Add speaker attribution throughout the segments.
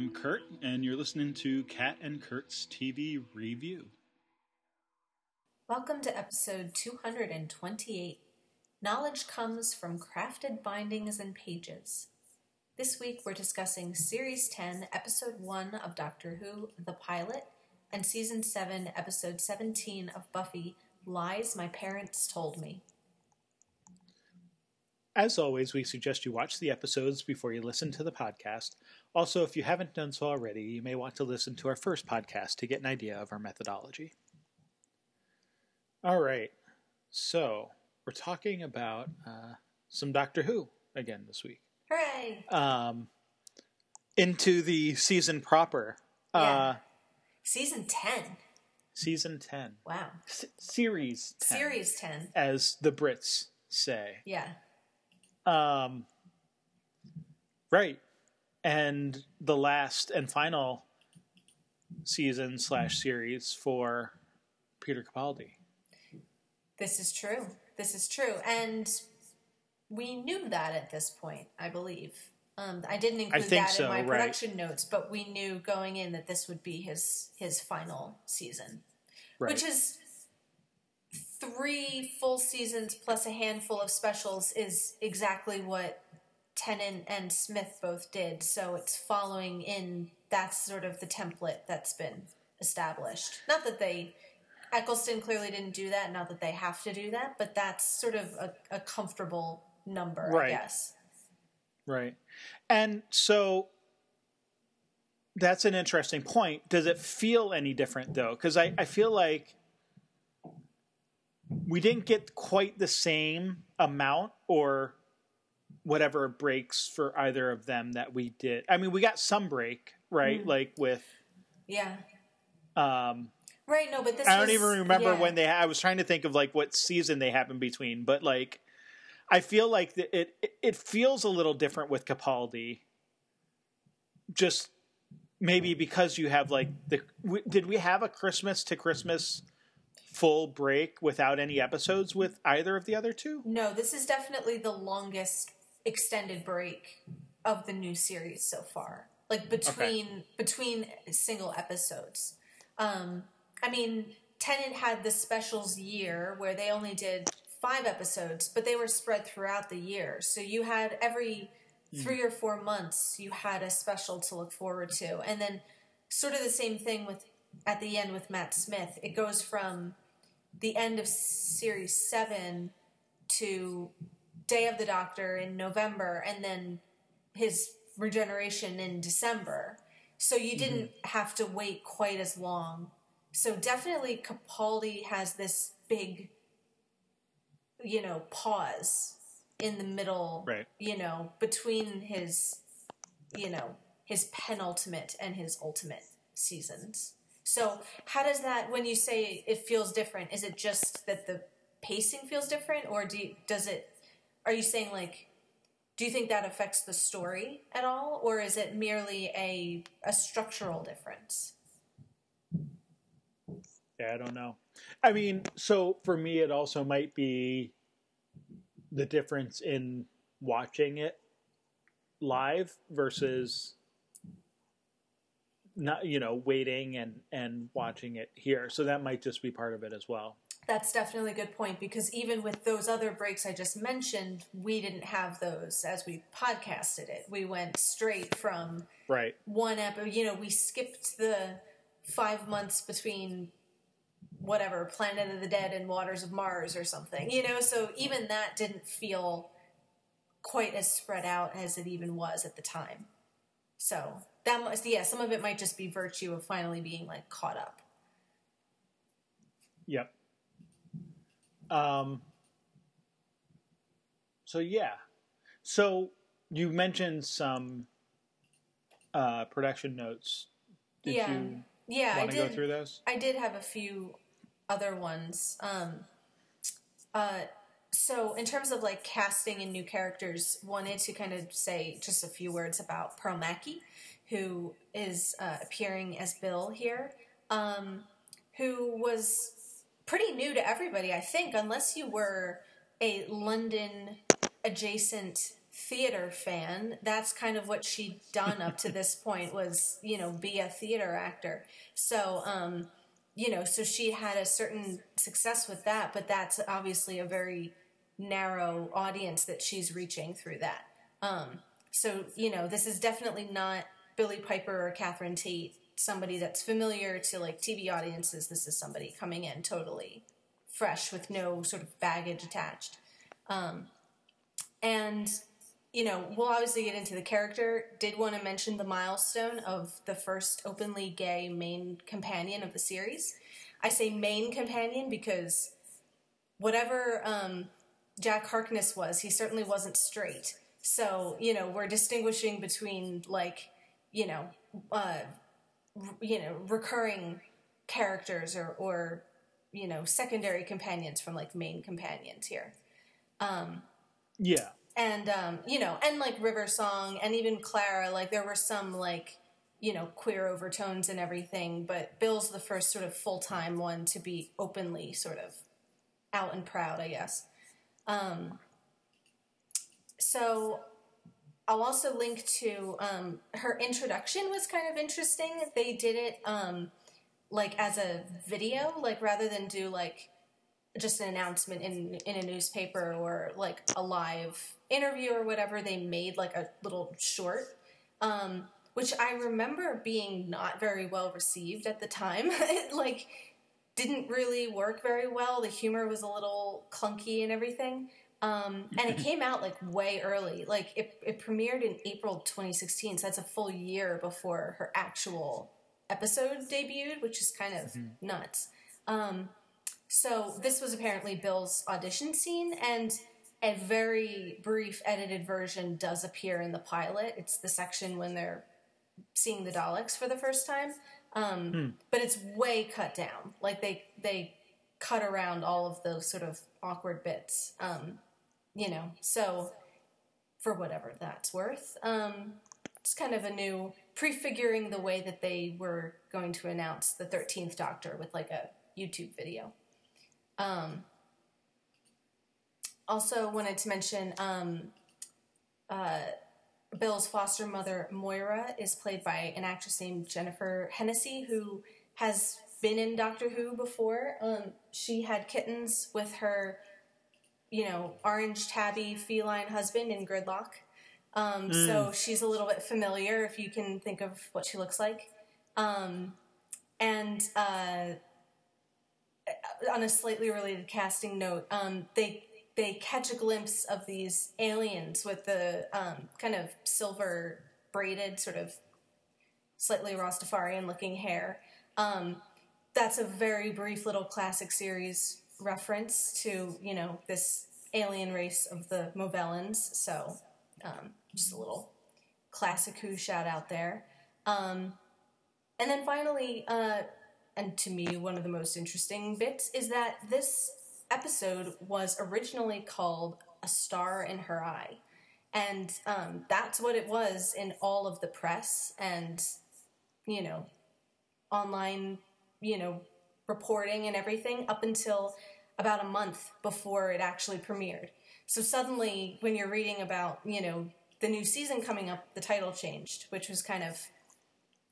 Speaker 1: I'm Kurt, and you're listening to Kat and Kurt's TV Review.
Speaker 2: Welcome to episode 228. Knowledge comes from crafted bindings and pages. This week we're discussing Series 10, Episode 1 of Doctor Who, the pilot, and Season 7, Episode 17 of Buffy, Lies My Parents Told Me.
Speaker 1: As always, we suggest you watch the episodes before you listen to the podcast. Also, if you haven't done so already, you may want to listen to our first podcast to get an idea of our methodology. All right, so we're talking about uh, some Doctor Who again this week.
Speaker 2: Hooray!
Speaker 1: Um, into the season proper.
Speaker 2: Yeah.
Speaker 1: Uh,
Speaker 2: Season 10.
Speaker 1: season 10.
Speaker 2: Wow.
Speaker 1: S- series 10.
Speaker 2: Series 10.
Speaker 1: As the Brits say.
Speaker 2: Yeah.
Speaker 1: Um, right. And the last and final season slash series for Peter Capaldi.
Speaker 2: This is true. This is true. And we knew that at this point, I believe. Um, I didn't include
Speaker 1: think
Speaker 2: that
Speaker 1: so,
Speaker 2: in my
Speaker 1: right.
Speaker 2: production notes, but we knew going in that this would be his his final season,
Speaker 1: Right.
Speaker 2: which is three full seasons plus a handful of specials is exactly what Tennant and Smith both did. So it's following in that's sort of the template that's been established. Not that they Eccleston clearly didn't do that, not that they have to do that, but that's sort of a, a comfortable number, I guess.
Speaker 1: Right. And so that's an interesting point. Does it feel any different though? Because I, I feel like we didn't get quite the same amount or whatever breaks for either of them that we did. I mean, we got some break, right? Like with
Speaker 2: Yeah.
Speaker 1: um
Speaker 2: Right, no, but this
Speaker 1: I don't
Speaker 2: was-
Speaker 1: even remember
Speaker 2: yeah.
Speaker 1: when they. I was trying to think of like what season they happened between, but like, I feel like the, it it- it feels a little different with Capaldi. Just maybe because you have like the. w- Did we have a Christmas to Christmas full break without any episodes with either of the other two?
Speaker 2: No, this is definitely the longest extended break of the new series so far. Like between between single episodes. Um I mean, Tennant had the specials year where they only did five episodes, but they were spread throughout the year. So you had every three or four months you had a special to look forward to. And then sort of the same thing with at the end with Matt Smith. It goes from the end of series seven to Day of the Doctor in November and then his regeneration in December. So you mm-hmm. didn't have to wait quite as long. So definitely Capaldi has this big you know, pause in the middle,
Speaker 1: Right.
Speaker 2: you know, between his you know, his penultimate and his ultimate seasons. So, how does that when you say it feels different, is it just that the pacing feels different or do you, does it are you saying like do you think that affects the story at all or is it merely a a structural difference?
Speaker 1: Yeah, I don't know. I mean, so for me, it also might be the difference in watching it live versus not, you know, waiting and and watching it here. So that might just be part of it as well.
Speaker 2: That's definitely a good point because even with those other breaks I just mentioned, we didn't have those as we podcasted it. We went straight from
Speaker 1: Right.
Speaker 2: one episode. You know, we skipped the five months between whatever Planet of the Dead and Waters of Mars or something. You know, so even that didn't feel quite as spread out as it even was at the time. So that must, yeah, some of it might just be virtue of finally being like caught up.
Speaker 1: Yep. Um. So yeah, so you mentioned some uh, production notes. Did
Speaker 2: yeah,
Speaker 1: you
Speaker 2: yeah, I
Speaker 1: want to go through those?
Speaker 2: I did have a few other ones. Um, uh, so, in terms of like casting and new characters, wanted to kind of say just a few words about Pearl Mackie, who is uh, appearing as Bill here, um, who was pretty new to everybody, I think, unless you were a London adjacent theater fan. That's kind of what she'd done up to this point was, you know, be a theater actor. So, um, you know, so she had a certain success with that, but that's obviously a very narrow audience that she's reaching through that. Um, so, you know, this is definitely not Billie Piper or Catherine Tate, somebody that's familiar to like TV audiences. This is somebody coming in totally fresh with no sort of baggage attached. Um, and you know, we'll obviously get into the character. Did want to mention the milestone of the first openly gay main companion of the series. I say main companion because whatever um, Jack Harkness was, he certainly wasn't straight. So, you know, we're distinguishing between like, you know, uh, you know, recurring characters or, or, you know, secondary companions from like main companions here. Um,
Speaker 1: yeah
Speaker 2: and um, you know, and like River Song and even Clara, like there were some like you know queer overtones and everything, but Bill's the first sort of full time one to be openly sort of out and proud, I guess. Um, so I'll also link to um, her introduction was kind of interesting. They did it um, like as a video, like rather than do like just an announcement in in a newspaper or like a live interview or whatever, they made like a little short, um, which I remember being not very well received at the time. it like didn't really work very well. The humor was a little clunky and everything. Um, and it came out like way early. Like it, it premiered in April 2016, so that's a full year before her actual episode debuted, which is kind of mm-hmm. nuts. Um, so this was apparently Bill's audition scene, and a very brief edited version does appear in the pilot. It's the section when they're seeing the Daleks for the first time, um, hmm. but it's way cut down. Like they they cut around all of those sort of awkward bits. Um, you know, so for whatever that's worth, um, it's kind of a new prefiguring the way that they were going to announce the Thirteenth Doctor with like a YouTube video. Um, also wanted to mention um, uh, Bill's foster mother, Moira, is played by an actress named Jennifer Hennessy, who has been in Doctor Who before. Um, she had kittens with her, you know, orange tabby feline husband in Gridlock. Um, mm. So she's a little bit familiar if you can think of what she looks like. Um, and uh, on a slightly related casting note, um, they they catch a glimpse of these aliens with the um, kind of silver braided, sort of slightly Rastafarian looking hair. Um, that's a very brief little classic series reference to, you know, this alien race of the Movellans. So um, just a little classic Who shout out there. Um, and then finally, uh, and to me, one of the most interesting bits is that this episode was originally called A Star in Her Eye. And um, that's what it was in all of the press and, you know, online, you know, reporting and everything up until about a month before it actually premiered. So suddenly, when you're reading about, you know, the new season coming up, the title changed, which was kind of,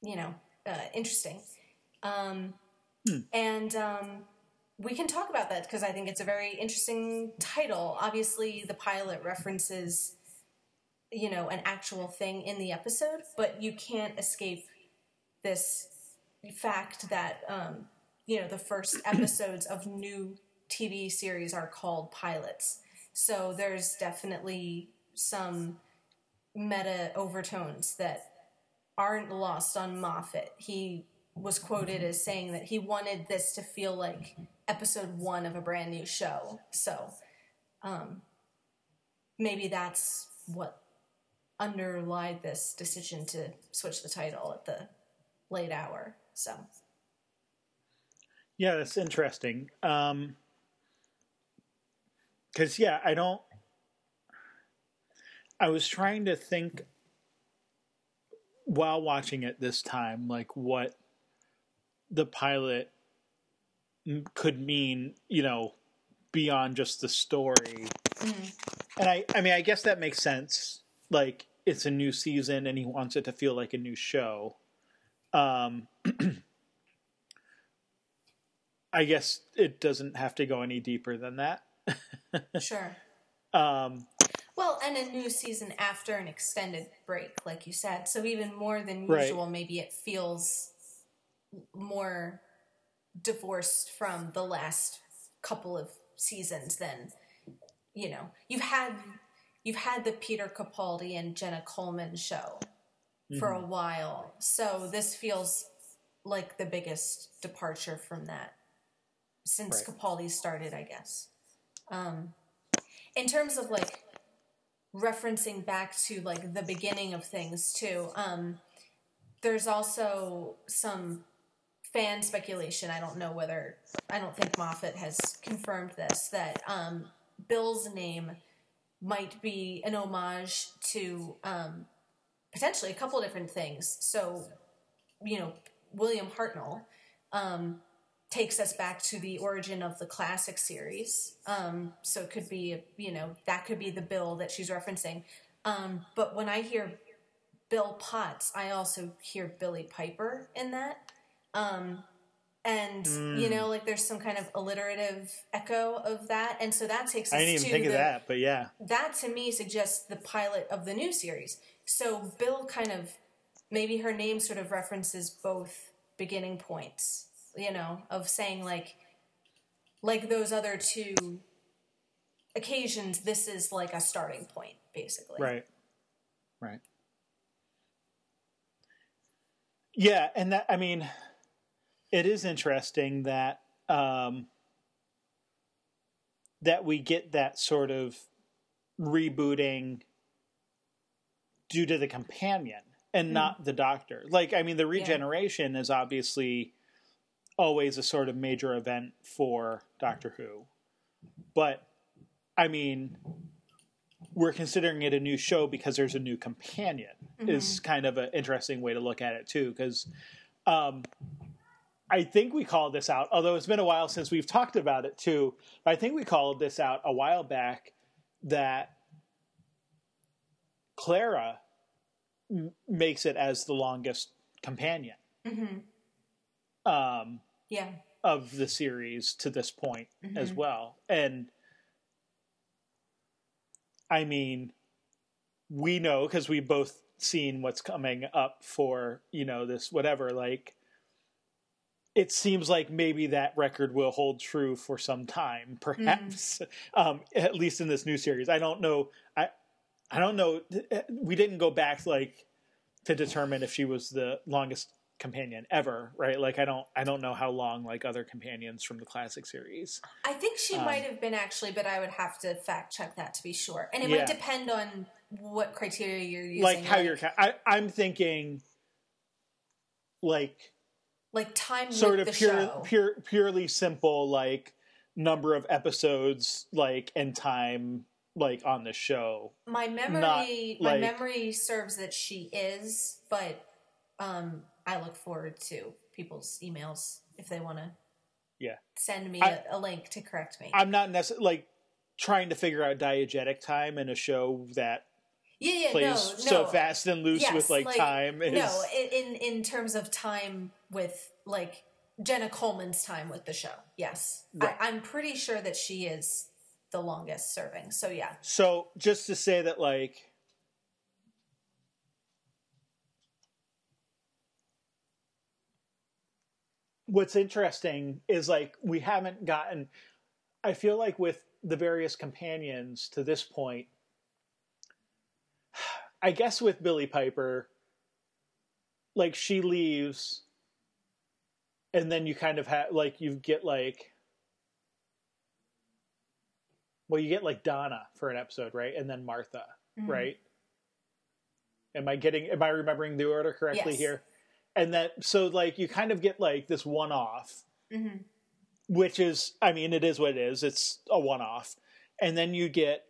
Speaker 2: you know, uh, interesting. Um, hmm. And um, we can talk about that because I think it's a very interesting title. Obviously, the pilot references, you know, an actual thing in the episode, but you can't escape this fact that, um, you know, the first episodes of new TV series are called pilots. So there's definitely some meta overtones that aren't lost on Moffat. He was quoted as saying that he wanted this to feel like episode one of a brand new show. So um, maybe that's what underlied this decision to switch the title at the late hour. So.
Speaker 1: Yeah, that's interesting. Um, because yeah, I don't. I was trying to think while watching it this time, like what the pilot could mean, you know, beyond just the story. Mm-hmm. And I, I mean, I guess that makes sense. Like it's a new season, and he wants it to feel like a new show. Um, I guess it doesn't have to go any deeper than that.
Speaker 2: Sure.
Speaker 1: Um,
Speaker 2: well, and a new season after an extended break, like you said. So even more than
Speaker 1: Right.
Speaker 2: usual, maybe it feels more divorced from the last couple of seasons than you know. You've had you've had the Peter Capaldi and Jenna Coleman show for a while. So this feels like the biggest departure from that since
Speaker 1: Right.
Speaker 2: Capaldi started, I guess. Um, in terms of like referencing back to like the beginning of things too, um, there's also some fan speculation. I don't know whether I don't think Moffat has confirmed this that um, Bill's name might be an homage to um, potentially a couple different things. So, you know, William Hartnell um, takes us back to the origin of the classic series. Um, so it could be, you know, that could be the Bill that she's referencing. Um, but when I hear Bill Potts, I also hear Billie Piper in that. Um, and you know, like there's some kind of alliterative echo of that, and so that takes us
Speaker 1: I didn't even think
Speaker 2: the,
Speaker 1: of that, but yeah,
Speaker 2: that to me suggests the pilot of the new series. So Bill kind of maybe her name sort of references both beginning points, you know, of saying like like those other two occasions this is like a starting point basically.
Speaker 1: right, right. Yeah, and that I mean, it is interesting that um, that we get that sort of rebooting due to the companion and not the doctor. Like, I mean, the regeneration is obviously always a sort of major event for Doctor Who, but I mean, we're considering it a new show because there's a new companion. Is kind of an interesting way to look at it too, because um, I think we called this out. Although it's been a while since we've talked about it too, I think we called this out a while back that Clara m- makes it as the longest companion um,
Speaker 2: Yeah.
Speaker 1: of the series to this point as mm-hmm. well. And I mean, we know because we've both seen what's coming up for you know this whatever like it seems like maybe that record will hold true for some time perhaps mm. um at least in this new series i don't know i i don't know eh, we didn't go back like to determine if she was the longest companion ever right like i don't i don't know how long like other companions from the classic series
Speaker 2: I think she
Speaker 1: Um,
Speaker 2: might have been actually, but I would have to fact check that to be sure. And it
Speaker 1: Yeah.
Speaker 2: might depend on what criteria you're using.
Speaker 1: like how you're ca- I, i'm thinking like
Speaker 2: like time
Speaker 1: sort of pure,
Speaker 2: show.
Speaker 1: pure purely simple like number of episodes like and time like on the show
Speaker 2: my memory
Speaker 1: not,
Speaker 2: my
Speaker 1: like-
Speaker 2: memory serves that she is but um i look forward to people's emails if they want to
Speaker 1: yeah.
Speaker 2: send me
Speaker 1: I-
Speaker 2: a a link to correct me.
Speaker 1: I'm not necessarily like trying to figure out diegetic time in a show that
Speaker 2: yeah yeah
Speaker 1: plays
Speaker 2: no
Speaker 1: so
Speaker 2: no.
Speaker 1: fast and loose
Speaker 2: Yes,
Speaker 1: with like, time is
Speaker 2: no in in terms of time with like jenna coleman's time with the show yes.
Speaker 1: Right.
Speaker 2: I, i'm pretty sure that she is the longest serving so yeah.
Speaker 1: So just to say that like what's interesting is like we haven't gotten i feel like with the various companions to this point i guess with billie piper like she leaves and then you kind of have like you get like well you get like donna for an episode right and then martha
Speaker 2: Mhm.
Speaker 1: right am i getting am i remembering the order correctly
Speaker 2: Yes.
Speaker 1: here and that so like you kind of get like this one off
Speaker 2: Mhm.
Speaker 1: which is i mean it is what it is it's a one off and then you get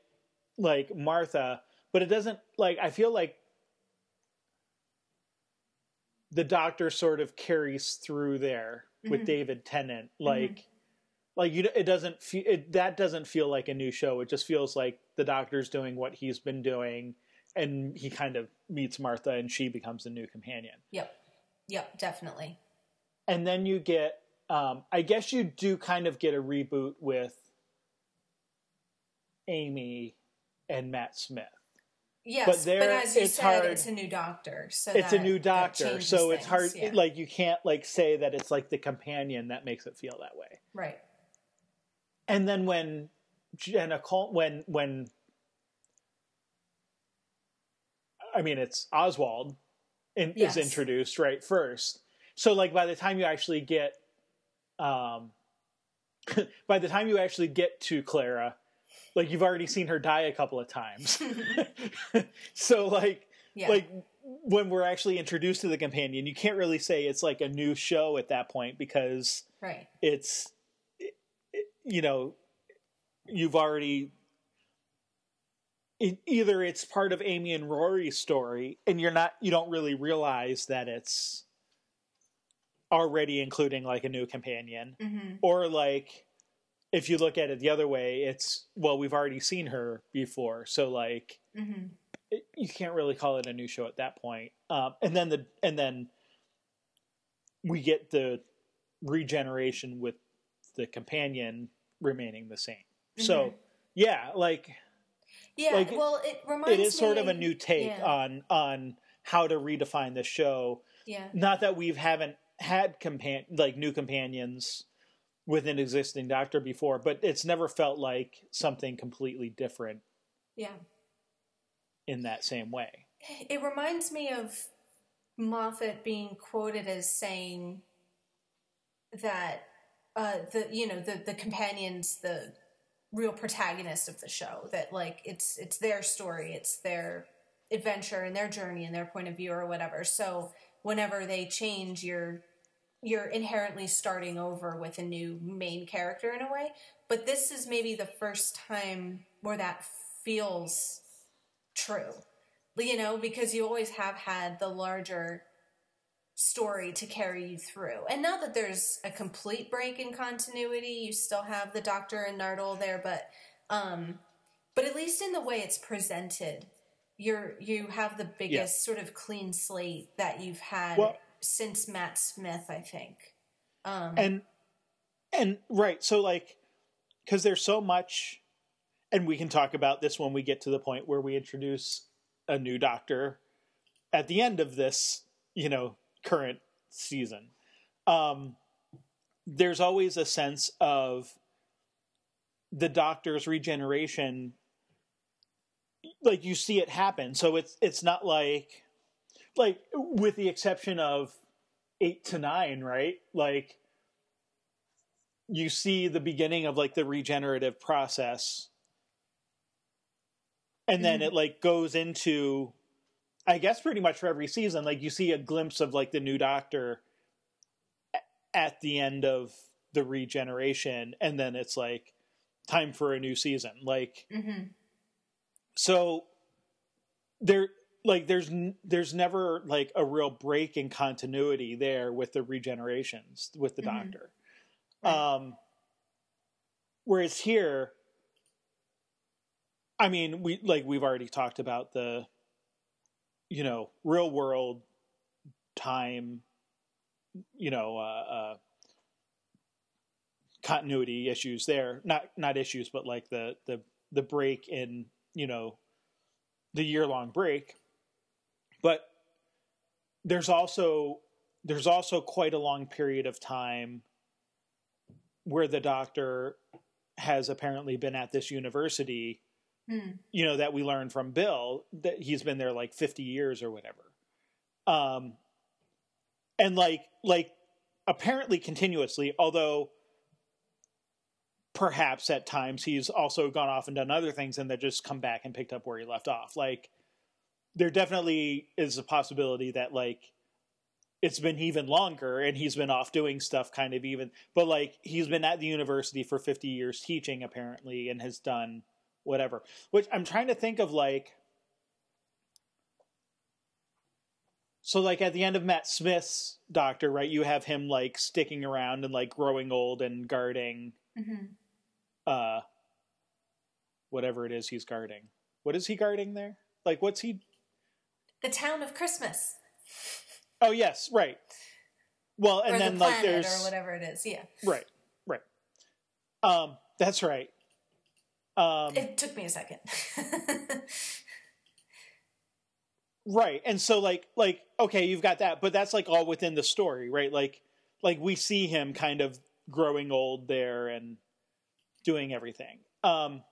Speaker 1: like martha but it doesn't like i feel like the doctor sort of carries through there with
Speaker 2: Mhm.
Speaker 1: david tennant like like you it doesn't feel it, that doesn't feel like a new show it just feels like the doctor's doing what he's been doing and he kind of meets martha and she becomes a new companion
Speaker 2: Yep. Yep, definitely.
Speaker 1: and then you get um, i guess you do kind of get a reboot with amy and matt smith
Speaker 2: Yes,
Speaker 1: But
Speaker 2: but, as you
Speaker 1: it's
Speaker 2: said,
Speaker 1: hard-
Speaker 2: it's a new doctor. So
Speaker 1: it's a new doctor so it's
Speaker 2: things,
Speaker 1: hard
Speaker 2: yeah.
Speaker 1: like you can't like say that it's like the companion that makes it feel that way
Speaker 2: right.
Speaker 1: and then when Jenna Col- when when I mean it's Oswald in,
Speaker 2: Yes.
Speaker 1: is introduced right first. So like by the time you actually get um by the time you actually get to Clara, like you've already seen her die a couple of times. so like
Speaker 2: Yeah.
Speaker 1: like when we're actually introduced to the companion, you can't really say it's like a new show at that point because
Speaker 2: right.
Speaker 1: it's it- you know you've already it, either it's part of Amy and Rory's story and you're not you don't really realize that it's already including like a new companion
Speaker 2: hmm
Speaker 1: or like if you look at it the other way it's well we've already seen her before so like
Speaker 2: hmm
Speaker 1: it, you can't really call it a new show at that point. Um, and then the and then we get the regeneration with the companion remaining the same. So
Speaker 2: Mhm.
Speaker 1: yeah, like
Speaker 2: Yeah.
Speaker 1: Like,
Speaker 2: well, it reminds
Speaker 1: it is sort of a new take
Speaker 2: yeah.
Speaker 1: on on how to redefine the show.
Speaker 2: Yeah.
Speaker 1: Not that we've haven't had compan like new companions with an existing doctor before, but it's never felt like something completely different
Speaker 2: Yeah.
Speaker 1: in that same way.
Speaker 2: It reminds me of Moffat being quoted as saying that uh, the you know the the companions the real protagonist of the show that like it's it's their story it's their adventure and their journey and their point of view or whatever. So whenever they change you're you're inherently starting over with a new main character in a way. But this is maybe the first time where that feels true you know because you always have had the larger story to carry you through. And not that there's a complete break in continuity you still have the doctor and nardole there but um but at least in the way it's presented you're you have the biggest sort of clean slate that you've had
Speaker 1: Well-
Speaker 2: since matt smith i think. Um
Speaker 1: and and right so like because there's so much and we can talk about this when we get to the point where we introduce a new doctor at the end of this you know current season. Um there's always a sense of the doctor's regeneration like you see it happen. So it's it's not like like with the exception of 8 to 9 right? Like you see the beginning of like the regenerative process and then
Speaker 2: Mhm.
Speaker 1: it like goes into i guess pretty much for every season like you see a glimpse of like the new doctor at the end of the regeneration and then it's like time for a new season like
Speaker 2: mhm.
Speaker 1: so there like there's there's never like a real break in continuity there with the regenerations with the
Speaker 2: Mhm.
Speaker 1: doctor
Speaker 2: Right.
Speaker 1: um whereas here i mean we like we've already talked about the you know real world time you know uh, uh continuity issues there. Not not issues but like the the the break in you know the year long break. But there's also there's also quite a long period of time where the doctor has apparently been at this university
Speaker 2: Hmm.
Speaker 1: you know that we learned from bill that he's been there like 50 years or whatever um and like like apparently continuously although perhaps at times he's also gone off and done other things and then just come back and picked up where he left off like there definitely is a possibility that like it's been even longer and he's been off doing stuff kind of even but like he's been at the university for 50 years teaching apparently and has done whatever which i'm trying to think of like so like at the end of matt smith's doctor right you have him like sticking around and like growing old and guarding
Speaker 2: Mm-hmm.
Speaker 1: uh whatever it is he's guarding. What is he guarding there? Like what's he
Speaker 2: The town of Christmas,
Speaker 1: Oh yes, right. Well, and
Speaker 2: or
Speaker 1: then
Speaker 2: the
Speaker 1: like there's
Speaker 2: or whatever it is. Yeah,
Speaker 1: right, right. Um that's right. Um
Speaker 2: it took me a second.
Speaker 1: right. And so like like okay, you've got that, but that's like all within the story, right? Like like we see him kind of growing old there and doing everything. Um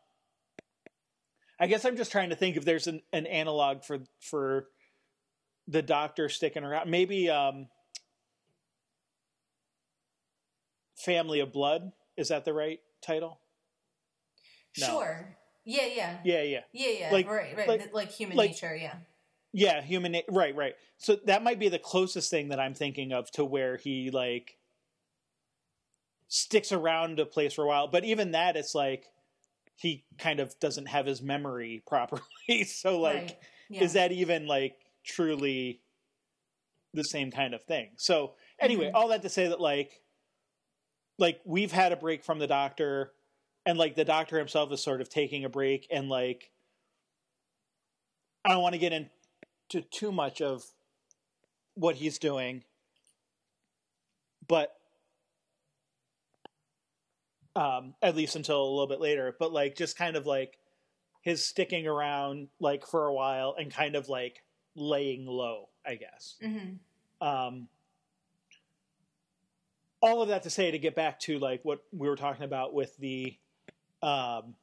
Speaker 1: I guess I'm just trying to think if there's an, an analog for for the doctor sticking around. Maybe um Family of Blood. Is that the right title? No.
Speaker 2: Sure. Yeah, yeah,
Speaker 1: Yeah, yeah.
Speaker 2: yeah, yeah.
Speaker 1: Like-
Speaker 2: right, right.
Speaker 1: like-
Speaker 2: Like, human
Speaker 1: like-
Speaker 2: nature. Yeah.
Speaker 1: Yeah, human na- right, right. So that might be the closest thing that I'm thinking of to where he like sticks around a place for a while. But even that it's like he kind of doesn't have his memory properly. so like
Speaker 2: right. Yeah.
Speaker 1: is that even like truly the same kind of thing? So anyway,
Speaker 2: Mhm.
Speaker 1: all that to say that like like we've had a break from the doctor and like the doctor himself is sort of taking a break and like I don't want to get into too much of what he's doing but um at least until a little bit later but like just kind of like his sticking around like for a while and kind of like laying low i guess.
Speaker 2: Hmm
Speaker 1: um all of that to say to get back to like what we were talking about with the um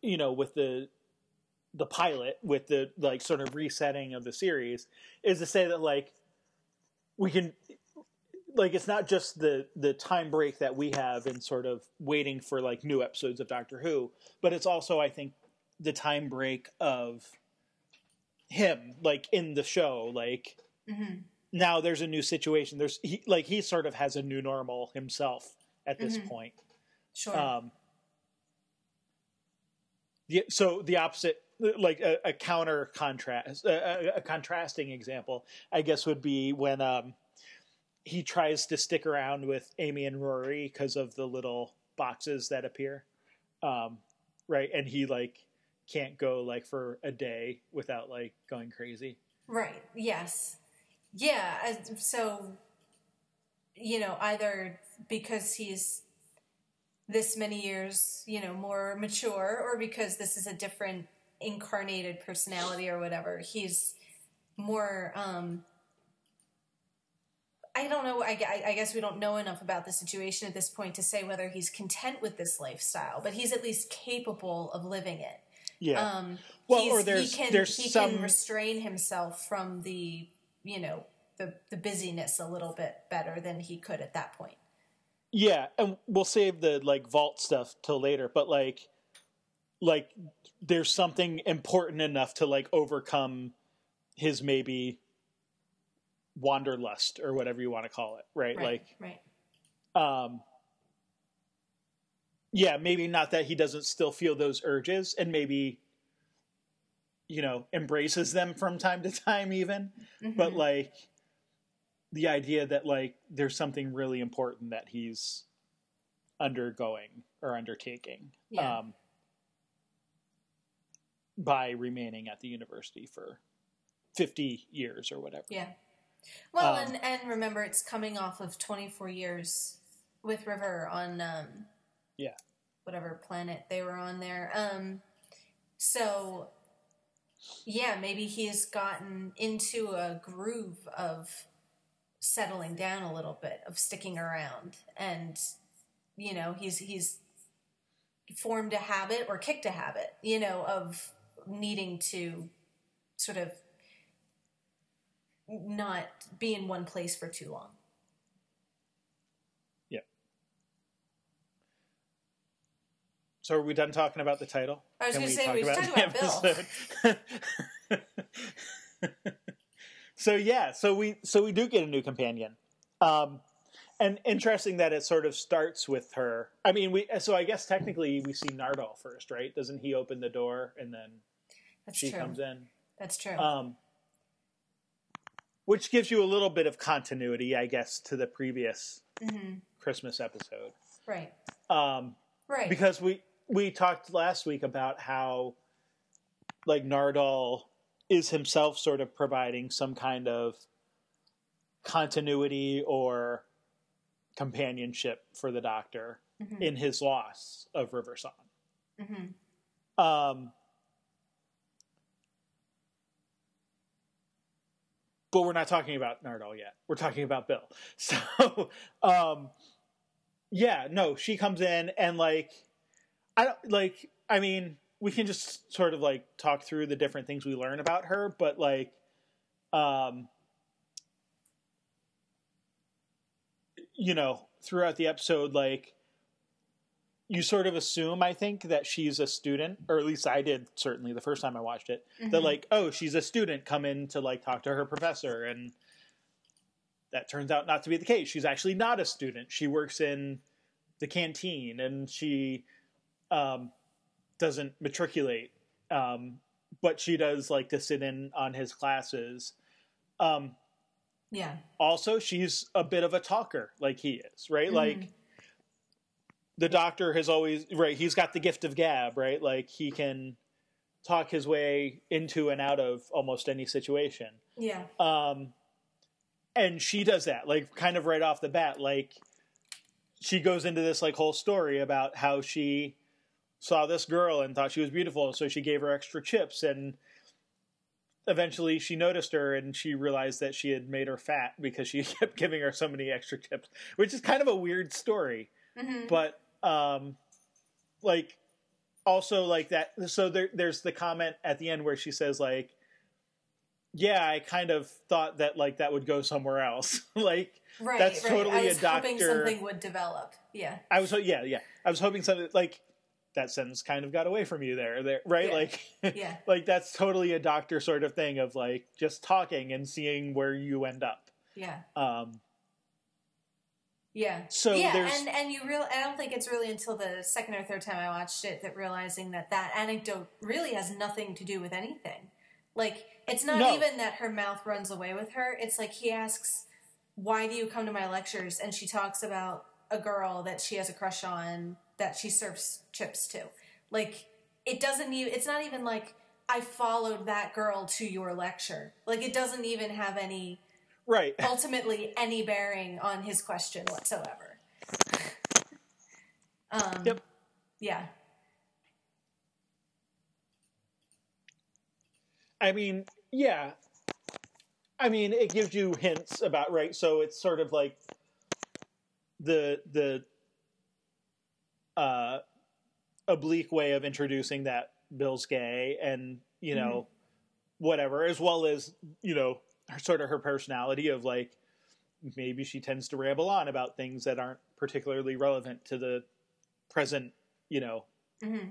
Speaker 1: you know with the the pilot with the like sort of resetting of the series is to say that like we can like it's not just the the time break that we have in sort of waiting for like new episodes of Doctor Who, but it's also I think the time break of him like in the show like
Speaker 2: hmm
Speaker 1: now there's a new situation. There's he, like he sort of has a new normal himself at this
Speaker 2: Mhm.
Speaker 1: point
Speaker 2: Sure.
Speaker 1: um the, so the opposite like a, a counter contrast a, a, a contrasting example i guess would be when um he tries to stick around with amy and rory because of the little boxes that appear um right and he like can't go like for a day without like going crazy
Speaker 2: Right. Yes. Yeah. So, you know, either because he's this many years, you know, more mature, or because this is a different incarnated personality or whatever, he's more. um I don't know. I, I- I guess we don't know enough about the situation at this point to say whether he's content with this lifestyle, but he's at least capable of living it.
Speaker 1: yeah
Speaker 2: Um,
Speaker 1: Well, or there's-
Speaker 2: he can
Speaker 1: there's
Speaker 2: he
Speaker 1: some-
Speaker 2: can restrain himself from the you know the the busyness a little bit better than he could at that point.
Speaker 1: Yeah, and we'll save the like vault stuff till later, but like like there's something important enough to like overcome his maybe wanderlust or whatever you want to call it, right?
Speaker 2: Right, right,
Speaker 1: Like um yeah, maybe not that he doesn't still feel those urges and maybe you know, embraces them from time to time even, but
Speaker 2: Mhm.
Speaker 1: like the idea that like there's something really important that he's undergoing or undertaking
Speaker 2: Yeah.
Speaker 1: um, by remaining at the university for 50 years or whatever
Speaker 2: yeah. Well,
Speaker 1: um,
Speaker 2: and and remember, it's coming off of twenty four years with River on um,
Speaker 1: Yeah.
Speaker 2: whatever planet they were on there. Um, so yeah, maybe he's gotten into a groove of settling down a little bit, of sticking around, and you know, he's he's formed a habit or kicked a habit, you know, of needing to sort of not be in one place for too long. Yeah.
Speaker 1: So are we done talking about the title
Speaker 2: I was going to say we should talk about Bill.
Speaker 1: so yeah so we so we do get a new companion um and interesting that it sort of starts with her i mean we so i guess technically we see nardole first right doesn't he open the door and then
Speaker 2: That's
Speaker 1: she
Speaker 2: true.
Speaker 1: comes in
Speaker 2: That's true.
Speaker 1: um, which gives you a little bit of continuity, I guess, to the previous
Speaker 2: hmm
Speaker 1: Christmas episode.
Speaker 2: Right.
Speaker 1: Um,
Speaker 2: Right.
Speaker 1: because we we talked last week about how like Nardole is himself sort of providing some kind of continuity or companionship for the doctor
Speaker 2: Mhm.
Speaker 1: in his loss of River Song.
Speaker 2: Mhm.
Speaker 1: Um, but we're not talking about Nardole yet. We're talking about Bill. So, um, yeah, no, she comes in and like, I don't like. I mean, we can just sort of like talk through the different things we learn about her, but like, um, you know, throughout the episode, like you sort of assume, I think, that she's a student, or at least I did certainly the first time I watched it. That
Speaker 2: Mhm.
Speaker 1: like, oh, she's a student, come in to like talk to her professor, and that turns out not to be the case. She's actually not a student. She works in the canteen, and she um, doesn't matriculate, um, but she does like to sit in on his classes. Um,
Speaker 2: Yeah.
Speaker 1: also, she's a bit of a talker, like he is, right?
Speaker 2: Mhm.
Speaker 1: Like the doctor has always right he's got the gift of gab right like he can talk his way into and out of almost any situation
Speaker 2: Yeah.
Speaker 1: um and she does that like kind of right off the bat like she goes into this like whole story about how she saw this girl and thought she was beautiful so she gave her extra chips and eventually she noticed her and she realized that she had made her fat because she kept giving her so many extra chips which is kind of a weird story
Speaker 2: Mhm.
Speaker 1: but um like also like that so there there's the comment at the end where she says like yeah i kind of thought that like that would go somewhere else like
Speaker 2: Right.
Speaker 1: that's
Speaker 2: right.
Speaker 1: totally
Speaker 2: I
Speaker 1: a
Speaker 2: was hoping
Speaker 1: doctor-
Speaker 2: something would develop. Yeah.
Speaker 1: i was yeah yeah i was hoping something like that sentence kind of got away from you there there right
Speaker 2: Yeah.
Speaker 1: like
Speaker 2: Yeah.
Speaker 1: like that's totally a doctor sort of thing of like just talking and seeing where you end up
Speaker 2: Yeah.
Speaker 1: um
Speaker 2: Yeah.
Speaker 1: So
Speaker 2: yeah,
Speaker 1: there's-
Speaker 2: and and you real I don't think it's really until the second or third time I watched it that realizing that that anecdote really has nothing to do with anything. Like it's not
Speaker 1: No.
Speaker 2: even that her mouth runs away with her. It's like he asks, "Why do you come to my lectures?" and she talks about a girl that she has a crush on that she serves chips to. Like it doesn't even it's not even like I followed that girl to your lecture. Like it doesn't even have any
Speaker 1: right
Speaker 2: ultimately any bearing on his question whatsoever. Um,
Speaker 1: Yep.
Speaker 2: Yeah.
Speaker 1: I mean, yeah. I mean, it gives you hints about right. So it's sort of like the the uh, oblique way of introducing that Bill's gay, and you know, whatever, as well as you know, her, sort of her personality of like maybe she tends to ramble on about things that aren't particularly relevant to the present, you know,
Speaker 2: hmm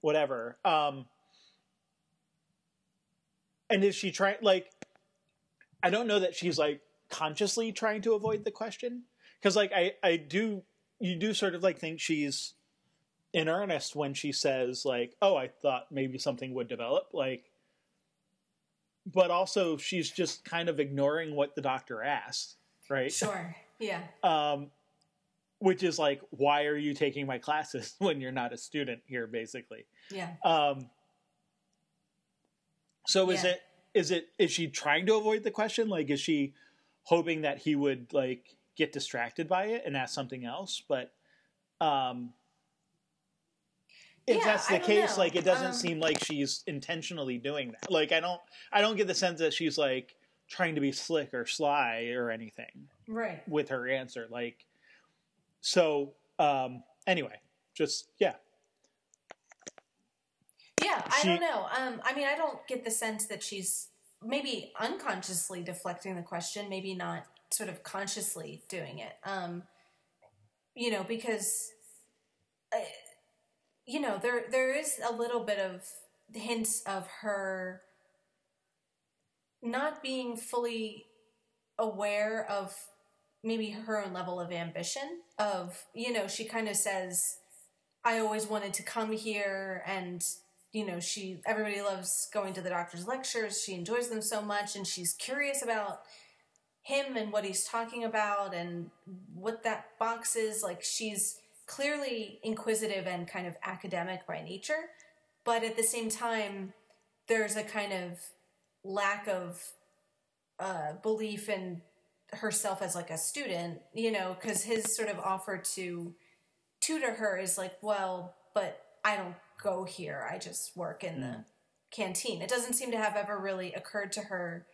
Speaker 1: whatever. Um, and is she trying like? I don't know that she's like consciously trying to avoid the question because like I I do you do sort of like think she's in earnest when she says like oh I thought maybe something would develop like but also she's just kind of ignoring what the doctor asked right
Speaker 2: Sure. Yeah.
Speaker 1: um which is like why are you taking my classes when you're not a student here basically
Speaker 2: Yeah.
Speaker 1: um, so is
Speaker 2: Yeah.
Speaker 1: it is it is she trying to avoid the question? Like, is she hoping that he would like get distracted by it and ask something else? But um, if
Speaker 2: Yeah,
Speaker 1: that's the case,
Speaker 2: know.
Speaker 1: like, it doesn't
Speaker 2: Um,
Speaker 1: seem like she's intentionally doing that. Like, I don't I don't get the sense that she's like trying to be slick or sly or anything
Speaker 2: Right.
Speaker 1: with her answer. Like, so um, anyway, just yeah,
Speaker 2: Yeah. I
Speaker 1: She-
Speaker 2: don't know. Um, I mean, I don't get the sense that she's maybe unconsciously deflecting the question, maybe not sort of consciously doing it. Um, you know, because, uh, you know, there there is a little bit of hints of her not being fully aware of maybe her own level of ambition of you know she kind of says i always wanted to come here and you know she everybody loves going to the doctor's lectures she enjoys them so much and she's curious about him and what he's talking about and what that box is like she's clearly inquisitive and kind of academic by nature, but at the same time, there's a kind of lack of uh, belief in herself as like a student, you know, because his sort of offer to tutor her is like, well, but I don't go here. I just work in mm. the canteen. It doesn't seem to have ever really occurred to her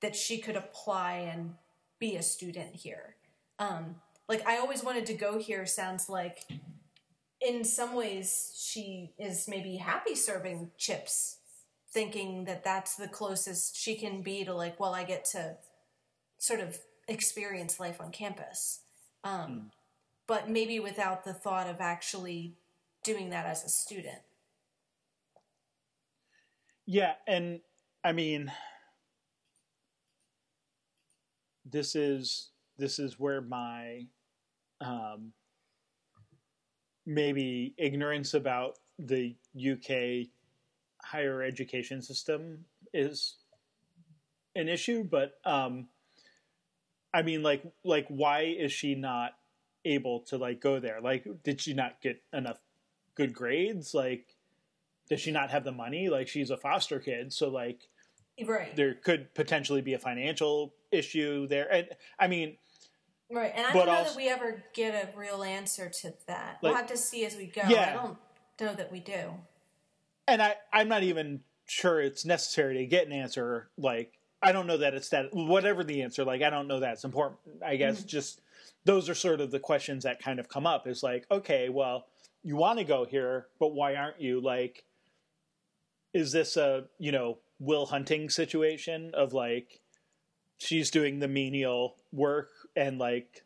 Speaker 2: that she could apply and be a student here. Um, like I always wanted to go here sounds like in some ways she is maybe happy serving chips thinking that that's the closest she can be to like well I get to sort of experience life on campus. Um, mm. But maybe without the thought of actually doing that as a student.
Speaker 1: Yeah, and I mean this is this is where my um, maybe ignorance about the UK higher education system is an issue, but um, I mean, like, like, why is she not able to like go there? Like, did she not get enough good grades? Like, does she not have the money? Like, she's a foster kid, so like,
Speaker 2: right?
Speaker 1: There could potentially be a financial issue there, and I mean.
Speaker 2: Right, and I don't know also, that we ever get a real answer to that. Like, we'll have to see as we go. Yeah. I don't know that we do.
Speaker 1: And I, I'm not even sure it's necessary to get an answer like I don't know that it's that whatever the answer. Like I don't know that's important. I guess mm-hmm. just those are sort of the questions that kind of come up. Is like okay, well, you want to go here, but why aren't you? Like, is this a you know Will Hunting situation of like she's doing the menial work and like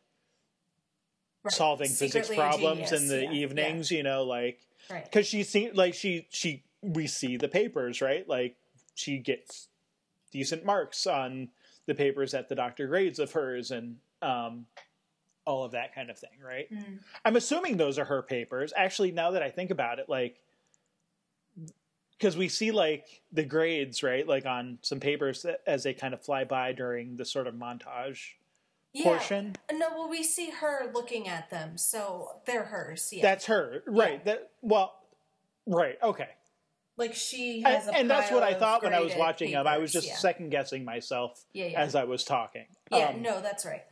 Speaker 1: right. solving Secretly physics problems in the yeah. evenings? Yeah. You know, like because right. she see like she she we see the papers right like she gets decent marks on the papers that the doctor grades of hers and um, all of that kind of thing, right? Mm. I'm assuming those are her papers. Actually, now that I think about it, like because we see like the grades, right? Like on some papers as they kind of fly by during the sort of montage yeah. portion.
Speaker 2: No, well, we see her looking at them, so they're hers. Yeah.
Speaker 1: That's her, right? Yeah. That well, right? Okay.
Speaker 2: Like she has,
Speaker 1: and, and that's what I thought when I was watching papers, them. I was just yeah. second guessing myself as I was talking.
Speaker 2: Yeah, um, no, that's right.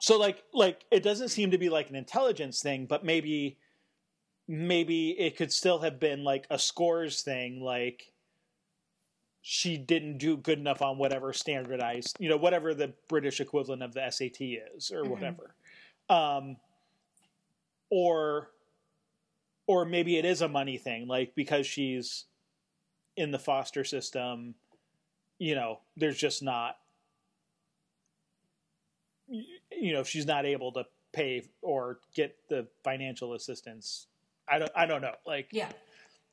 Speaker 1: So like, like it doesn't seem to be like an intelligence thing, but maybe, maybe it could still have been like a scores thing, like she didn't do good enough on whatever standardized, you know, whatever the British equivalent of the SAT is or mm-hmm. whatever. Um, or or maybe it is a money thing, like because she's in the foster system, you know, there's just not, you know, she's not able to pay or get the financial assistance. I don't, I don't know, like,
Speaker 2: yeah,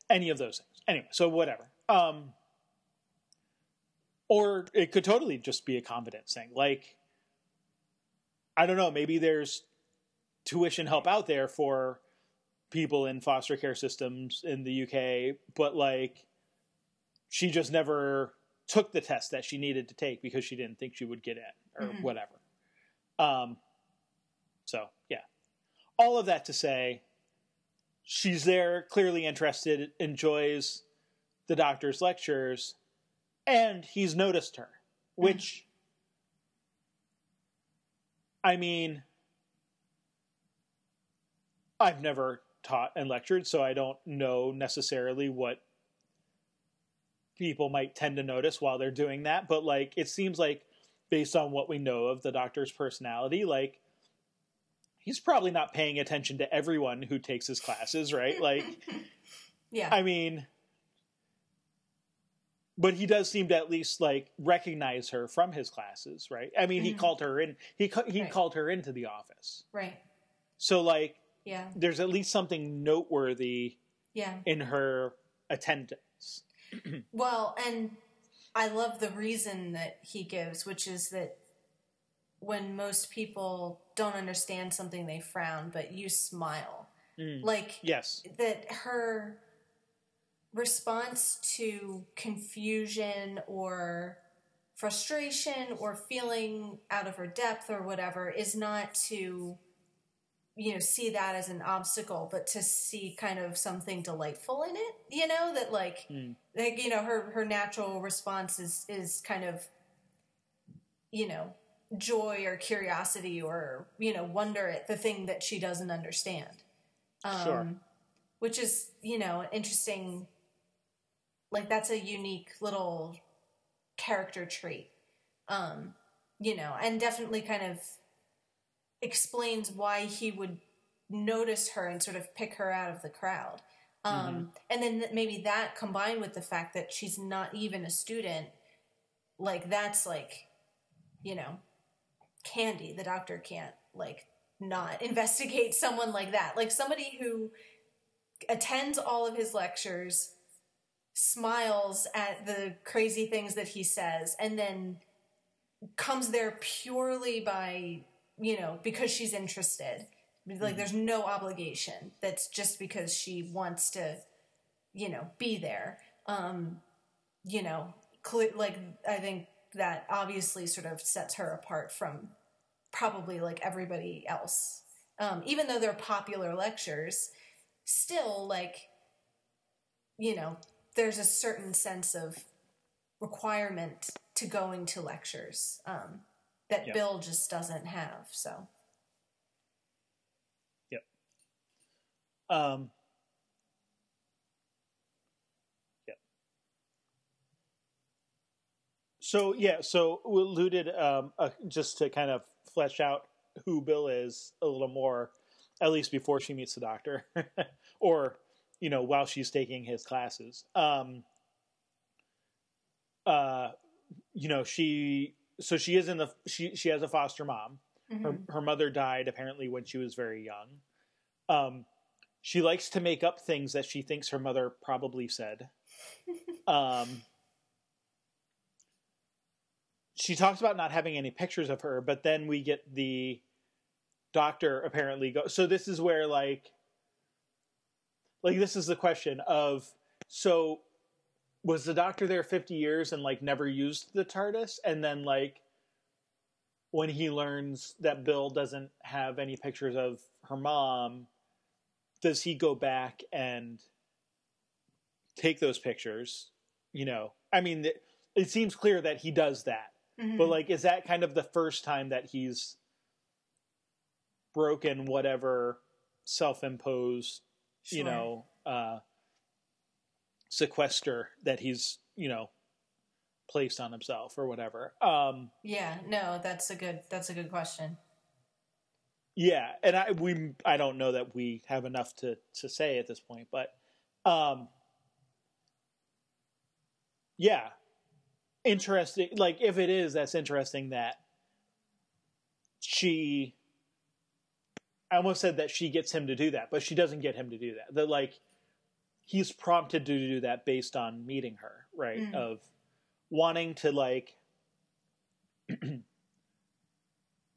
Speaker 1: any of those things. Anyway, so whatever. Um, or it could totally just be a confidence thing. Like, I don't know, maybe there's tuition help out there for people in foster care systems in the UK, but like she just never took the test that she needed to take because she didn't think she would get in or mm-hmm. whatever. Um, so yeah, all of that to say, she's there, clearly interested, enjoys the doctor's lectures, and he's noticed her, which. Mm-hmm. I mean, I've never taught and lectured, so I don't know necessarily what people might tend to notice while they're doing that. But like, it seems like based on what we know of the doctor's personality, like he's probably not paying attention to everyone who takes his classes, right? Like,
Speaker 2: yeah,
Speaker 1: I mean, but he does seem to at least like recognize her from his classes, right? I mean, mm-hmm. he called her in. He he right. called her into the office,
Speaker 2: right?
Speaker 1: So like
Speaker 2: yeah.
Speaker 1: There's at least something noteworthy
Speaker 2: yeah.
Speaker 1: in her attendance.
Speaker 2: well, and I love the reason that he gives, which is that when most people don't understand something, they frown, but you smile. Mm. Like,
Speaker 1: yes.
Speaker 2: That her response to confusion or frustration or feeling out of her depth or whatever is not to you know see that as an obstacle but to see kind of something delightful in it you know that like
Speaker 1: Mm.
Speaker 2: like you know her her natural response is is kind of you know joy or curiosity or you know wonder at the thing that she doesn't understand. Um
Speaker 1: Sure.
Speaker 2: which is you know interesting. Like that's a unique little character trait. Um you know and definitely kind of explains why he would notice her and sort of pick her out of the crowd. Um and then maybe that combined with the fact that she's not even a student like that's like you know candy the doctor can't like not investigate someone like that. Like somebody who attends all of his lectures smiles at the crazy things that he says and then comes there purely by you know because she's interested. Like there's no obligation. That's just because she wants to you know be there. Um you know cle like i think that obviously sort of sets her apart from probably like everybody else um even though they're popular lectures still like you know there's a certain sense of requirement to going to lectures um, that
Speaker 1: Yeah.
Speaker 2: Bill just doesn't have. So
Speaker 1: Um, So yeah, so we alluded um, uh, just to kind of flesh out who Bill is a little more, at least before she meets the doctor, or you know while she's taking his classes. Um, uh, you know she so she is in the she she has a foster mom. Her her mother died apparently when she was very young. Um, she likes to make up things that she thinks her mother probably said. um, she talks about not having any pictures of her, but then we get the doctor apparently go. So this is where like, like this is the question of so was the doctor there 50 years and like never used the TARDIS and then like when he learns that Bill doesn't have any pictures of her mom does he go back and take those pictures you know i mean it, it seems clear that he does that
Speaker 2: Mhm.
Speaker 1: but like is that kind of the first time that he's broken whatever self-imposed you know uh sequester that he's you know placed on himself or whatever um
Speaker 2: yeah, no, that's a good that's a good question.
Speaker 1: Yeah, and I we I don't know that we have enough to to say at this point, but um yeah. Interesting like if it is that's interesting that she I almost said that she gets him to do that, but she doesn't get him to do that. That like he's prompted to do that based on meeting her, right?
Speaker 2: Mhm.
Speaker 1: Of wanting to like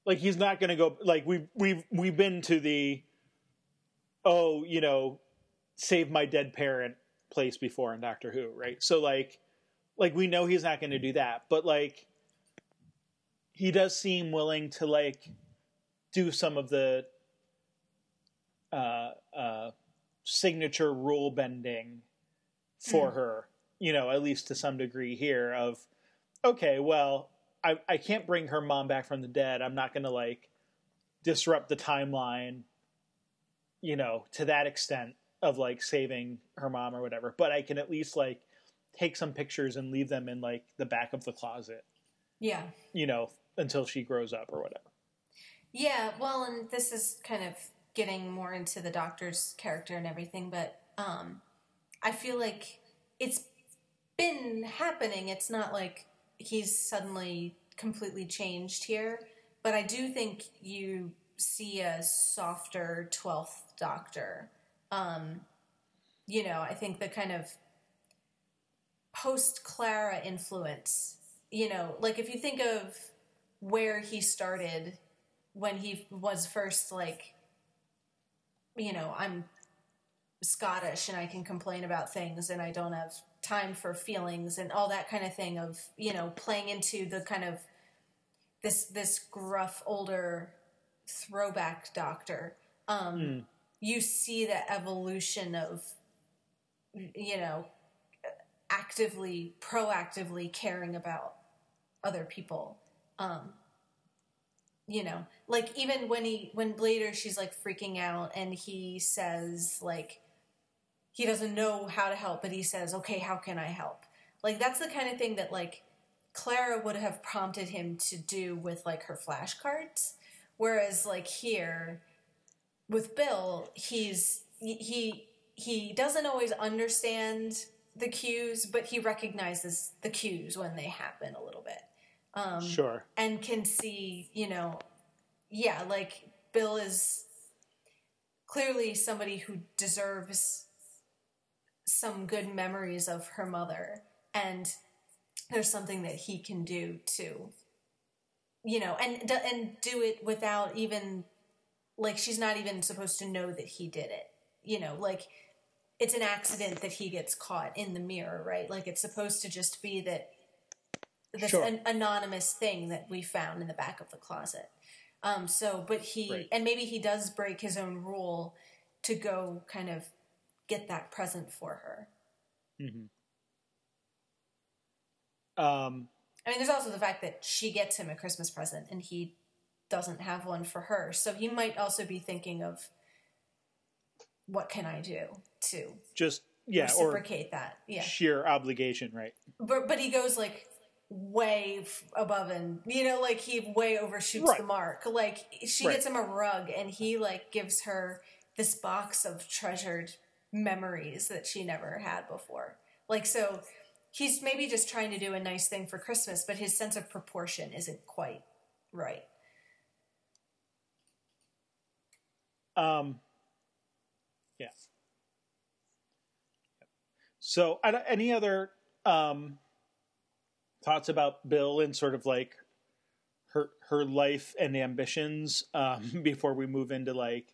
Speaker 1: like he's not going to go like we've we've we've been to the oh you know save my dead parent place before in Doctor Who right so like like we know he's not going to do that but like he does seem willing to like do some of the uh uh signature rule bending for
Speaker 2: Mhm.
Speaker 1: her you know at least to some degree here of okay well I, I can't bring her mom back from the dead. I'm not going to like disrupt the timeline, you know, to that extent of like saving her mom or whatever. But I can at least like take some pictures and leave them in like the back of the closet,
Speaker 2: Yeah.
Speaker 1: you know, until she grows up or whatever.
Speaker 2: Yeah, well, and this is kind of getting more into the doctor's character and everything, but um, I feel like it's been happening. It's not like he's suddenly completely changed here, but I do think you see a softer 12th doctor. Um, you know, I think the kind of post Clara influence, you know, like if you think of where he started when he was first like you know i'm scottish and i can complain about things and i don't have time for feelings and all that kind of thing of you know playing into the kind of this this gruff older throwback doctor um, mm. you see the evolution of, you know, actively, proactively caring about other people. Um, you know, like even when he, when later she's like freaking out and he says, like, he doesn't know how to help, but he says, okay, how can I help? Like, that's the kind of thing that, like, Clara would have prompted him to do with like her flashcards, whereas like here with Bill, he's he he doesn't always understand the cues, but he recognizes the cues when they happen a little bit.
Speaker 1: Um, sure.
Speaker 2: And can see, you know, yeah, like Bill is clearly somebody who deserves some good memories of her mother and there's something that he can do to you know and and do it without even like she's not even supposed to know that he did it you know like it's an accident that he gets caught in the mirror right like it's supposed to just be that this sure. an anonymous thing that we found in the back of the closet um so but he right. and maybe he does break his own rule to go kind of get that present for her mm-hmm. Um, I mean, there's also the fact that she gets him a Christmas present and he doesn't have one for her. So he might also be thinking of what can I do to
Speaker 1: just yeah
Speaker 2: reciprocate that yeah
Speaker 1: sheer obligation right.
Speaker 2: But but he goes like way above and you know like he way overshoots right. the mark. Like she right. gets him a rug and he like gives her this box of treasured memories that she never had before. Like so he's maybe just trying to do a nice thing for Christmas, but his sense of proportion isn't quite right.
Speaker 1: Um, yeah. So, any other um, thoughts about Bill and sort of like her her life and ambitions um, before we move into like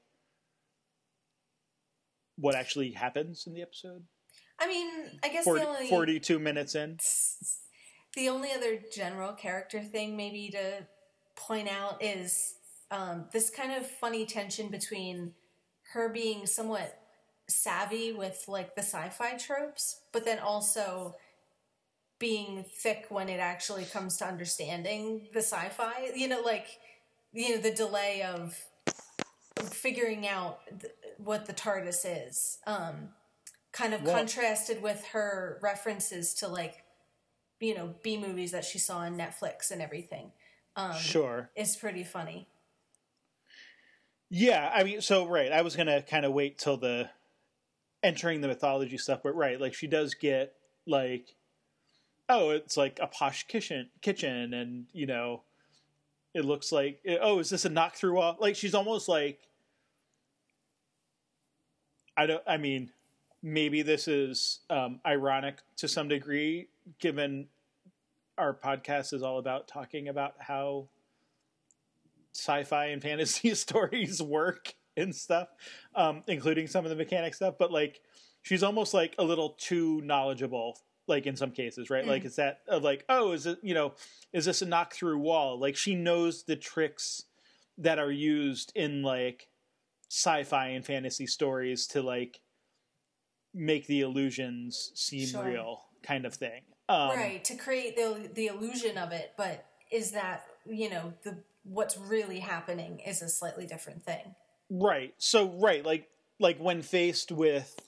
Speaker 1: what actually happens in the episode?
Speaker 2: I mean, I guess 40, the only
Speaker 1: 42 minutes in.
Speaker 2: The only other general character thing maybe to point out is um, this kind of funny tension between her being somewhat savvy with like the sci-fi tropes, but then also being thick when it actually comes to understanding the sci-fi. You know, like you know the delay of figuring out th- what the TARDIS is. Um, kind of well, contrasted with her references to like you know B movies that she saw on Netflix and everything.
Speaker 1: Um, sure,
Speaker 2: is pretty funny.
Speaker 1: Yeah, I mean, so right, I was gonna kind of wait till the entering the mythology stuff, but right, like she does get like, oh, it's like a posh kitchen, kitchen, and you know, it looks like, oh, is this a knock through wall? Like she's almost like, I don't, I mean, maybe this is um, ironic to some degree, given our podcast is all about talking about how sci-fi and fantasy stories work and stuff, um, including some of the mechanic stuff. But like, she's almost like a little too knowledgeable, like in some cases, right? Mm. Like, it's that of like, oh, is it you know, is this a knock through wall? Like, she knows the tricks that are used in like sci-fi and fantasy stories to like make the illusions seem sure. real kind of thing.
Speaker 2: Um, right, to create the the illusion of it, but is that, you know, the what's really happening is a slightly different thing.
Speaker 1: Right. So right, like like when faced with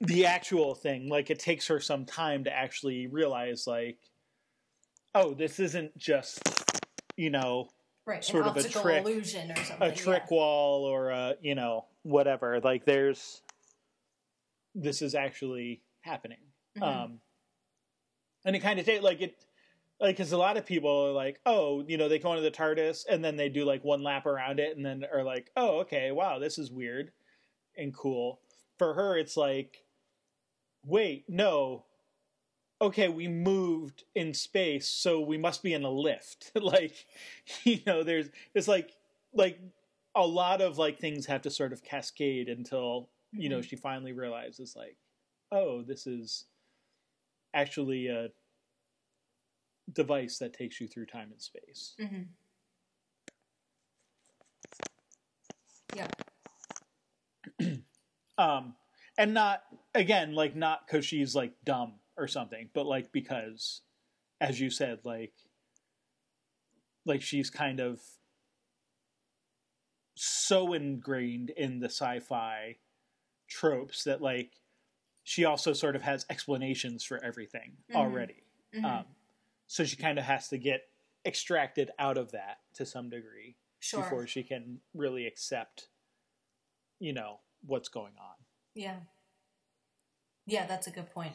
Speaker 1: the actual thing, like it takes her some time to actually realize like oh, this isn't just you know,
Speaker 2: right, sort of a trick illusion or something.
Speaker 1: A trick yeah. wall or a, you know, whatever. Like there's this is actually happening. Mm-hmm. Um, and it kind of like it, like because a lot of people are like, oh, you know, they go into the TARDIS and then they do like one lap around it and then are like, oh, okay, wow, this is weird and cool. For her, it's like, wait, no, okay, we moved in space, so we must be in a lift. like, you know, there's it's like like a lot of like things have to sort of cascade until you know, mm-hmm. she finally realizes like, oh, this is actually a device that takes you through time and space. Mm-hmm.
Speaker 2: Yeah.
Speaker 1: um, and not again like not because she's like dumb or something, but like because, as you said, like like she's kind of so ingrained in the sci-fi tropes that like she also sort of has explanations for everything mm-hmm. already. Mm-hmm. Um, so she kind of has to get extracted out of that to some degree
Speaker 2: sure.
Speaker 1: before she can really accept, you know, what's going on.
Speaker 2: Yeah. Yeah, that's a good point.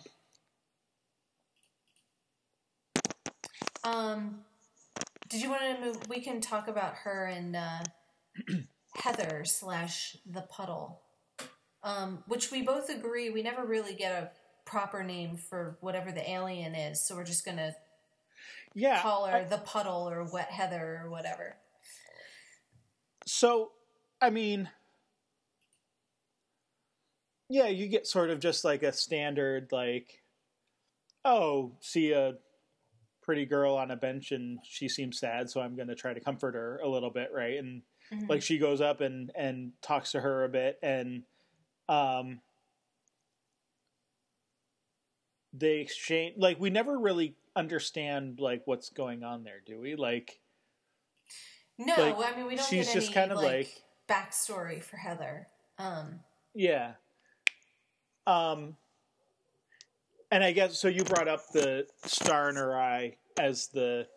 Speaker 2: Um, did you want to move? We can talk about her and uh, Heather slash the puddle, um, which we both agree we never really get a proper name for whatever the alien is. So we're just gonna
Speaker 1: yeah
Speaker 2: call her I, the puddle or wet Heather or whatever.
Speaker 1: So, I mean, yeah, you get sort of just like a standard like, oh, see a pretty girl on a bench and she seems sad, so I'm going to try to comfort her a little bit, right? And mm-hmm. like she goes up and and talks to her a bit, and um, they exchange like we never really understand like what's going on there, do we? Like,
Speaker 2: no, like, I mean we don't. She's just any, kind of like, like backstory for Heather. Um,
Speaker 1: yeah. Um, and I guess so. You brought up the star in her eye as the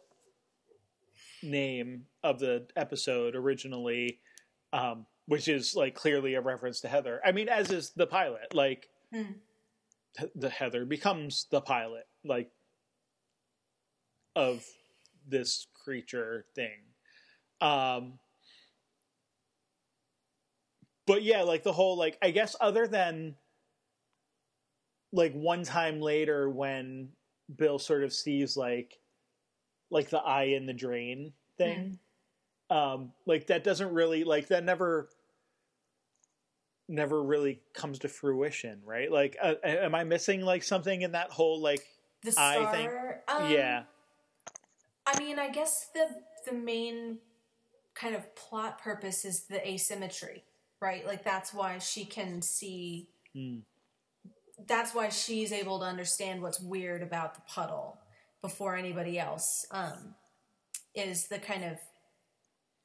Speaker 1: name of the episode originally, um, which is like clearly a reference to Heather. I mean, as is the pilot. Like hmm. the Heather becomes the pilot, like of this creature thing. Um, but yeah, like the whole like I guess other than like one time later when Bill sort of sees like like the eye in the drain thing. Mm. Um like that doesn't really like that never never really comes to fruition, right? Like uh, am I missing like something in that whole like
Speaker 2: the eye thing? Um, yeah. I mean, I guess the the main kind of plot purpose is the asymmetry, right? Like that's why she can see mm that's why she's able to understand what's weird about the puddle before anybody else um, is the kind of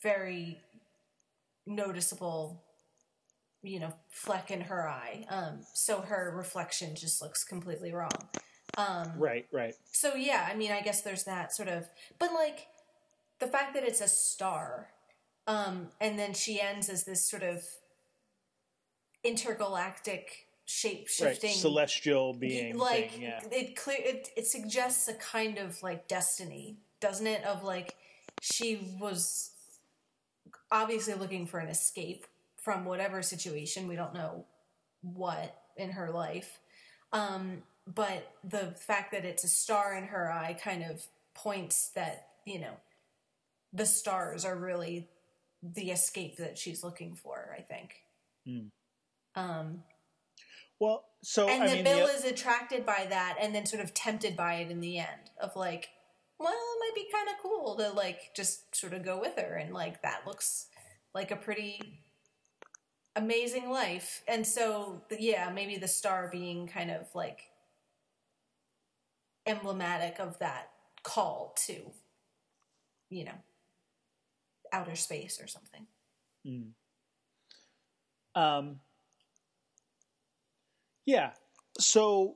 Speaker 2: very noticeable you know fleck in her eye. Um, so her reflection just looks completely wrong um,
Speaker 1: right right
Speaker 2: so yeah i mean i guess there's that sort of but like the fact that it's a star um, and then she ends as this sort of intergalactic shape shifting right.
Speaker 1: celestial being
Speaker 2: like
Speaker 1: thing, yeah.
Speaker 2: it clear it, it suggests a kind of like destiny doesn't it of like she was obviously looking for an escape from whatever situation we don't know what in her life um, but the fact that it's a star in her eye kind of points that you know the stars are really the escape that she's looking for i think. Mm. um,
Speaker 1: well, so
Speaker 2: and
Speaker 1: I
Speaker 2: then
Speaker 1: mean,
Speaker 2: Bill the, is attracted by that, and then sort of tempted by it in the end of like, well, it might be kind of cool to like just sort of go with her, and like that looks like a pretty amazing life, and so yeah, maybe the star being kind of like emblematic of that call to, you know, outer space or something. Mm.
Speaker 1: Um yeah. So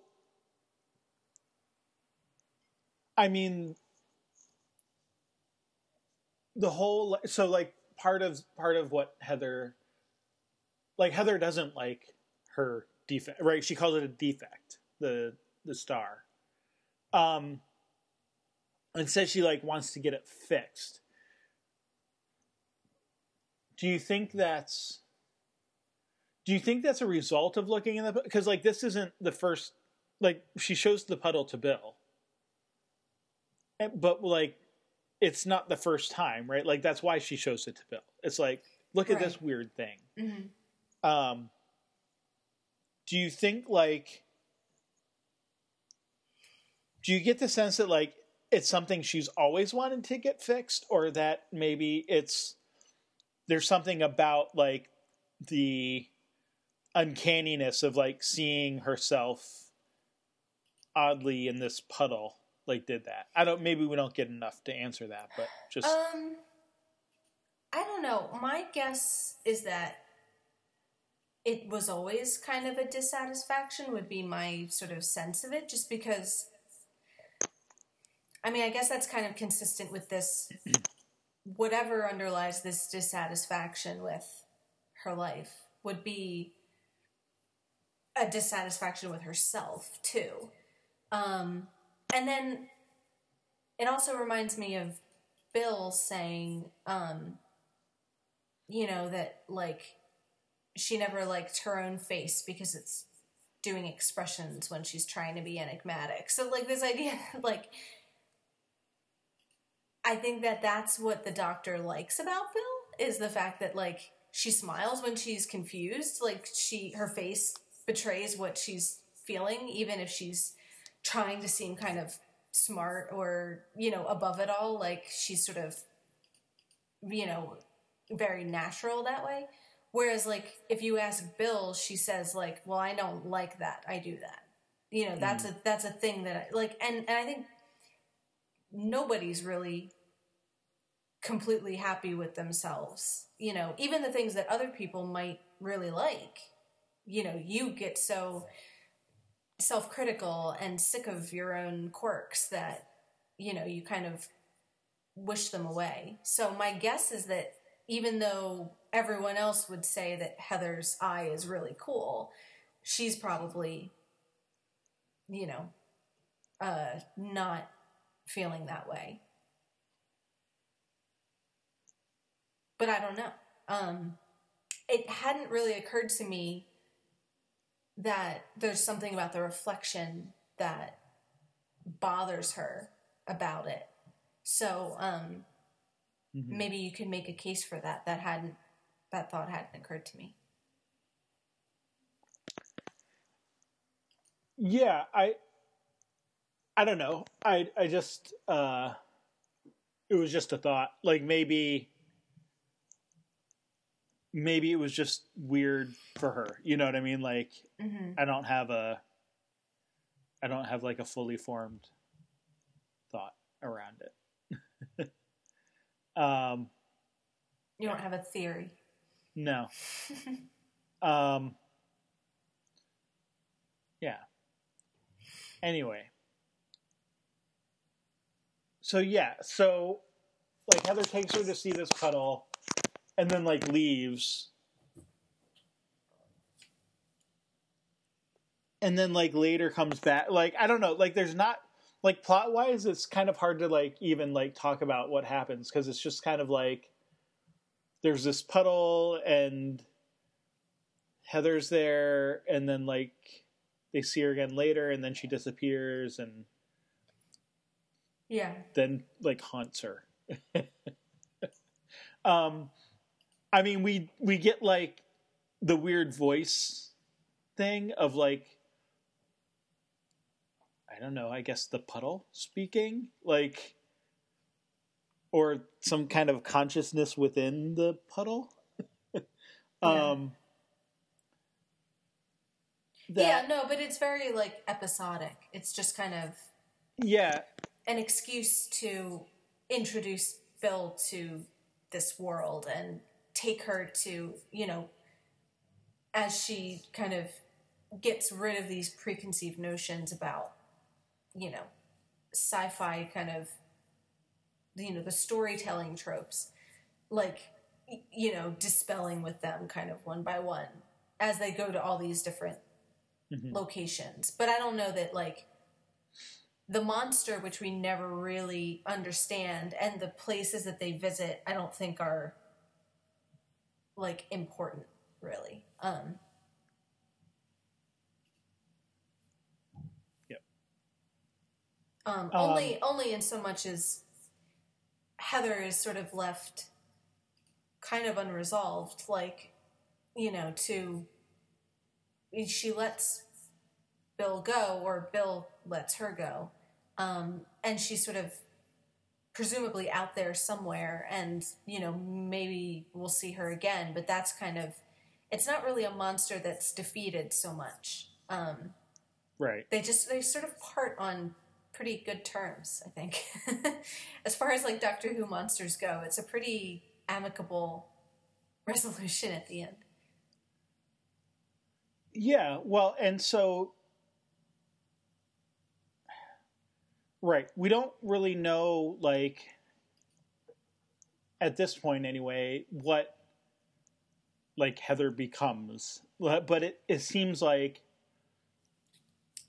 Speaker 1: I mean the whole so like part of part of what Heather like Heather doesn't like her defect, right? She calls it a defect, the the star. Um and says she like wants to get it fixed. Do you think that's do you think that's a result of looking in the because like this isn't the first like she shows the puddle to Bill, but like it's not the first time, right? Like that's why she shows it to Bill. It's like look right. at this weird thing. Mm-hmm. Um, do you think like do you get the sense that like it's something she's always wanted to get fixed or that maybe it's there's something about like the uncanniness of like seeing herself oddly in this puddle like did that. I don't maybe we don't get enough to answer that, but just
Speaker 2: Um, I don't know. My guess is that it was always kind of a dissatisfaction, would be my sort of sense of it, just because. I mean, I guess that's kind of consistent with this. Whatever underlies this dissatisfaction with her life would be a dissatisfaction with herself, too. Um, and then it also reminds me of Bill saying, um, you know, that like she never liked her own face because it's doing expressions when she's trying to be enigmatic. So like this idea, like I think that that's what the doctor likes about Bill is the fact that like she smiles when she's confused, like she her face betrays what she's feeling, even if she's trying to seem kind of smart or you know above it all. Like she's sort of you know very natural that way. Whereas like if you ask Bill, she says like, "Well, I don't like that. I do that." You know, that's mm. a that's a thing that I like and and I think nobody's really completely happy with themselves. You know, even the things that other people might really like. You know, you get so self-critical and sick of your own quirks that you know, you kind of wish them away. So my guess is that even though everyone else would say that Heather's eye is really cool, she's probably you know, uh not feeling that way. But I don't know. Um, it hadn't really occurred to me that there's something about the reflection that bothers her about it. So um,
Speaker 1: Mhm.
Speaker 2: maybe you could make a case for that. That hadn't that thought hadn't occurred to me.
Speaker 1: Yeah, I I don't know. I I just uh it was just a thought. Like maybe maybe it was just weird for her. You know what I mean? Like
Speaker 2: Mm-hmm.
Speaker 1: I don't have a I don't have like a fully formed thought around it. um
Speaker 2: You don't have a theory.
Speaker 1: no. um yeah. Anyway. So yeah, so like Heather takes her to see this puddle and then like leaves. And then like later comes back like I don't know, like there's not like plot wise it's kind of hard to like even like talk about what happens because it's just kind of like there's this puddle and Heather's there and then like they see her again later and then she disappears and
Speaker 2: Yeah.
Speaker 1: then like haunts her. um I mean we we get like the weird voice thing of like I don't know, I guess the puddle speaking like or some kind of consciousness within the puddle. um
Speaker 2: yeah, no, but it's very like episodic. It's just kind of
Speaker 1: yeah,
Speaker 2: an excuse to introduce Bill to this world and take her to, you know, as she kind of gets rid of these preconceived notions about, you know, sci fi kind of, you know, the storytelling tropes, like, you know, dispelling with them kind of one by one as they go to all these different
Speaker 1: Mhm.
Speaker 2: locations. But I don't know that, like, the monster, which we never really understand, and the places that they visit, I don't think are like important, really. Um,
Speaker 1: Yep.
Speaker 2: Um,
Speaker 1: Um,
Speaker 2: only, only in so much as Heather is sort of left kind of unresolved, like you know, to she lets Bill go, or Bill lets her go, um, and she's sort of presumably out there somewhere, and you know maybe we'll see her again. But that's kind of it's not really a monster that's defeated so much. Um,
Speaker 1: right.
Speaker 2: They just they sort of part on pretty good terms, I think. as far as like Doctor Who monsters go, it's a pretty amicable resolution at the end.
Speaker 1: Yeah, well, and so right, we don't really know like at this point anyway what like Heather becomes. But it it seems like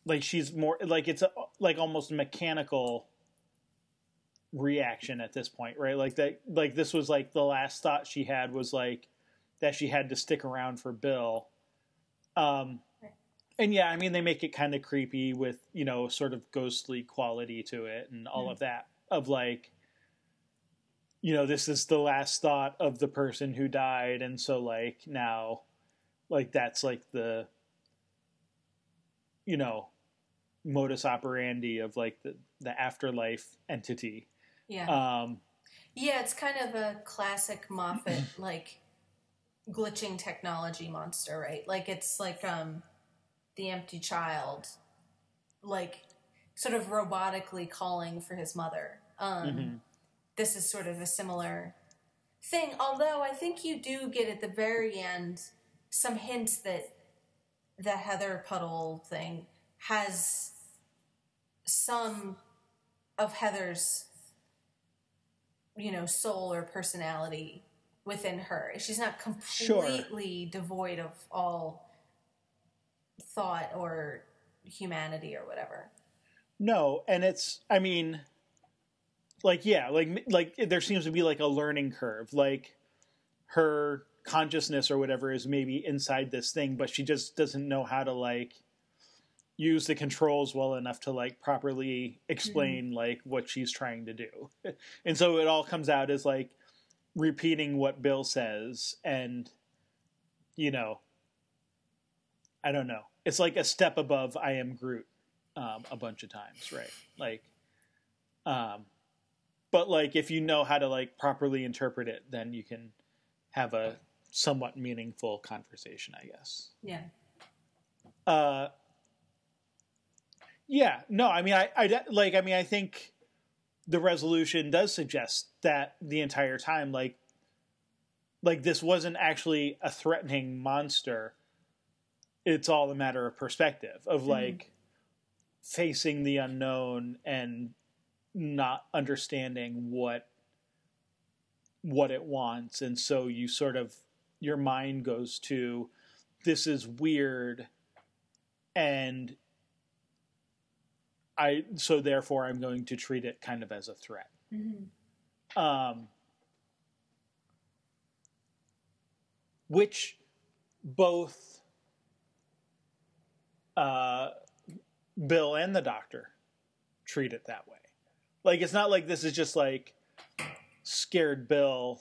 Speaker 1: like she's more like it's a, like almost mechanical reaction at this point, right? Like that like this was like the last thought she had was like that she had to stick around for Bill. Um and yeah, I mean they make it kind of creepy with, you know, sort of ghostly quality to it and all mm. of that of like you know, this is the last thought of the person who died and so like now like that's like the you know modus operandi of like the the afterlife entity.
Speaker 2: Yeah. Um yeah, it's kind of a classic Moffat like glitching technology monster, right? Like it's like um the empty child like sort of robotically calling for his mother. Um mm-hmm. this is sort of a similar thing, although I think you do get at the very end some hints that the Heather Puddle thing has some of Heather's, you know, soul or personality within her. She's not completely sure. devoid of all thought or humanity or whatever.
Speaker 1: No, and it's I mean like yeah, like like there seems to be like a learning curve. Like her consciousness or whatever is maybe inside this thing, but she just doesn't know how to like use the controls well enough to like properly explain mm-hmm. like what she's trying to do. and so it all comes out as like repeating what Bill says and you know I don't know. It's like a step above I am Groot um, a bunch of times, right? Like um but like if you know how to like properly interpret it then you can have a somewhat meaningful conversation, I guess.
Speaker 2: Yeah.
Speaker 1: Uh, yeah. No, I mean, I, I like. I mean, I think the resolution does suggest that the entire time, like, like this wasn't actually a threatening monster. It's all a matter of perspective of mm-hmm. like facing the unknown and not understanding what what it wants and so you sort of your mind goes to this is weird and I so therefore I'm going to treat it kind of as a threat. Mm-hmm. Um, which both uh, Bill and the doctor treat it that way. Like it's not like this is just like scared Bill,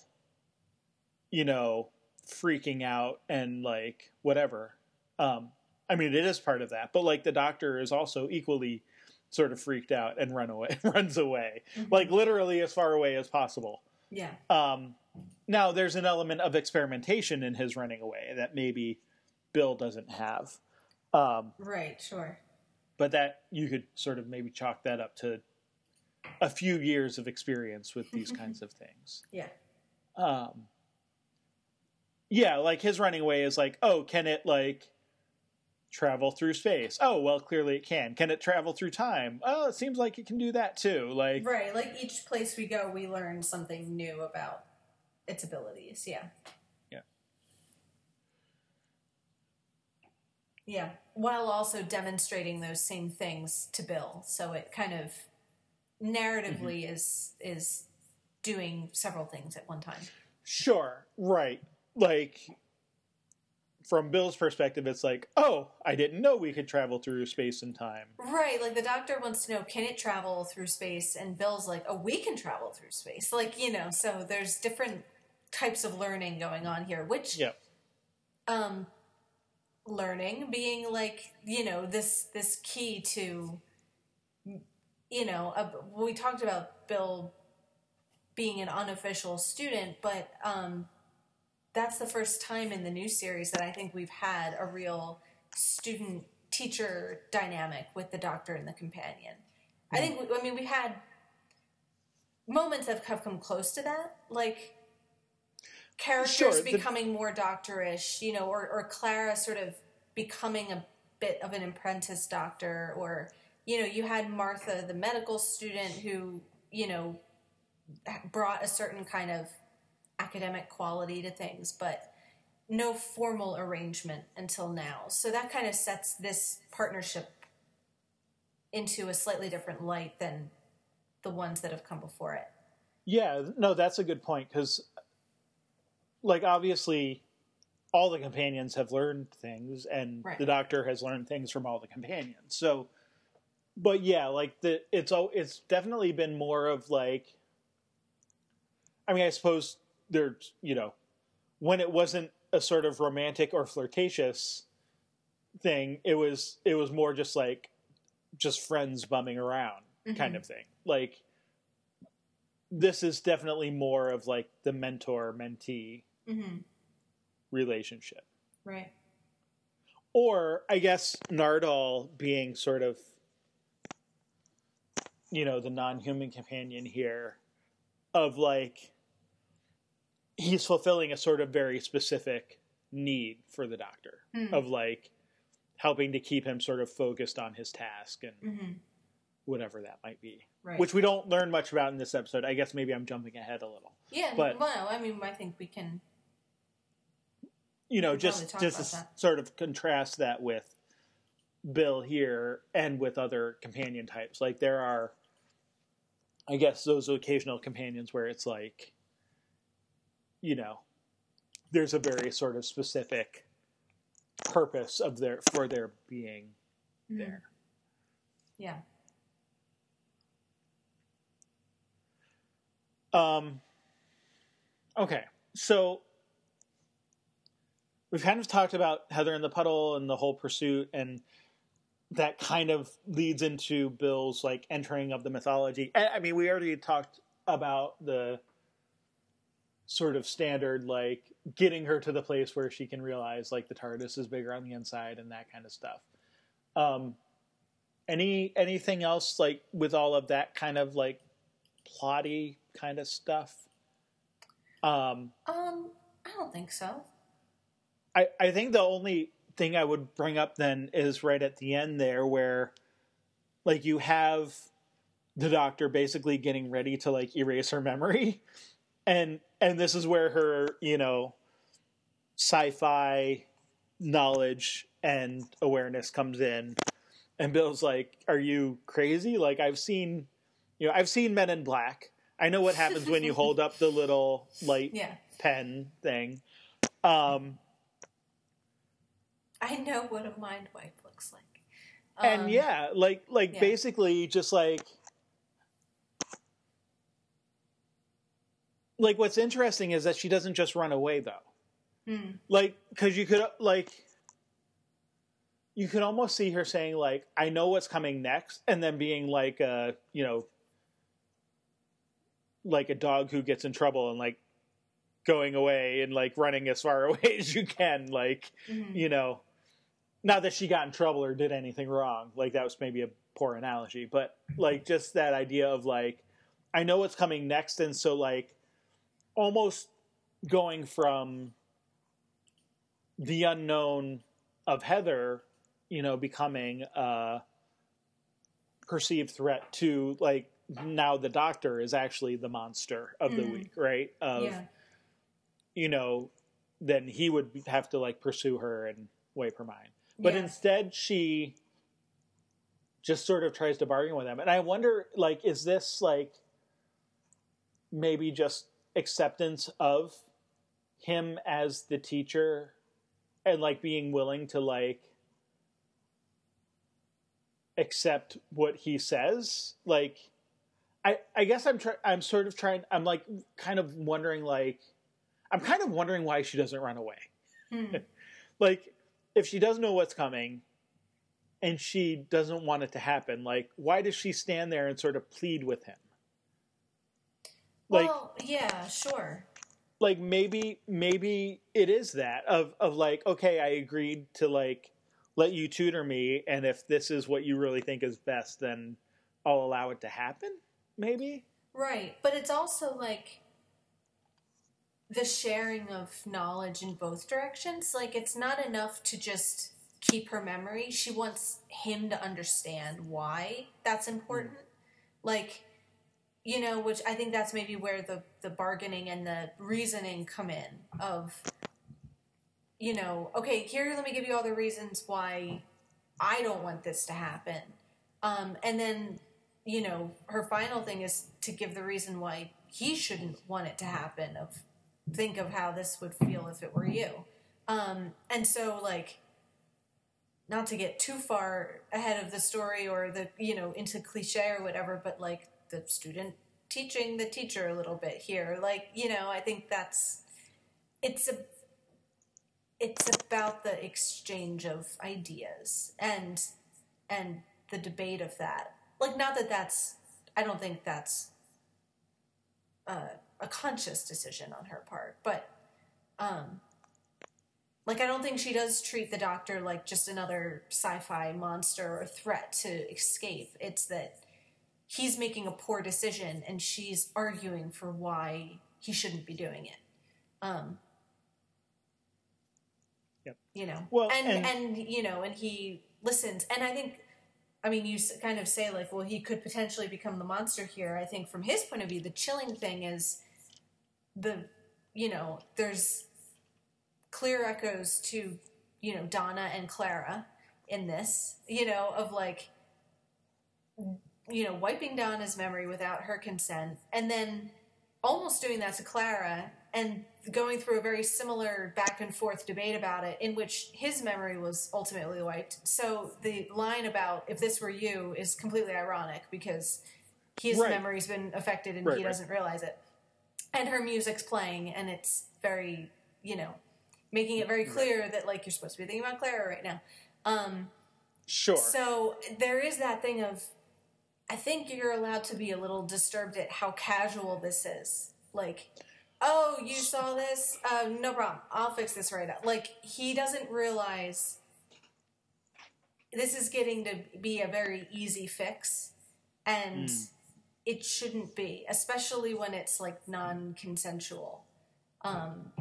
Speaker 1: you know, freaking out and like whatever. Um, I mean, it is part of that, but like the doctor is also equally sort of freaked out and run away, runs away, mm-hmm. like literally as far away as possible.
Speaker 2: Yeah.
Speaker 1: Um, now there's an element of experimentation in his running away that maybe Bill doesn't have. Um,
Speaker 2: right. Sure.
Speaker 1: But that you could sort of maybe chalk that up to a few years of experience with these kinds of things.
Speaker 2: Yeah.
Speaker 1: Um, yeah, like his running away is like, oh, can it like travel through space? Oh, well, clearly it can. Can it travel through time? Oh, it seems like it can do that too. Like
Speaker 2: right, like each place we go, we learn something new about its abilities. Yeah.
Speaker 1: Yeah.
Speaker 2: While also demonstrating those same things to Bill, so it kind of narratively mm-hmm. is is doing several things at one time.
Speaker 1: Sure, right like from Bill's perspective, it's like, oh, I didn't know we could travel through space and time.
Speaker 2: Right. Like the doctor wants to know, can it travel through space? And Bill's like, oh, we can travel through space. Like, you know, so there's different types of learning going on here, which,
Speaker 1: yeah.
Speaker 2: um, learning being like, you know, this, this key to, you know, uh, we talked about Bill being an unofficial student, but, um, that's the first time in the new series that I think we've had a real student teacher dynamic with the doctor and the companion. I think I mean we had moments that have come close to that, like characters
Speaker 1: Sure, the-
Speaker 2: becoming more doctorish, you know, or, or Clara sort of becoming a bit of an apprentice doctor, or you know, you had Martha, the medical student, who you know brought a certain kind of academic quality to things, but no formal arrangement until now. So that kind of sets this partnership into a slightly different light than the ones that have come before it.
Speaker 1: Yeah, no, that's a good point because, like, obviously, all the companions have learned things, and
Speaker 2: Right.
Speaker 1: the Doctor has learned things from all the companions. So, but yeah, like the it's all it's definitely been more of like. I mean, I suppose there's you know, when it wasn't a sort of romantic or flirtatious thing, it was it was more just like just friends bumming around kind
Speaker 2: Mhm.
Speaker 1: of thing. Like this is definitely more of like the mentor mentee
Speaker 2: Mm-hmm.
Speaker 1: relationship.
Speaker 2: Right.
Speaker 1: Or I guess Nardole being sort of you know, the non-human companion here of like he's fulfilling a sort of very specific need for the doctor
Speaker 2: Hmm.
Speaker 1: of like helping to keep him sort of focused on his task and
Speaker 2: Mm-hmm.
Speaker 1: whatever that might be.
Speaker 2: Right.
Speaker 1: Which we don't learn much about in this episode. I guess maybe I'm jumping ahead a little.
Speaker 2: yeah.
Speaker 1: but-
Speaker 2: well, I mean, I think we can.
Speaker 1: You know, just just to
Speaker 2: that.
Speaker 1: sort of contrast that with Bill here and with other companion types. Like there are, I guess, those occasional companions where it's like, you know, there's a very sort of specific purpose of their for their being
Speaker 2: Mhm.
Speaker 1: there.
Speaker 2: Yeah.
Speaker 1: Um, okay, so we've kind of talked about Heather in the puddle and the whole pursuit, and that kind of leads into Bill's like entering of the mythology. I mean, we already talked about the sort of standard like getting her to the place where she can realize like the TARDIS is bigger on the inside and that kind of stuff. Um, any anything else like with all of that kind of like plotty kind of stuff? Um,
Speaker 2: Um, I don't think so.
Speaker 1: I, I think the only thing I would bring up then is right at the end there where like you have the doctor basically getting ready to like erase her memory and and this is where her, you know, sci-fi knowledge and awareness comes in and Bill's like, "Are you crazy? Like I've seen you know, I've seen Men in Black. I know what happens when you hold up the little light
Speaker 2: Yeah.
Speaker 1: pen thing." Um
Speaker 2: I know what a mind wipe looks like.
Speaker 1: and
Speaker 2: Um,
Speaker 1: yeah like like
Speaker 2: yeah.
Speaker 1: basically just like like what's interesting is that she doesn't just run away though
Speaker 2: hmm.
Speaker 1: like because you could like you could almost see her saying like i know what's coming next and then being like a you know like a dog who gets in trouble and like going away and like running as far away as you can like
Speaker 2: Mhm.
Speaker 1: you know, not that she got in trouble or did anything wrong. Like that was maybe a poor analogy, but like just that idea of like, I know what's coming next, and so like, almost going from the unknown of Heather, you know, becoming a perceived threat to like now the doctor is actually the monster of the
Speaker 2: Mhm.
Speaker 1: week, right? Of
Speaker 2: yeah.
Speaker 1: you know, then he would have to like pursue her and wipe her mind. But
Speaker 2: Yeah.
Speaker 1: instead, she just sort of tries to bargain with him. And I wonder, like, is this like maybe just acceptance of him as the teacher and like being willing to like accept what he says? Like, I I guess I'm trying I'm sort of trying. I'm like kind of wondering like I'm kind of wondering why she doesn't run away.
Speaker 2: Hmm.
Speaker 1: Like, if she doesn't know what's coming and she doesn't want it to happen, like, why does she stand there and sort of plead with him? Like,
Speaker 2: well, yeah, sure.
Speaker 1: like maybe maybe it is that of of like okay i agreed to like let you tutor me and if this is what you really think is best then i'll allow it to happen maybe
Speaker 2: right but it's also like the sharing of knowledge in both directions like it's not enough to just keep her memory. She wants him to understand why that's important. Mm. like you know which i think that's maybe where the the bargaining and the reasoning come in of you know okay here let me give you all the reasons why i don't want this to happen. Um, and then you know her final thing is to give the reason why he shouldn't want it to happen of think of how this would feel if it were you um, and so like not to get too far ahead of the story or the you know into cliche or whatever but like the student teaching the teacher a little bit here. Like, you know, I think that's it's a it's about the exchange of ideas and and the debate of that. Like not that that's I don't think that's a, a conscious decision on her part, but um like I don't think she does treat the doctor like just another sci-fi monster or threat to escape. It's that he's making a poor decision and she's arguing for why he shouldn't be doing it. Um,
Speaker 1: yep.
Speaker 2: You know, well, and, and, and you know, and he listens. And I think, I mean, you kind of say like, well, he could potentially become the monster here. I think from his point of view, the chilling thing is the, you know, there's clear echoes to, you know, Donna and Clara in this, you know, of like you know, wiping down his memory without her consent, and then almost doing that to Clara and going through a very similar back and forth debate about it in which his memory was ultimately wiped. So the line about if this were you is completely ironic because his right. memory's been affected and right, he doesn't realize it. And her music's playing and it's very, you know, making it very clear that like you're supposed to be thinking about Clara right now. Um,
Speaker 1: sure.
Speaker 2: So there is that thing of I think you're allowed to be a little disturbed at how casual this is. Like, oh, you saw this? Uh, no problem. I'll fix this right up. Like, he doesn't realize this is getting to be a very easy fix, and mm. It shouldn't be, especially when it's like non consensual. Um,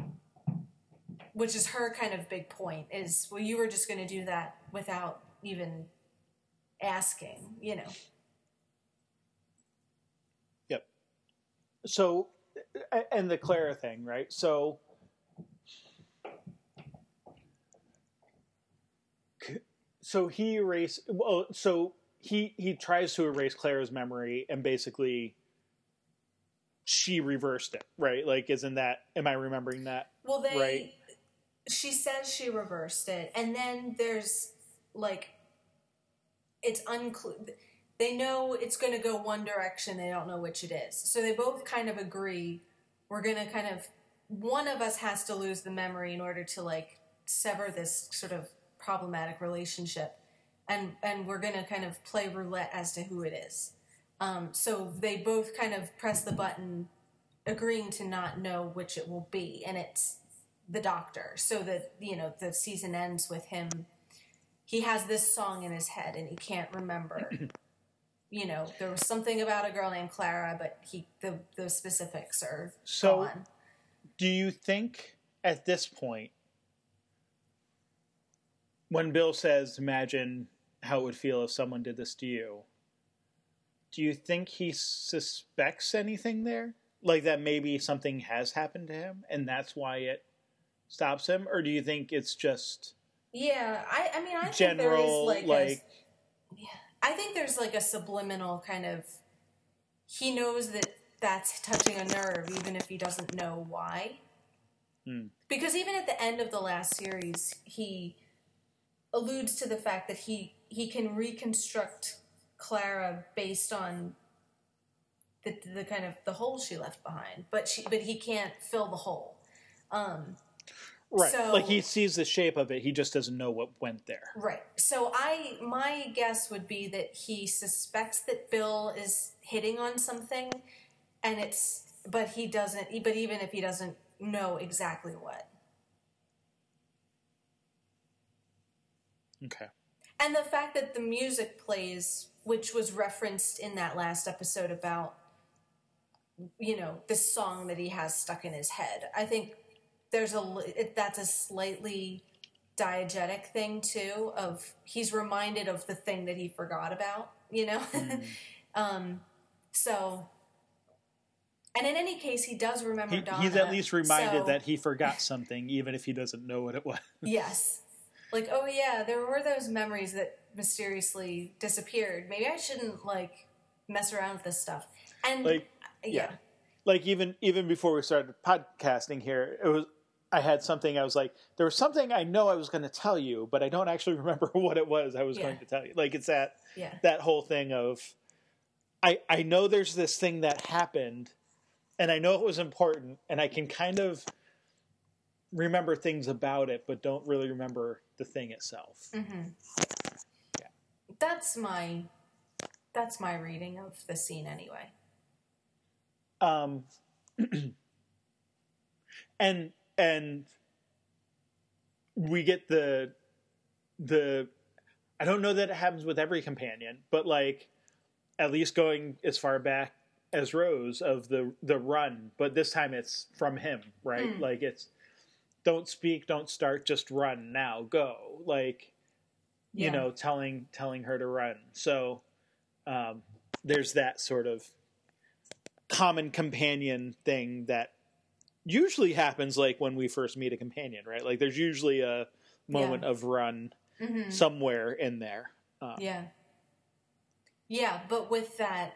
Speaker 2: which is her kind of big point is, well, you were just going to do that without even asking, you know. Yep.
Speaker 1: So and the Clara thing, right? So so he erased. well so he he tries to erase Clara's memory and basically she reversed it, right? Like isn't that am I remembering that?
Speaker 2: Well, they right? she says she reversed it and then there's like it's unclear they know it's going to go one direction. They don't know which it is. So they both kind of agree we're going to kind of, one of us has to lose the memory in order to like sever this sort of problematic relationship. And, and we're going to kind of play roulette as to who it is. Um, so they both kind of press the button, agreeing to not know which it will be. And it's the doctor. So that, you know, the season ends with him. He has this song in his head and he can't remember. you know, there was something about a girl named Clara, but he the the specifics are so. Gone.
Speaker 1: Do you think at this point, when Bill says, "Imagine how it would feel if someone did this to you," do you think he suspects anything there, like that maybe something has happened to him, and that's why it stops him, or do you think it's just?
Speaker 2: Yeah, I, I mean, I general think there is like, like a, yeah I think there's like a subliminal kind of he knows that that's touching a nerve even if he doesn't know why. Hmm. Because even at the end of the last series, he alludes to the fact that he he can reconstruct Clara based on the the kind of the hole she left behind, but she but he can't fill the hole. Um,
Speaker 1: Right. So, like he sees the shape of it, he just doesn't know what went there.
Speaker 2: Right. So I my guess would be that he suspects that Bill is hitting on something and it's but he doesn't. But even if he doesn't know exactly what.
Speaker 1: Okay.
Speaker 2: And the fact that the music plays, which was referenced in that last episode about, you know, this song that he has stuck in his head. I think there's a that's a slightly diegetic thing too. Of he's reminded of the thing that he forgot about. You know, mm. um, so. And in any case, he does remember he,
Speaker 1: Donna. He's at least reminded so, that he forgot something, even if he doesn't know what it was.
Speaker 2: yes, like oh yeah there were those memories that mysteriously disappeared maybe i shouldn't like mess around with this stuff and like yeah. yeah.
Speaker 1: like even even before we started podcasting here it was i had something i was like there was something i know i was going to tell you but i don't actually remember what it was i was yeah. going to tell you like it's that
Speaker 2: yeah.
Speaker 1: that whole thing of i i know there's this thing that happened and i know it was important and i can kind of remember things about it, but don't really remember the thing itself.
Speaker 2: Mm-hmm. Yeah. That's my that's my reading of the scene anyway.
Speaker 1: Um, and and we get the the I don't know that it happens with every companion, but like at least going as far back as Rose of the the run, but this time it's from him, right? Mm. Like it's don't speak, don't start, just run now, go. Like, yeah. you know, telling telling her to run. So um, there's that sort of common companion thing that usually happens like when we first meet a companion, right? Like there's usually a moment yeah. of run mm-hmm. somewhere in there.
Speaker 2: Um, yeah. Yeah, but with that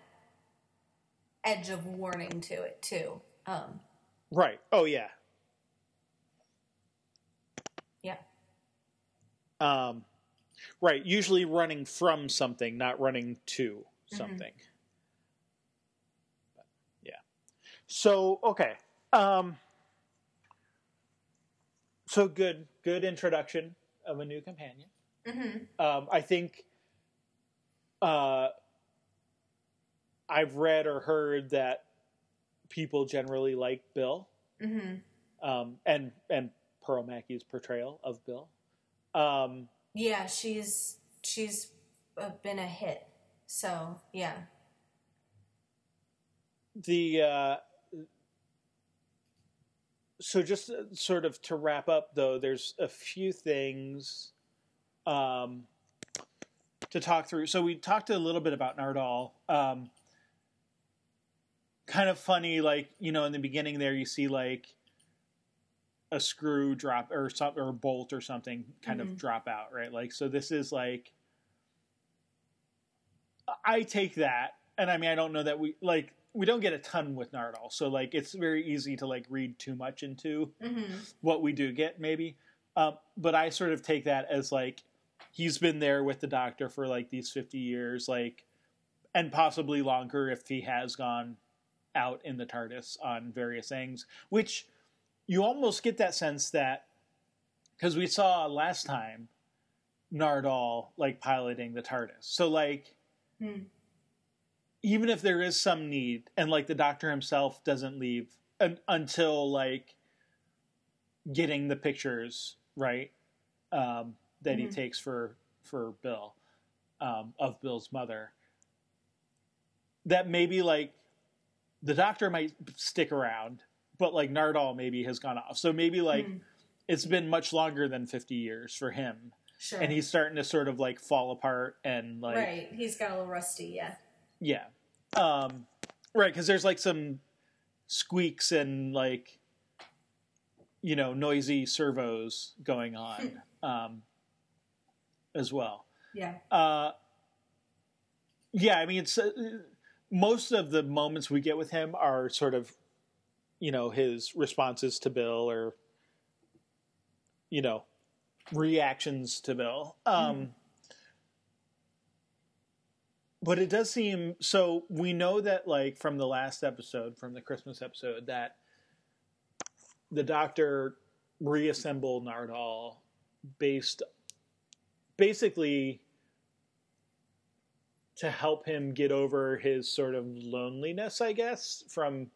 Speaker 2: edge of warning to it too. Um,
Speaker 1: right. Oh yeah. Um, right. Usually running from something, not running to mm-hmm. something. Mm-hmm. yeah. So okay. Um, so good, good introduction of a new companion. Mm-hmm. Um, I think. Uh, I've read or heard that people generally like Bill, mm-hmm. um, and and Pearl Mackie's portrayal of Bill. Um,
Speaker 2: yeah, she's she's uh, been a hit. So yeah.
Speaker 1: The uh, so just uh, sort of to wrap up though, there's a few things um, to talk through. So we talked a little bit about Nardole. Um, kind of funny, like you know, in the beginning there, you see like a screw drop or some or a bolt or something kind mm-hmm. of drop out, right? Like so this is like I take that and I mean I don't know that we like we don't get a ton with Nardole, so like it's very easy to like read too much into mm-hmm. what we do get maybe. Um, but I sort of take that as like he's been there with the doctor for like these 50 years like and possibly longer if he has gone out in the TARDIS on various things, which you almost get that sense that because we saw last time Nardole like piloting the TARDIS, so like. Hmm. Even if there is some need, and like the doctor himself doesn't leave un- until like getting the pictures right um, that mm-hmm. he takes for for Bill um, of Bill's mother. That maybe like the doctor might stick around but like Nardole maybe has gone off. So maybe like mm. it's been much longer than 50 years for him. Sure. And he's starting to sort of like fall apart and like
Speaker 2: Right, he's got a little rusty, yeah.
Speaker 1: Yeah. Um right, cuz there's like some squeaks and like you know, noisy servos going on um as well.
Speaker 2: Yeah.
Speaker 1: Uh yeah, I mean it's uh, most of the moments we get with him are sort of you know his responses to Bill or you know reactions to Bill. Um, mm. But it does seem so. We know that, like from the last episode, from the Christmas episode, that the Doctor reassembled Nardole based basically to help him get over his sort of loneliness, I guess, from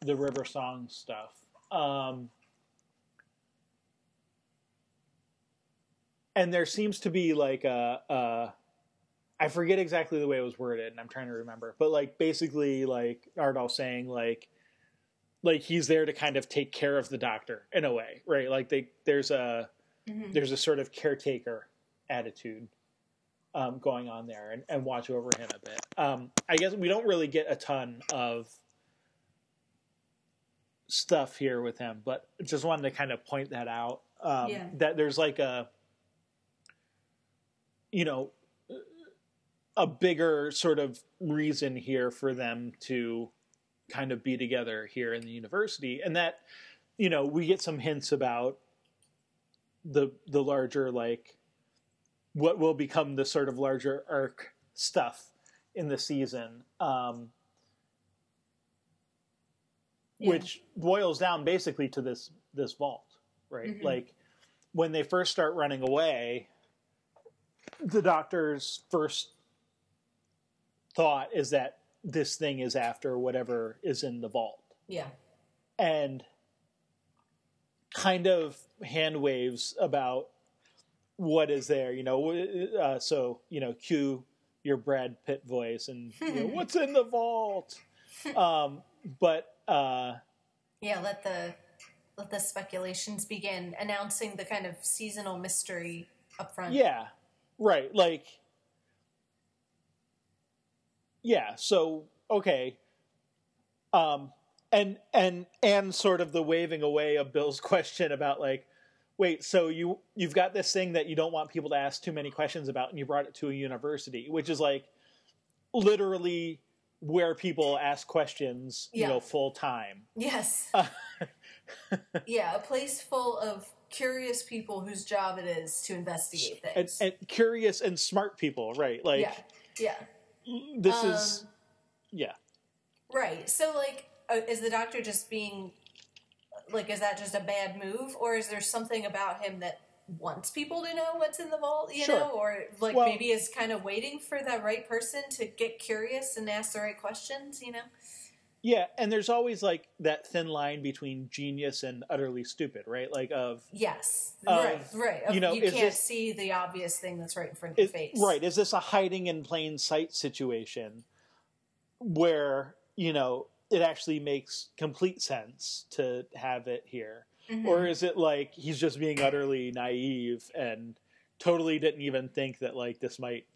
Speaker 1: the River Song stuff. Um, and there seems to be like a, a I forget exactly the way it was worded, and I'm trying to remember, but like basically like Nardole saying like like he's there to kind of take care of the doctor in a way, right? Like they there's a mm-hmm. there's a sort of caretaker attitude um, going on there and, and watch over him a bit. Um, I guess we don't really get a ton of stuff here with him, but just wanted to kind of point that out. Um, yeah. That there's like a you know a bigger sort of reason here for them to kind of be together here in the university and that you know we get some hints about the the larger like what will become the sort of larger arc stuff in the season um, yeah. which boils down basically to this this vault right mm-hmm. like when they first start running away the doctor's first thought is that this thing is after whatever is in the vault.
Speaker 2: Yeah.
Speaker 1: And kind of hand waves about what is there, you know. Uh, so, you know, cue your Brad Pitt voice and you know, what's in the vault. Um, but uh,
Speaker 2: yeah, let the let the speculations begin, announcing the kind of seasonal mystery up front.
Speaker 1: Yeah, right. Like yeah, so okay. Um and and and sort of the waving away of Bill's question about like wait, so you you've got this thing that you don't want people to ask too many questions about and you brought it to a university, which is like literally where people ask questions, yeah. you know, full time.
Speaker 2: Yes. yeah, a place full of curious people whose job it is to investigate
Speaker 1: things. And, and curious and smart people, right? Like
Speaker 2: Yeah. Yeah
Speaker 1: this um, is yeah
Speaker 2: right so like uh, is the doctor just being like is that just a bad move or is there something about him that wants people to know what's in the vault you sure. know or like well, maybe is kind of waiting for that right person to get curious and ask the right questions you know
Speaker 1: yeah, and there's always like that thin line between genius and utterly stupid, right? Like of
Speaker 2: yes, of, right, right. Of, you know, you can't this, see the obvious thing that's right in front of
Speaker 1: is,
Speaker 2: your face.
Speaker 1: Right? Is this a hiding in plain sight situation where you know it actually makes complete sense to have it here, mm-hmm. or is it like he's just being utterly naive and totally didn't even think that like this might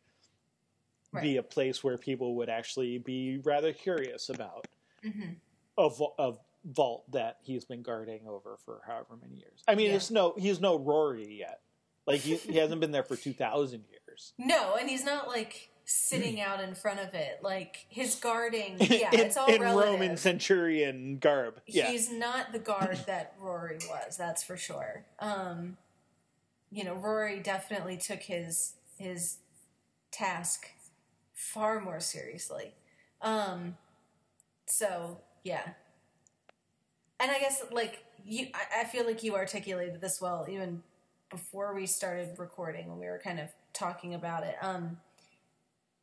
Speaker 1: right. be a place where people would actually be rather curious about? mm-hmm. of of vault that he's been guarding over for however many years. I mean, yeah. it's no he's no Rory yet. Like he, he hasn't been there for two thousand years.
Speaker 2: No, and he's not like sitting out in front of it. Like his guarding, yeah, in, it's all in relative. Roman
Speaker 1: centurion garb. Yeah.
Speaker 2: He's not the guard that Rory was. That's for sure. Um, you know, Rory definitely took his his task far more seriously. Um, so yeah, and I guess like you, I, I feel like you articulated this well even before we started recording when we were kind of talking about it. Um,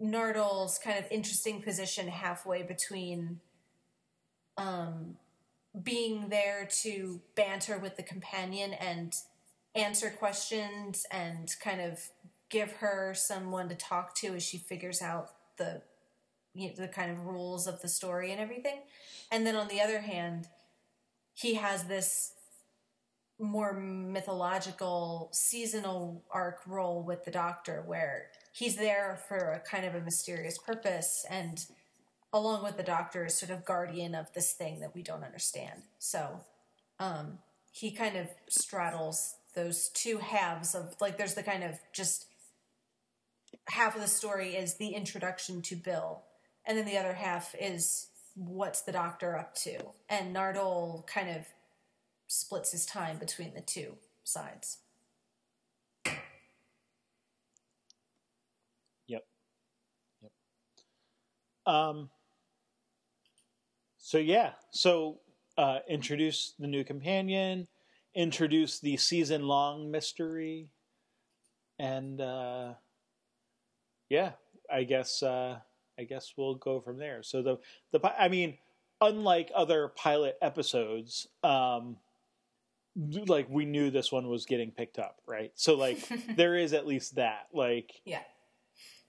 Speaker 2: Nardole's kind of interesting position halfway between um, being there to banter with the companion and answer questions and kind of give her someone to talk to as she figures out the you know, the kind of rules of the story and everything. And then on the other hand, he has this more mythological seasonal arc role with the doctor where he's there for a kind of a mysterious purpose and along with the doctor is sort of guardian of this thing that we don't understand. So um, he kind of straddles those two halves of like there's the kind of just half of the story is the introduction to bill and then the other half is what's the doctor up to. And nardole kind of splits his time between the two sides
Speaker 1: um so yeah so uh introduce the new companion introduce the season long mystery and uh yeah i guess uh I guess we'll go from there. So the the I mean, unlike other pilot episodes, um, like we knew this one was getting picked up, right? So like there is at least that. Like
Speaker 2: yeah.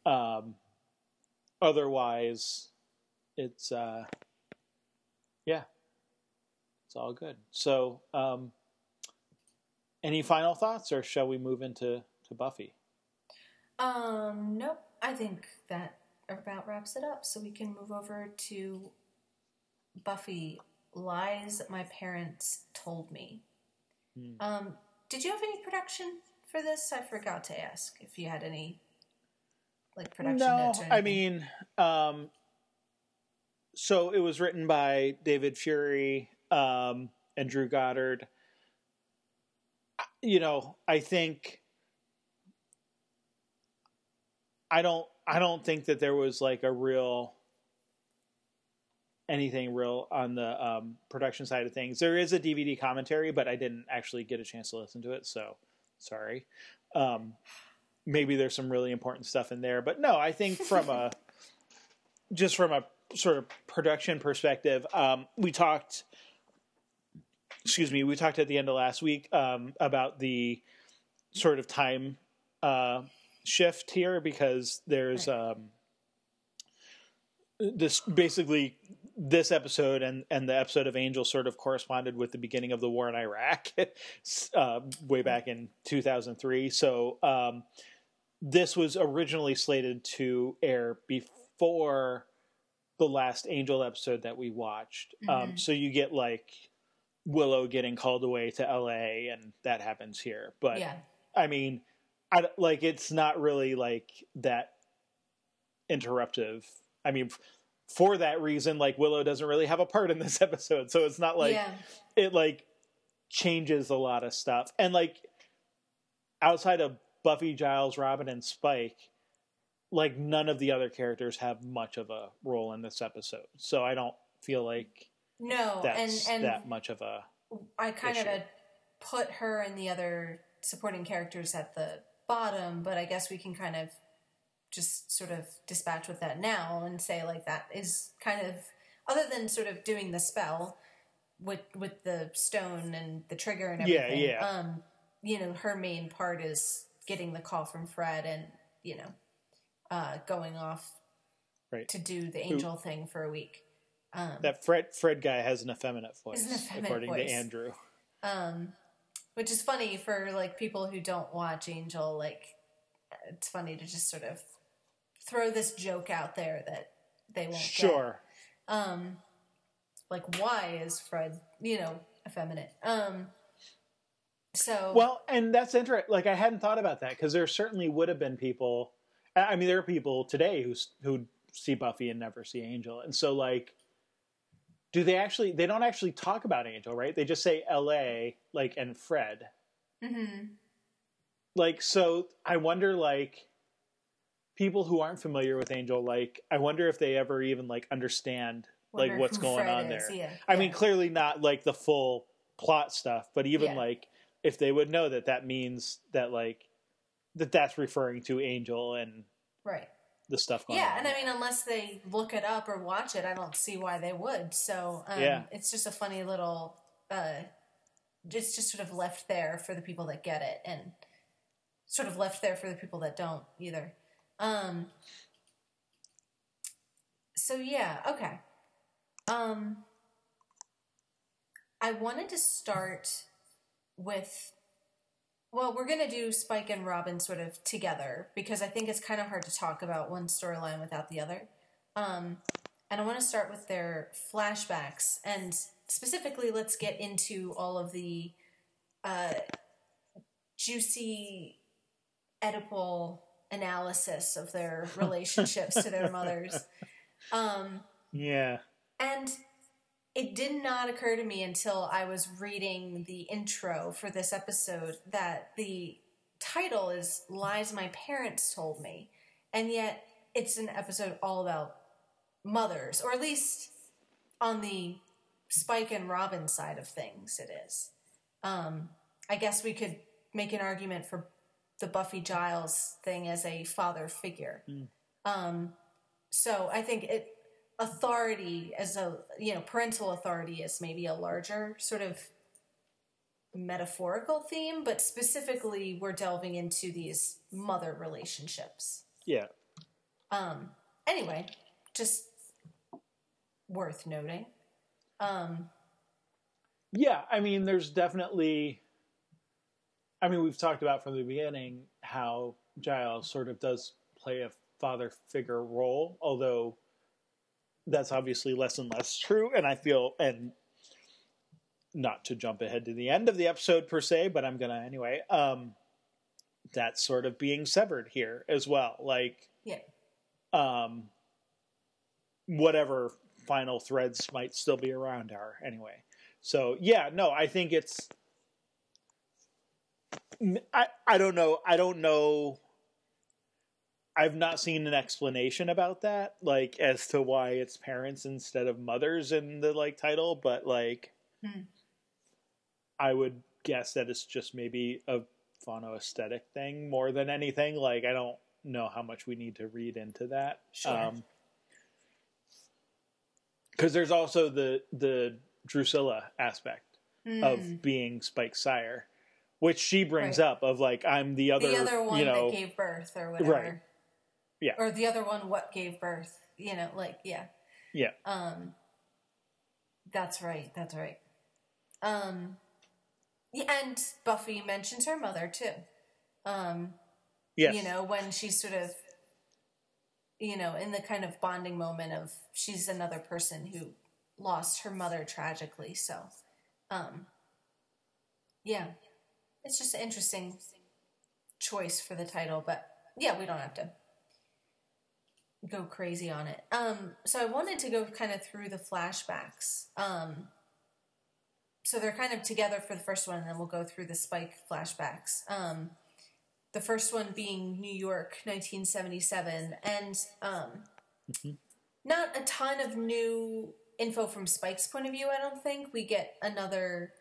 Speaker 1: Um, otherwise, it's uh, yeah, it's all good. So, um, any final thoughts, or shall we move into to Buffy?
Speaker 2: Um, nope. I think that about wraps it up. So we can move over to Buffy lies my parents told me. Hmm. Um, did you have any production for this? I forgot to ask if you had any like production
Speaker 1: no, I mean, um, so it was written by David Fury um, and Drew Goddard. You know, I think I don't I don't think that there was like a real anything real on the um, production side of things. There is a DVD commentary, but I didn't actually get a chance to listen to it, so sorry. Um, maybe there's some really important stuff in there, but no, I think from a just from a sort of production perspective, um, we talked. Excuse me, we talked at the end of last week um, about the sort of time uh, shift here because there's um, this basically this episode and, and the episode of Angel sort of corresponded with the beginning of the war in Iraq, uh, way back in 2003. So um, this was originally slated to air before the last Angel episode that we watched. Um, mm-hmm. Um, so you get like Willow getting called away to LA, and that happens here. But yeah. I mean, I like it's not really like that interruptive. I mean, for that reason, like Willow doesn't really have a part in this episode, so it's not like yeah. it like changes a lot of stuff. And like outside of Buffy, Giles, Robin, and Spike, like none of the other characters have much of a role in this episode. So I don't feel like
Speaker 2: no,
Speaker 1: that's
Speaker 2: and, and
Speaker 1: that much of a.
Speaker 2: I kind issue. of put her and the other supporting characters at the bottom, but I guess we can kind of just sort of dispatch with that now and say like that is kind of other than sort of doing the spell with with the stone and the trigger and everything. Yeah, yeah. Um, you know, her main part is getting the call from Fred and you know, uh, going off
Speaker 1: right.
Speaker 2: to do the angel thing for a week.
Speaker 1: Um, that Fred Fred guy has an effeminate voice,
Speaker 2: an effeminate
Speaker 1: according
Speaker 2: voice.
Speaker 1: to Andrew.
Speaker 2: Um, which is funny for like people who don't watch Angel. Like, it's funny to just sort of throw this joke out there that they won't.
Speaker 1: Sure.
Speaker 2: Get. Um, like why is Fred, you know, effeminate? Um, so
Speaker 1: well, and that's interesting. Like I hadn't thought about that because there certainly would have been people. I mean, there are people today who who see Buffy and never see Angel, and so like, do they actually? They don't actually talk about Angel, right? They just say L.A. like and Fred.
Speaker 2: Mm-hmm.
Speaker 1: Like so, I wonder like people who aren't familiar with Angel, like I wonder if they ever even like understand wonder like what's going Fred on is, there. Yeah. I yeah. mean, clearly not like the full plot stuff, but even yeah. like if they would know that that means that like that that's referring to Angel and
Speaker 2: right
Speaker 1: the stuff
Speaker 2: going yeah, on. and I mean, unless they look it up or watch it, I don't see why they would. So um, yeah. it's just a funny little, uh, it's just sort of left there for the people that get it, and sort of left there for the people that don't either. Um. So yeah, okay. Um. I wanted to start with well, we're going to do Spike and Robin sort of together because I think it's kind of hard to talk about one storyline without the other. Um, and I want to start with their flashbacks. And specifically, let's get into all of the uh, juicy Oedipal analysis of their relationships to their mothers. Um,
Speaker 1: yeah.
Speaker 2: And it did not occur to me until I was reading the intro for this episode that the title is Lies My Parents Told Me. And yet it's an episode all about mothers, or at least on the Spike and Robin side of things, it is. Um, I guess we could make an argument for the Buffy Giles thing as a father figure. Mm. Um, so I think it authority as a you know parental authority is maybe a larger sort of metaphorical theme, but specifically we're delving into these mother relationships.
Speaker 1: Yeah.
Speaker 2: Um. Anyway, just worth noting. Um.
Speaker 1: Yeah, I mean, there's definitely. I mean, we've talked about from the beginning how Giles sort of does play a father figure role, although that's obviously less and less true. And I feel, and not to jump ahead to the end of the episode per se, but I'm gonna anyway. Um, that's sort of being severed here as well. Like,
Speaker 2: Yeah.
Speaker 1: um, whatever final threads might still be around are anyway. So yeah, no, I think it's. I I don't know. I don't know. I've not seen an explanation about that, like as to why it's parents instead of mothers in the like title, but like,
Speaker 2: Hmm.
Speaker 1: I would guess that it's just maybe a phono aesthetic thing more than anything. Like, I don't know how much we need to read into that.
Speaker 2: Sure.
Speaker 1: because there's also the the Drusilla aspect
Speaker 2: Mm.
Speaker 1: of being Spike's sire, which she brings
Speaker 2: Right.
Speaker 1: up of like I'm the other,
Speaker 2: the other one
Speaker 1: you know,
Speaker 2: that gave birth or whatever.
Speaker 1: Right. Yeah.
Speaker 2: Or the other one what gave birth. You know, like yeah.
Speaker 1: yeah,
Speaker 2: Um That's right, that's right. Um yeah, and Buffy mentions her mother too. Um
Speaker 1: yes,
Speaker 2: you know, when she's sort of you know, in the kind of bonding moment of she's another person who lost her mother tragically, so um yeah. It's just an interesting choice for the title, but yeah, we don't have to go crazy on it. Um so I wanted to go kind of through the flashbacks. Um so they're kind of together for the first one and then we'll go through the spike flashbacks. Um the first one being New York, 1977, and um, not a ton of new info from Spike's point of view. I don't think we get another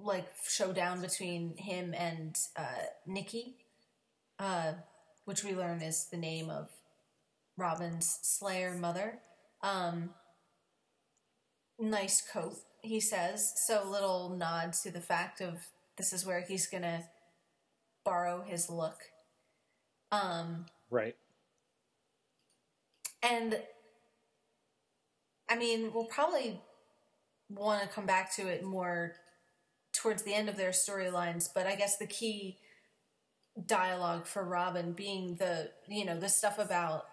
Speaker 2: like showdown between him and uh, Nikki, uh, which we learn is the name of Robin's Slayer mother. Um, nice coat, he says. So little nod to the fact of this is where he's gonna borrow his look. Um,
Speaker 1: right,
Speaker 2: and I mean, we'll probably want to come back to it more towards the end of their storylines, but I guess the key dialogue for Robin being the, you know, the stuff about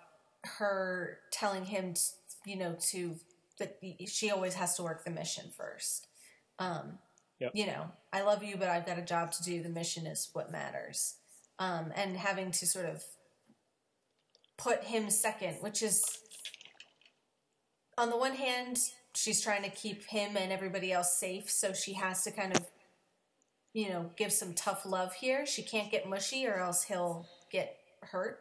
Speaker 2: her telling him, t- you know, to that she always has to work the mission first. Um,
Speaker 1: Yep.
Speaker 2: You know, I love you, but I've got a job to do. The mission is what matters. Um, and having to sort of put him second, which is on the one hand, she's trying to keep him and everybody else safe, so she has to kind of, you know, give some tough love here. She can't get mushy or else he'll get hurt.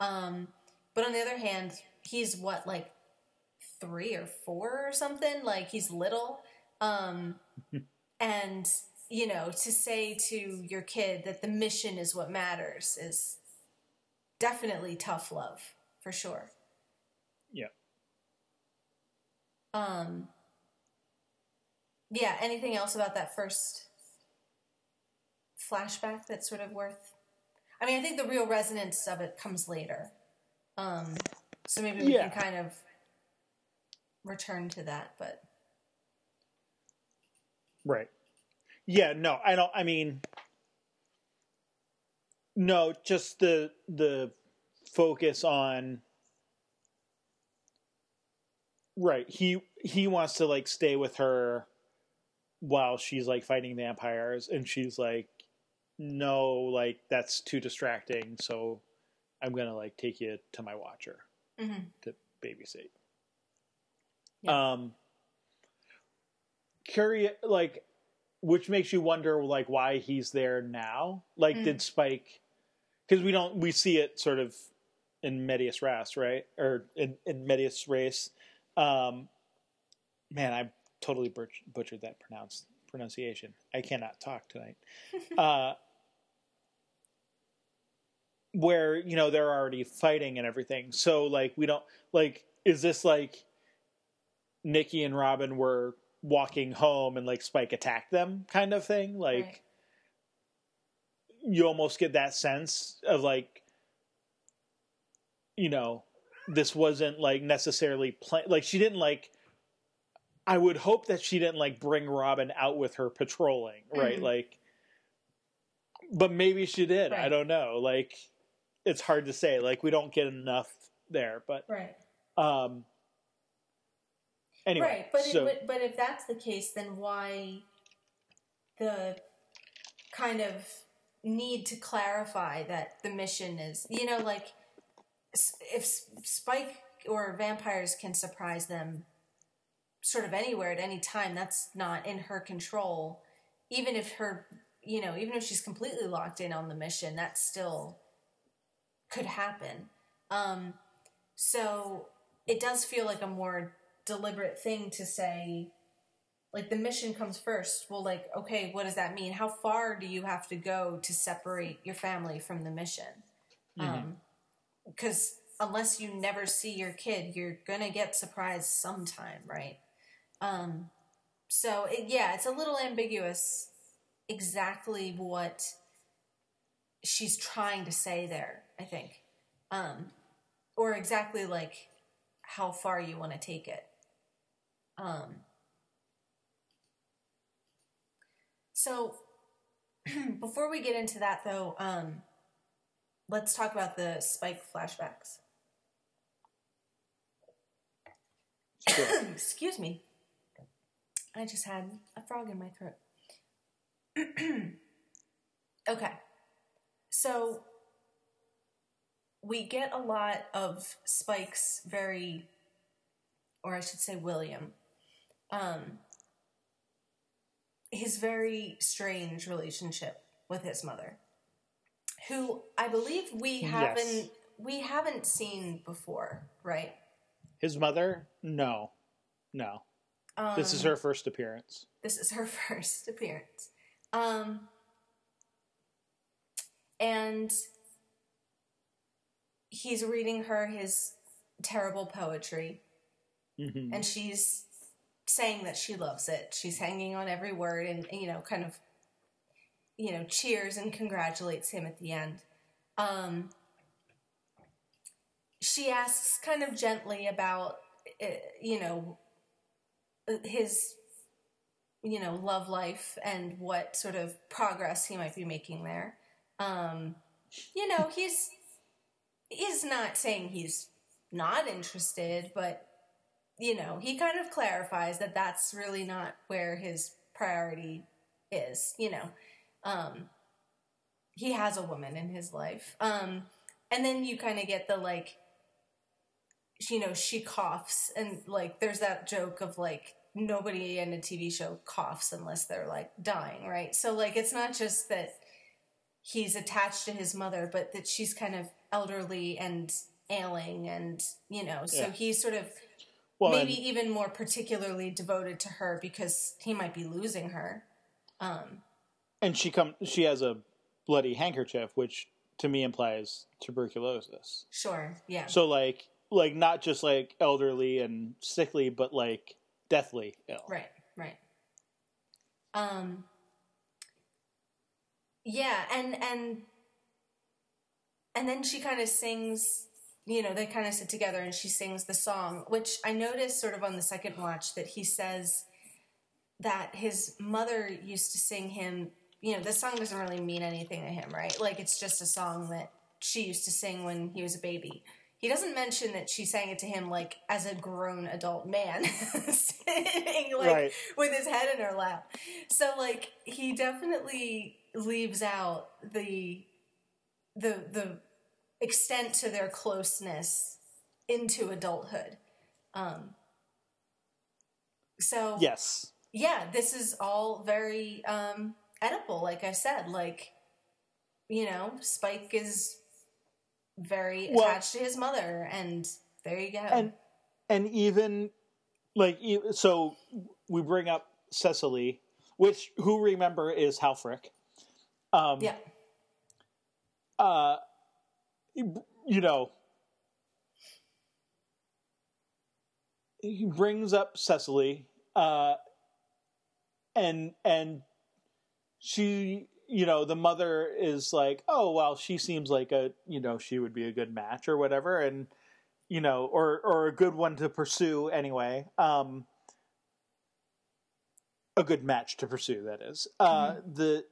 Speaker 2: Um, but on the other hand, he's what, like three or four or something? Like he's little. Um, and, you know, to say to your kid that the mission is what matters is definitely tough love for sure.
Speaker 1: yeah.
Speaker 2: Um, yeah. Anything else about that first flashback that's sort of worth? I mean, I think the real resonance of it comes later. Um, so maybe we
Speaker 1: Yeah.
Speaker 2: can kind of return to that, but
Speaker 1: Right. Yeah, no, I don't I mean no, just the the focus on Right. He he wants to like stay with her while she's like fighting vampires and she's like no, like that's too distracting, so I'm going to like take you to my watcher
Speaker 2: Mhm.
Speaker 1: to babysit.
Speaker 2: Yeah.
Speaker 1: Um curious like which makes you wonder like why he's there now like
Speaker 2: Mm.
Speaker 1: did spike because we don't we see it sort of in medias res right or in, in medias race um man i totally butch- butchered that pronounce pronunciation i cannot talk tonight uh where you know they're already fighting and everything so like we don't like is this like Nikki and Robin were walking home and like Spike attacked them kind of thing? Like
Speaker 2: Right.
Speaker 1: you almost get that sense of like you know this wasn't like necessarily plan like she didn't like I would hope that she didn't like bring Robin out with her patrolling, right?
Speaker 2: Mhm.
Speaker 1: Like but maybe she did. I don't know. Like it's hard to say. Like we don't get enough there, but
Speaker 2: Right.
Speaker 1: um anyway.
Speaker 2: right, but
Speaker 1: so,
Speaker 2: it, but but if that's the case, then why the kind of need to clarify that the mission is, you know, like if Spike or vampires can surprise them sort of anywhere at any time, that's not in her control. Even if her, you know, even if she's completely locked in on the mission, that's still could happen. Um, so it does feel like a more deliberate thing to say like the mission comes first. Well like okay what does that mean? How far do you have to go to separate your family from the mission? Um because unless you never see your kid you're gonna get surprised sometime right? Um so it, yeah it's a little ambiguous exactly what she's trying to say there i think um or exactly like how far you want to take it. Um, so before we get into that, though, um, let's talk about the Spike flashbacks.
Speaker 1: sure.
Speaker 2: Excuse me. I just had a frog in my throat. okay. So we get a lot of Spike's very, or I should say William, um, his very strange relationship with his mother, who I believe we haven't we haven't seen before, right?
Speaker 1: His mother? No. No.
Speaker 2: Um,
Speaker 1: This is her first appearance.
Speaker 2: This is her first appearance. Um, and he's reading her his terrible poetry,
Speaker 1: hmm
Speaker 2: and she's saying that she loves it. She's hanging on every word and, you know, kind of, you know, cheers and congratulates him at the end. Um, she asks kind of gently about, uh, you know, his you know love life and what sort of progress he might be making there um you know he's he's not saying he's not interested but you know he kind of clarifies that that's really not where his priority is you know um he has a woman in his life um and then you kind of get the like you know she coughs and like there's that joke of like nobody in a TV show coughs unless they're like dying, right? So like it's not just that he's attached to his mother, but that she's kind of elderly and ailing and you know, so
Speaker 1: Yeah.
Speaker 2: he's sort of
Speaker 1: Well,
Speaker 2: maybe
Speaker 1: and-
Speaker 2: even more particularly devoted to her because he might be losing her. Um
Speaker 1: and she come she has a bloody handkerchief, which to me implies tuberculosis.
Speaker 2: sure, yeah.
Speaker 1: So like like not just like elderly and sickly, but like deathly ill.
Speaker 2: Right, right. Um Yeah, and and and then she kind of sings, you know, they kind of sit together and she sings the song, which I noticed sort of on the second watch that he says that his mother used to sing him, you know, this song doesn't really mean anything to him, right? Like it's just a song that she used to sing when he was a baby. He doesn't mention that she sang it to him like as a grown adult man, sitting like
Speaker 1: Right.
Speaker 2: with his head in her lap. So like he definitely leaves out the the the extent to their closeness into adulthood. Um so
Speaker 1: Yes.
Speaker 2: yeah, this is all very um Oedipal, like I said. Like, you know, Spike is very
Speaker 1: Well-
Speaker 2: attached to his mother, and there you go.
Speaker 1: And and even like so we bring up Cecily, which who remember is Halfrek. Um
Speaker 2: yeah,
Speaker 1: uh you know he brings up Cecily, uh, and and she, you know, the mother is like, oh well, she seems like a, you know, she would be a good match or whatever, and you know, or or a good one to pursue anyway. Um, a good match to pursue. That is uh, mm-hmm. the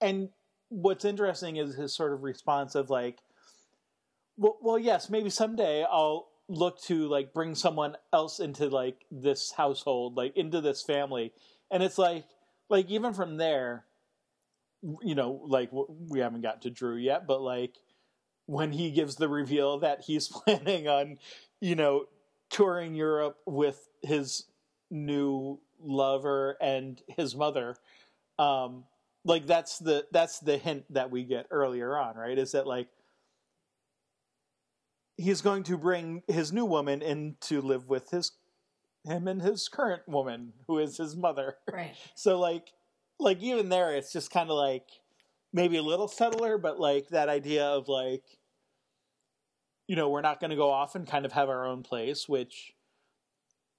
Speaker 1: and what's interesting is his sort of response of like, well, well, yes, maybe someday I'll look to like bring someone else into like this household, like into this family, and it's like, like even from there, you know, like we haven't got to Dru yet, but like when he gives the reveal that he's planning on, you know, touring Europe with his new lover and his mother, um, like that's the that's the hint that we get earlier on, right? Is that like he's going to bring his new woman in to live with his him and his current woman who is his mother.
Speaker 2: Right.
Speaker 1: So like like even there it's just kind of like maybe a little subtler but like that idea of like you know, we're not going to go off and kind of have our own place, which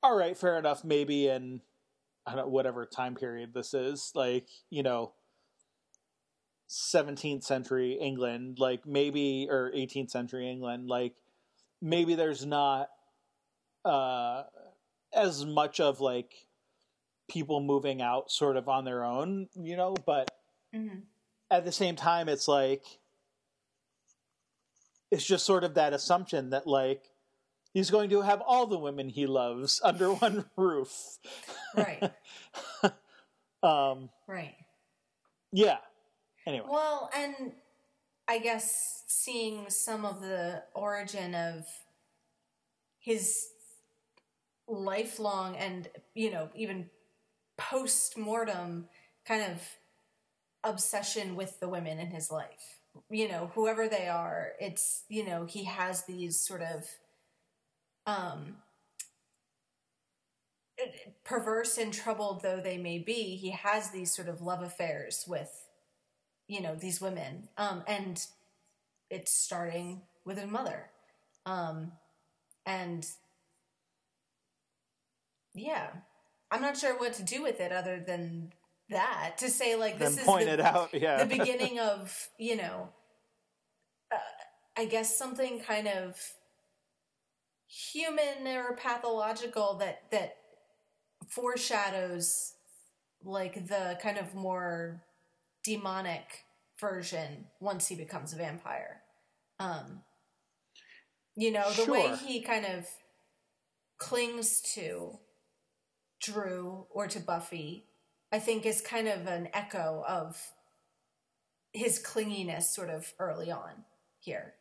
Speaker 1: all right, fair enough, maybe in I don't know, whatever time period this is, like, you know, 17th century England, like maybe or 18th century England, like maybe there's not uh, as much of like people moving out sort of on their own, you know, but mm-hmm. at the same time, it's like it's just sort of that assumption that like he's going to have all the women he loves under one roof.
Speaker 2: Right.
Speaker 1: um,
Speaker 2: right.
Speaker 1: Yeah. Anyway.
Speaker 2: Well, and I guess seeing some of the origin of his lifelong and, you know, even post mortem kind of obsession with the women in his life. You know, whoever they are, it's, you know, he has these sort of um perverse and troubled though they may be, he has these sort of love affairs with you know these women um, and it's starting with a mother. Um, and yeah i'm not sure what to do with it other than that to say like this is
Speaker 1: the, out yeah.
Speaker 2: the beginning of you know uh, i guess something kind of human or pathological that that foreshadows like the kind of more demonic version once he becomes a vampire. Um, you know, the sure. way he kind of clings to Dru or to Buffy, I think is kind of an echo of his clinginess sort of early on here.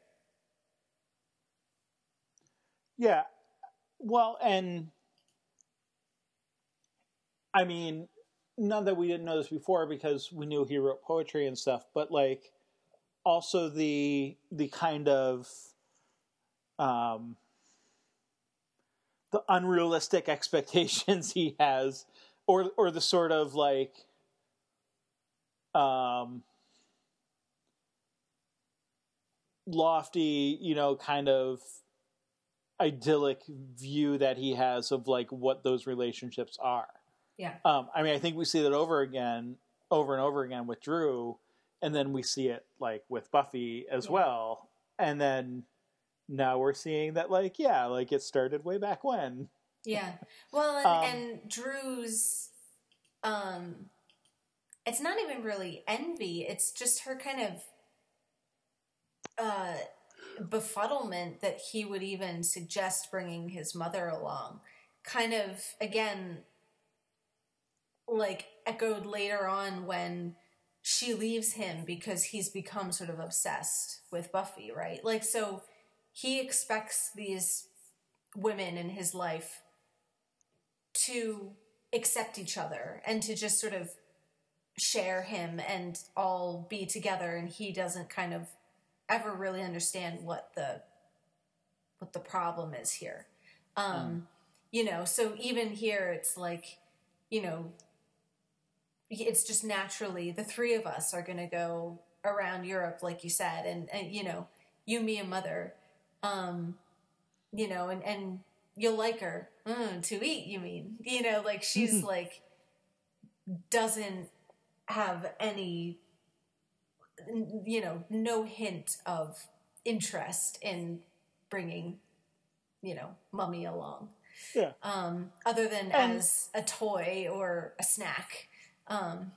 Speaker 1: Yeah. Well, and I mean, not that we didn't know this before because we knew he wrote poetry and stuff, but like also the the kind of um the unrealistic expectations he has or or the sort of like um lofty, you know, kind of idyllic view that he has of like what those relationships are.
Speaker 2: Yeah.
Speaker 1: Um, I mean, I think we see that over again, over and over again with Dru, and then we see it like with Buffy as yeah. well, and then now we're seeing that like yeah, like it started way back when.
Speaker 2: Yeah. Well, and, um, and Dru's, um, it's not even really envy. It's just her kind of uh, befuddlement that he would even suggest bringing his mother along. Kind of again like echoed later on when she leaves him because he's become sort of obsessed with Buffy, right? Like, so he expects these women in his life to accept each other and to just sort of share him and all be together and he doesn't kind of ever really understand what the what the problem is here um mm. you know so even here it's like you know it's just naturally the three of us are going to go around Europe, like you said, and, and you know, you, me, and mother, um, you know, and, and you'll like her. Mm, to eat. You mean? You know like she's like doesn't have any you know no hint of interest in bringing you know mummy along.
Speaker 1: Yeah.
Speaker 2: um, other than
Speaker 1: And-
Speaker 2: as a toy or a snack um,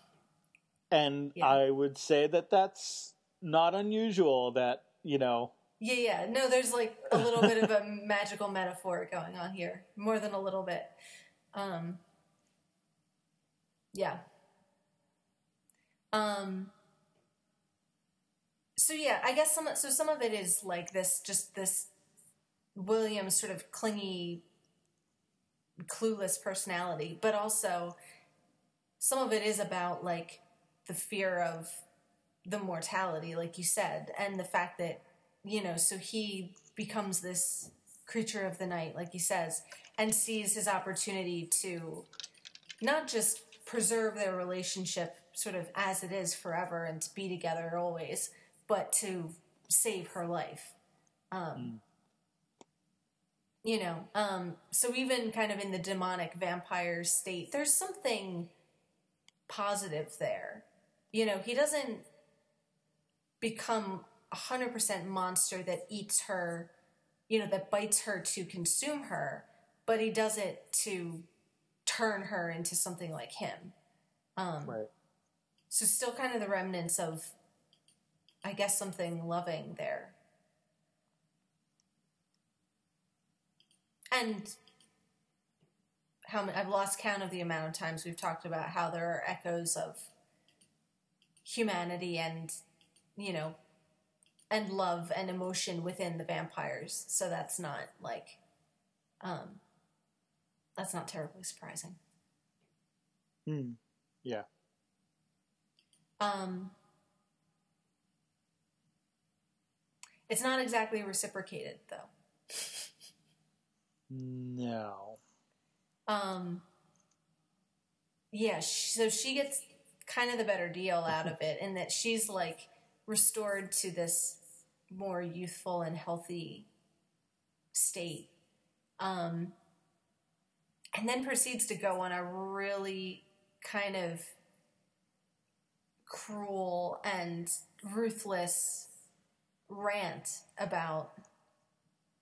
Speaker 1: And
Speaker 2: Yeah.
Speaker 1: I would say that that's not unusual that, you know,
Speaker 2: yeah yeah. No there's like a little bit of a magical metaphor going on here more than a little bit. Um, yeah. Um, so yeah i guess some so some of it is like this just this william sort of clingy clueless personality but also some of it is about like the fear of the mortality like you said and the fact that you know so he becomes this creature of the night like he says and sees his opportunity to not just preserve their relationship sort of as it is forever and to be together always but to save her life. Um you know um so even kind of in the demonic vampire state there's something positive there. You know he doesn't become a 100% monster that eats her you know that bites her to consume her but he does it to turn her into something like him. Um
Speaker 1: right.
Speaker 2: so still kind of the remnants of i guess something loving there. And how many, I've lost count of the amount of times we've talked about how there are echoes of humanity and you know and love and emotion within the vampires. So that's not like um that's not terribly surprising.
Speaker 1: Hmm. Yeah.
Speaker 2: Um It's not exactly reciprocated though.
Speaker 1: No.
Speaker 2: Um, yeah, so she gets kind of the better deal out of it, in that she's like restored to this more youthful and healthy state. Um, and then proceeds to go on a really kind of cruel and ruthless rant about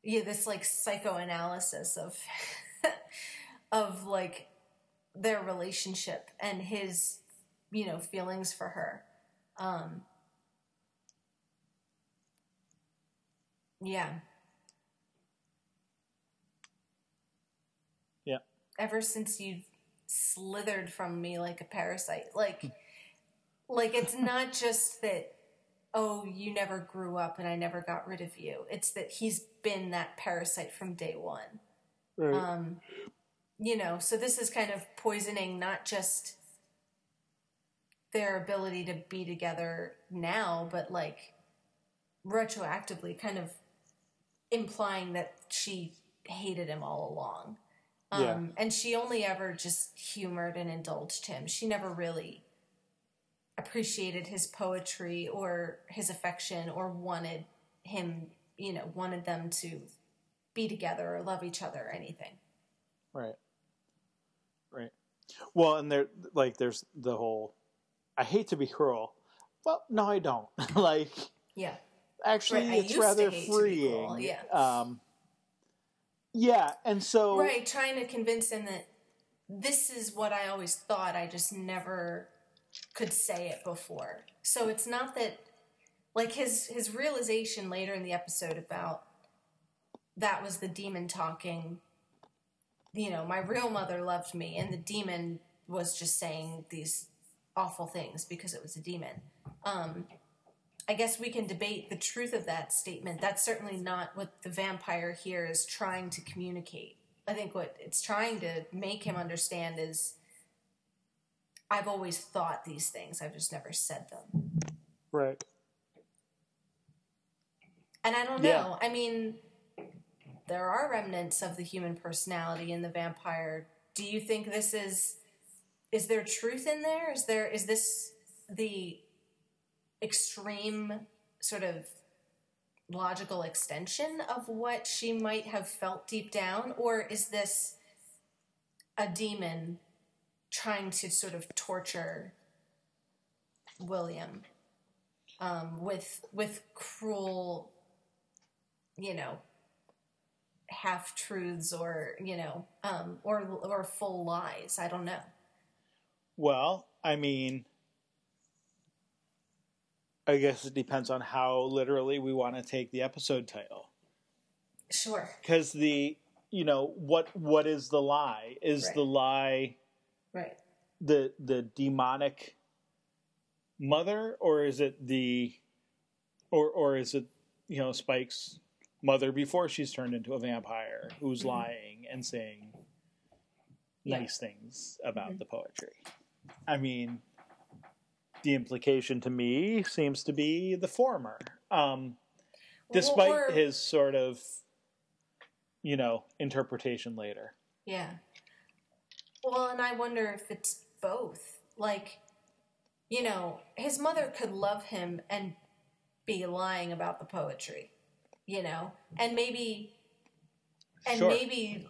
Speaker 2: yeah this like psychoanalysis of of like their relationship and his you know feelings for her. Um yeah.
Speaker 1: Yeah.
Speaker 2: ever since you slithered from me like a parasite. Like like it's not just that oh you never grew up and i never got rid of you. It's that he's been that parasite from day one.
Speaker 1: Right.
Speaker 2: um, you know, so this is kind of poisoning not just their ability to be together now, but like retroactively kind of implying that she hated him all along. Um,
Speaker 1: Yeah.
Speaker 2: And she only ever just humored and indulged him. She never really appreciated his poetry or his affection or wanted him, you know, wanted them to be together or love each other or anything.
Speaker 1: Right. Well, and there, like, there's the whole. I hate to be cruel. Well, no, I don't. like,
Speaker 2: Yeah.
Speaker 1: actually,
Speaker 2: Right,
Speaker 1: it's rather
Speaker 2: hate to be
Speaker 1: freeing.
Speaker 2: yeah.
Speaker 1: Um. Yeah, and so
Speaker 2: Right, trying to convince him that this is what I always thought, I just never could say it before. So it's not that like his his realization later in the episode about that was the demon talking you know, my real mother loved me and the demon was just saying these awful things because it was a demon. Um I guess we can debate the truth of that statement. That's certainly not what the vampire here is trying to communicate. I think what it's trying to make him understand is I've always thought these things, I've just never said them.
Speaker 1: right.
Speaker 2: And I don't
Speaker 1: Yeah.
Speaker 2: know. I mean, there are remnants of the human personality in the vampire. Do you think this is is there truth in there? Is there is this the extreme sort of logical extension of what she might have felt deep down, or is this a demon trying to sort of torture William um, with with cruel, you know, half truths or you know, um, or or full lies? I don't know.
Speaker 1: Well, I mean, I guess it depends on how literally we want to take the episode title.
Speaker 2: Sure.
Speaker 1: Because the you know what what is the lie? Is
Speaker 2: Right.
Speaker 1: the lie
Speaker 2: Right.
Speaker 1: the the demonic mother, or is it the or or is it you know Spike's mother before she's turned into a vampire who's
Speaker 2: Mhm.
Speaker 1: lying and saying
Speaker 2: Yeah.
Speaker 1: nice things about
Speaker 2: Mhm.
Speaker 1: the poetry? I mean, the implication to me seems to be the former. Um, despite
Speaker 2: Or-
Speaker 1: his sort of, you know, interpretation later.
Speaker 2: Yeah. Well, and I wonder if it's both. Like, you know, his mother could love him and be lying about the poetry, you know, and maybe, and
Speaker 1: Sure.
Speaker 2: maybe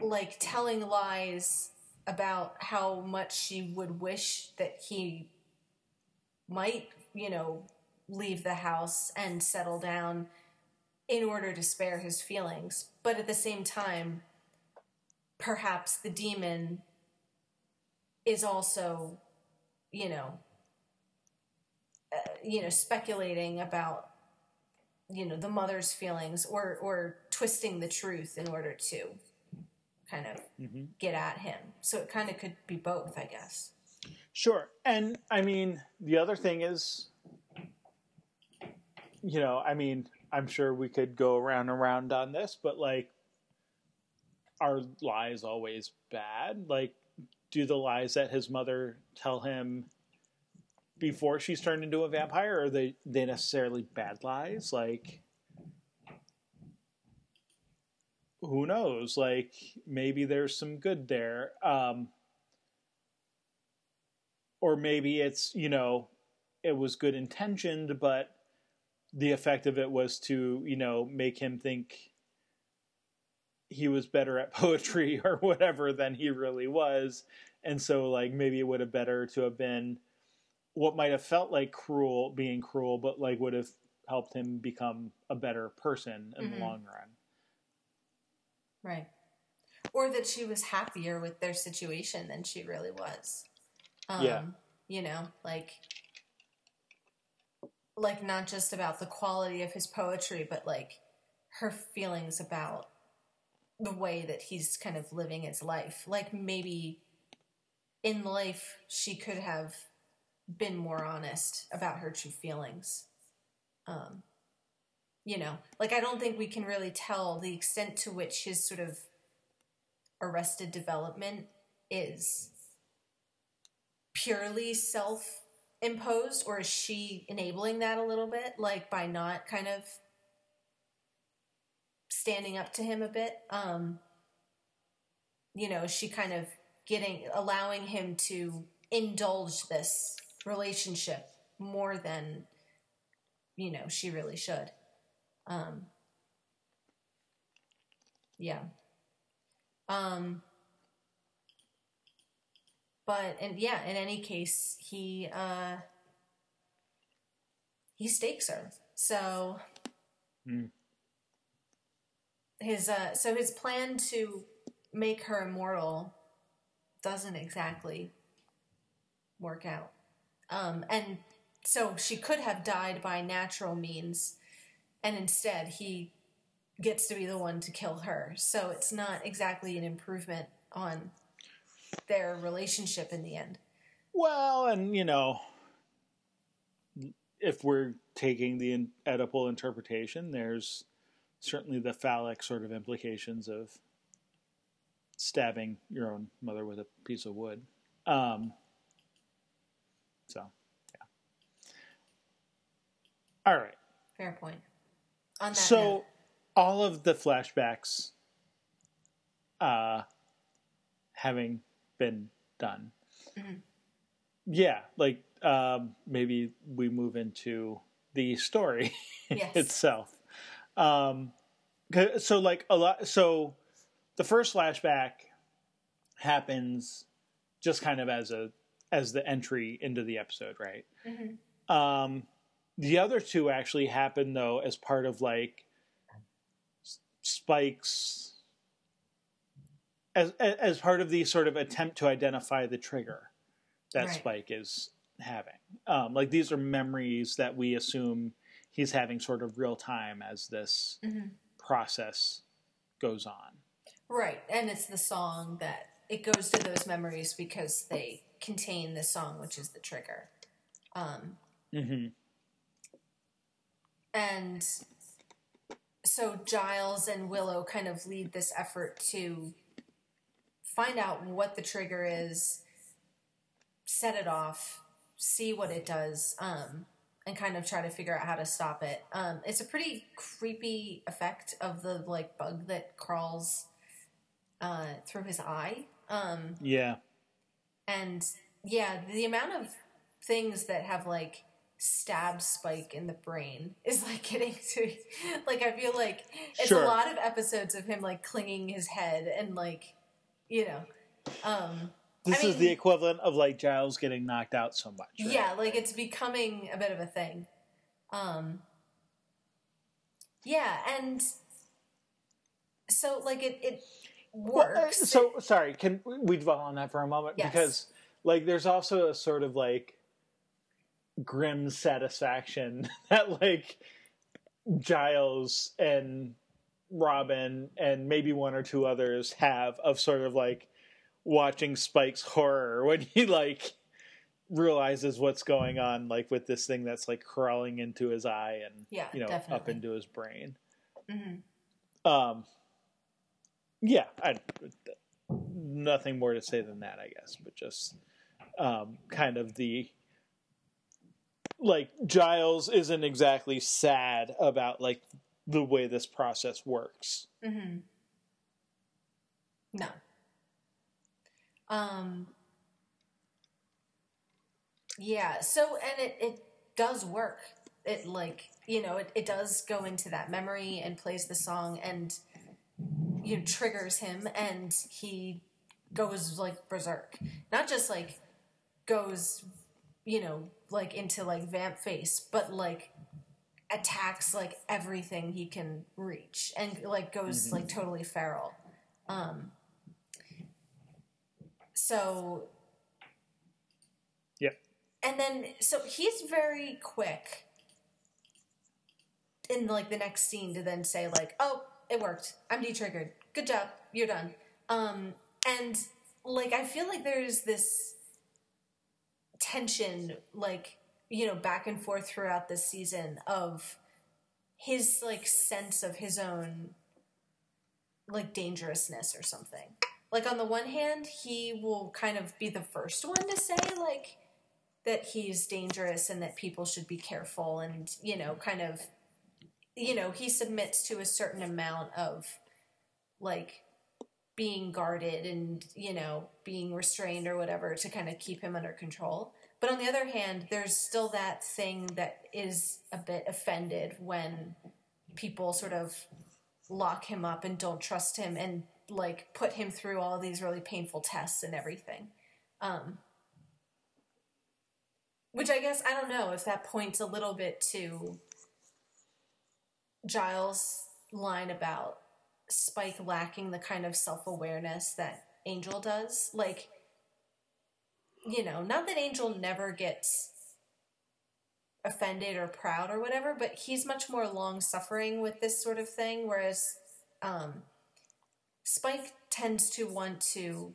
Speaker 2: like telling lies about how much she would wish that he might, you know, leave the house and settle down in order to spare his feelings. But at the same time, perhaps the demon is also, you know, uh, you know, speculating about, you know, the mother's feelings or or twisting the truth in order to kind of
Speaker 1: hmm
Speaker 2: get at him. So it kind of could be both, I guess.
Speaker 1: Sure. And I mean, the other thing is, you know, I mean, I'm sure we could go around and around on this, but like, are lies always bad? Like, do the lies that his mother tell him before she's turned into a vampire are they they necessarily bad lies? Like, who knows? Like, maybe there's some good there. Um, or maybe it's you know it was good intentioned but the effect of it was to you know make him think he was better at poetry or whatever than he really was and so like maybe it would have better to have been what might have felt like cruel being cruel but like would have helped him become a better person in
Speaker 2: Mhm.
Speaker 1: the long run
Speaker 2: Right. Or that she was happier with their situation than she really was. Um,
Speaker 1: Yeah.
Speaker 2: You know, like, like not just about the quality of his poetry, but like her feelings about the way that he's kind of living his life. Like maybe in life she could have been more honest about her true feelings. Um, you know, like I don't think we can really tell the extent to which his sort of arrested development is purely self imposed or is she enabling that a little bit like by not kind of standing up to him a bit um you know she kind of getting allowing him to indulge this relationship more than you know she really should. Um yeah. Um but and yeah in any case he uh he stakes her. So
Speaker 1: Hmm.
Speaker 2: his uh so his plan to make her immortal doesn't exactly work out um and so she could have died by natural means and instead he gets to be the one to kill her so it's not exactly an improvement on their relationship in the end
Speaker 1: Well, and you know, if we're taking the in- Oedipal interpretation, there's certainly the phallic sort of implications of stabbing your own mother with a piece of wood. Um, so, yeah. All right.
Speaker 2: fair point on that
Speaker 1: So,
Speaker 2: note,
Speaker 1: all of the flashbacks uh, having been done.
Speaker 2: Mhm.
Speaker 1: Yeah, like um, maybe we move into the story
Speaker 2: Yes.
Speaker 1: itself. Um, so like a lot. So the first flashback happens just kind of as a as the entry into the episode, right?
Speaker 2: Mhm.
Speaker 1: Um, the other two actually happen though as part of like Spike's as as part of the sort of attempt to identify the trigger that
Speaker 2: Right.
Speaker 1: Spike is having. Um, like these are memories that we assume he's having sort of real time as this
Speaker 2: Mhm.
Speaker 1: process goes on.
Speaker 2: Right, and it's the song that it goes to those memories because they contain the song, which is the trigger. Um,
Speaker 1: hmm
Speaker 2: and so Giles and Willow kind of lead this effort to find out what the trigger is, set it off, see what it does, um, and kind of try to figure out how to stop it. Um, it's a pretty creepy effect of the like bug that crawls uh, through his eye. Um,
Speaker 1: Yeah.
Speaker 2: And yeah, the amount of things that have like stabbed Spike in the brain is like getting to like I feel like it's
Speaker 1: Sure.
Speaker 2: a lot of episodes of him like clinging his head and like you know um
Speaker 1: This
Speaker 2: I
Speaker 1: is the equivalent of like Giles getting knocked out so much. right?
Speaker 2: yeah like it's becoming a bit of a thing um yeah and so like it it
Speaker 1: Well, uh, so sorry, can we dwell on that for a moment?
Speaker 2: Yes.
Speaker 1: Because like there's also a sort of like grim satisfaction that like Giles and Robin and maybe one or two others have of sort of like watching Spike's horror when he like realizes what's going on like with this thing that's like crawling into his eye and
Speaker 2: yeah
Speaker 1: you know up into his brain.
Speaker 2: Mhm.
Speaker 1: Um, yeah, I, nothing more to say than that, I guess. But just um, kind of the like Giles isn't exactly sad about like the way this process works.
Speaker 2: Mm-hmm. No. Um. Yeah. So, and it it does work. It like you know it, it does go into that memory and plays the song and you know triggers him and he goes like berserk. Not just like goes you know like into like vamp face, but like attacks like everything he can reach and like goes like totally feral um so
Speaker 1: yeah.
Speaker 2: and then so he's very quick in like the next scene to then say like oh it worked. I'm de-triggered. Good job. You're done. Um and like i feel like there's this tension like you know back and forth throughout this season of his like sense of his own like dangerousness or something. Like on the one hand he will kind of be the first one to say like that he's dangerous and that people should be careful and you know kind of you know he submits to a certain amount of like being guarded and you know being restrained or whatever to kind of keep him under control. But on the other hand there's still that thing that is a bit offended when people sort of lock him up and don't trust him and like put him through all these really painful tests and everything. Um which i guess i don't know if that points a little bit to giles line about spike lacking the kind of self-awareness that angel does like you know not that angel never gets offended or proud or whatever but he's much more long suffering with this sort of thing whereas um spike tends to want to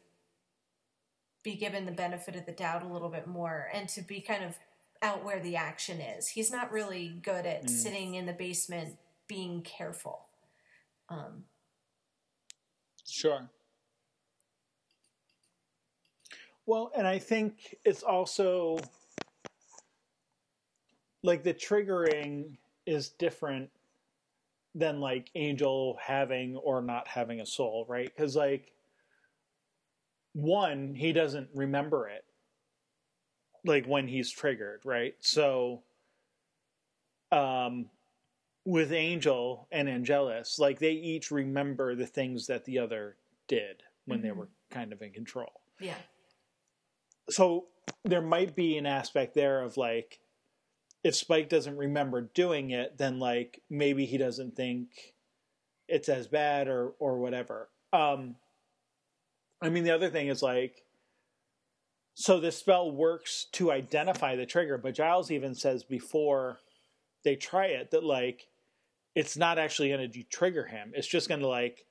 Speaker 2: be given the benefit of the doubt a little bit more and to be kind of out where the action is. He's not really good at sitting in the basement being careful um
Speaker 1: Sure. Well, and I think it's also like the triggering is different than like Angel having or not having a soul, right? Because like one, he doesn't remember it like when he's triggered, right? So um, with Angel and Angelus, like they each remember the things that the other did when they
Speaker 2: Mhm.
Speaker 1: were kind of in control.
Speaker 2: Yeah.
Speaker 1: So there might be an aspect there of like, if Spike doesn't remember doing it, then like maybe he doesn't think it's as bad or or whatever. Um, I mean, the other thing is like, so this spell works to identify the trigger, but Giles even says before they try it that like it's not actually going to trigger him. It's just going to like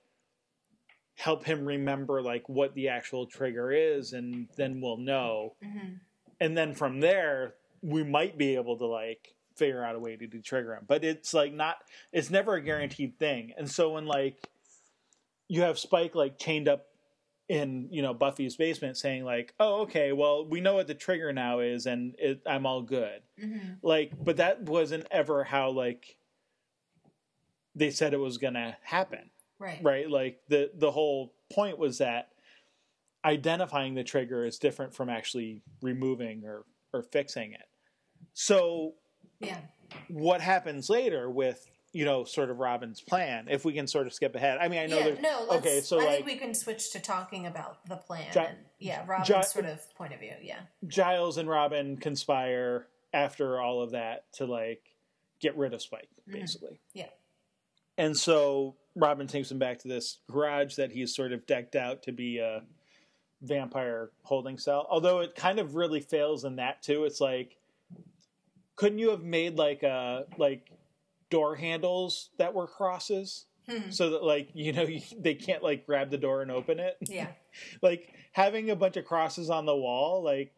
Speaker 1: help him remember like what the actual trigger is, and then we'll know.
Speaker 2: hmm
Speaker 1: And then from there, we might be able to like figure out a way to detrigger him. But it's like not. It's never a guaranteed thing. And so when like you have Spike like chained up in you know Buffy's basement, saying like, "Oh, okay, well we know what the trigger now is, and it, I'm all good."
Speaker 2: hmm
Speaker 1: like but that wasn't ever how like they said it was gonna happen
Speaker 2: Right.
Speaker 1: right like the the whole point was that identifying the trigger is different from actually removing or or fixing it so
Speaker 2: Yeah.
Speaker 1: what happens later with you know sort of robin's plan if we can sort of skip ahead i mean i know
Speaker 2: yeah.
Speaker 1: there's
Speaker 2: No. Let's,
Speaker 1: okay so
Speaker 2: I
Speaker 1: like
Speaker 2: think we can switch to talking about the plan.
Speaker 1: Gi-
Speaker 2: and, yeah. Robin's
Speaker 1: Gi-
Speaker 2: sort of point of view. Yeah.
Speaker 1: giles and robin conspire after all of that to like get rid of spike
Speaker 2: Mhm.
Speaker 1: basically
Speaker 2: Yeah.
Speaker 1: And so Robin takes him back to this garage that he's sort of decked out to be a vampire holding cell. Although it kind of really fails in that too. It's like, couldn't you have made like a like door handles that were crosses
Speaker 2: Hmm.
Speaker 1: so that like you know they can't like grab the door and open it?
Speaker 2: Yeah.
Speaker 1: like having a bunch of crosses on the wall, like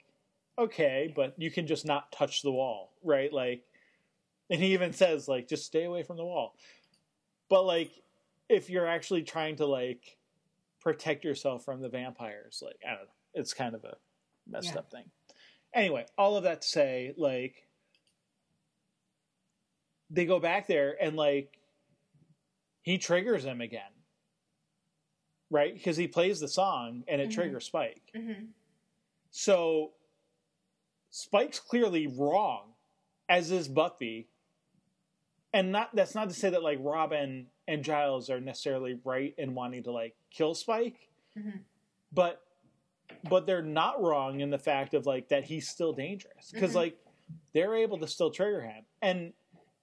Speaker 1: okay, but you can just not touch the wall, right? Like, and he even says like just stay away from the wall. But like, if you're actually trying to like protect yourself from the vampires, like I don't know, it's kind of a messed
Speaker 2: Yeah.
Speaker 1: up thing. Anyway, all of that to say, like, they go back there and like he triggers him again right? Because he plays the song and it
Speaker 2: Mhm.
Speaker 1: triggers Spike.
Speaker 2: hmm
Speaker 1: So Spike's clearly wrong, as is Buffy. And not that's not to say that like Robin and Giles are necessarily right in wanting to like kill Spike,
Speaker 2: Mhm.
Speaker 1: but but they're not wrong in the fact of like that he's still dangerous because
Speaker 2: Mhm.
Speaker 1: like they're able to still trigger him and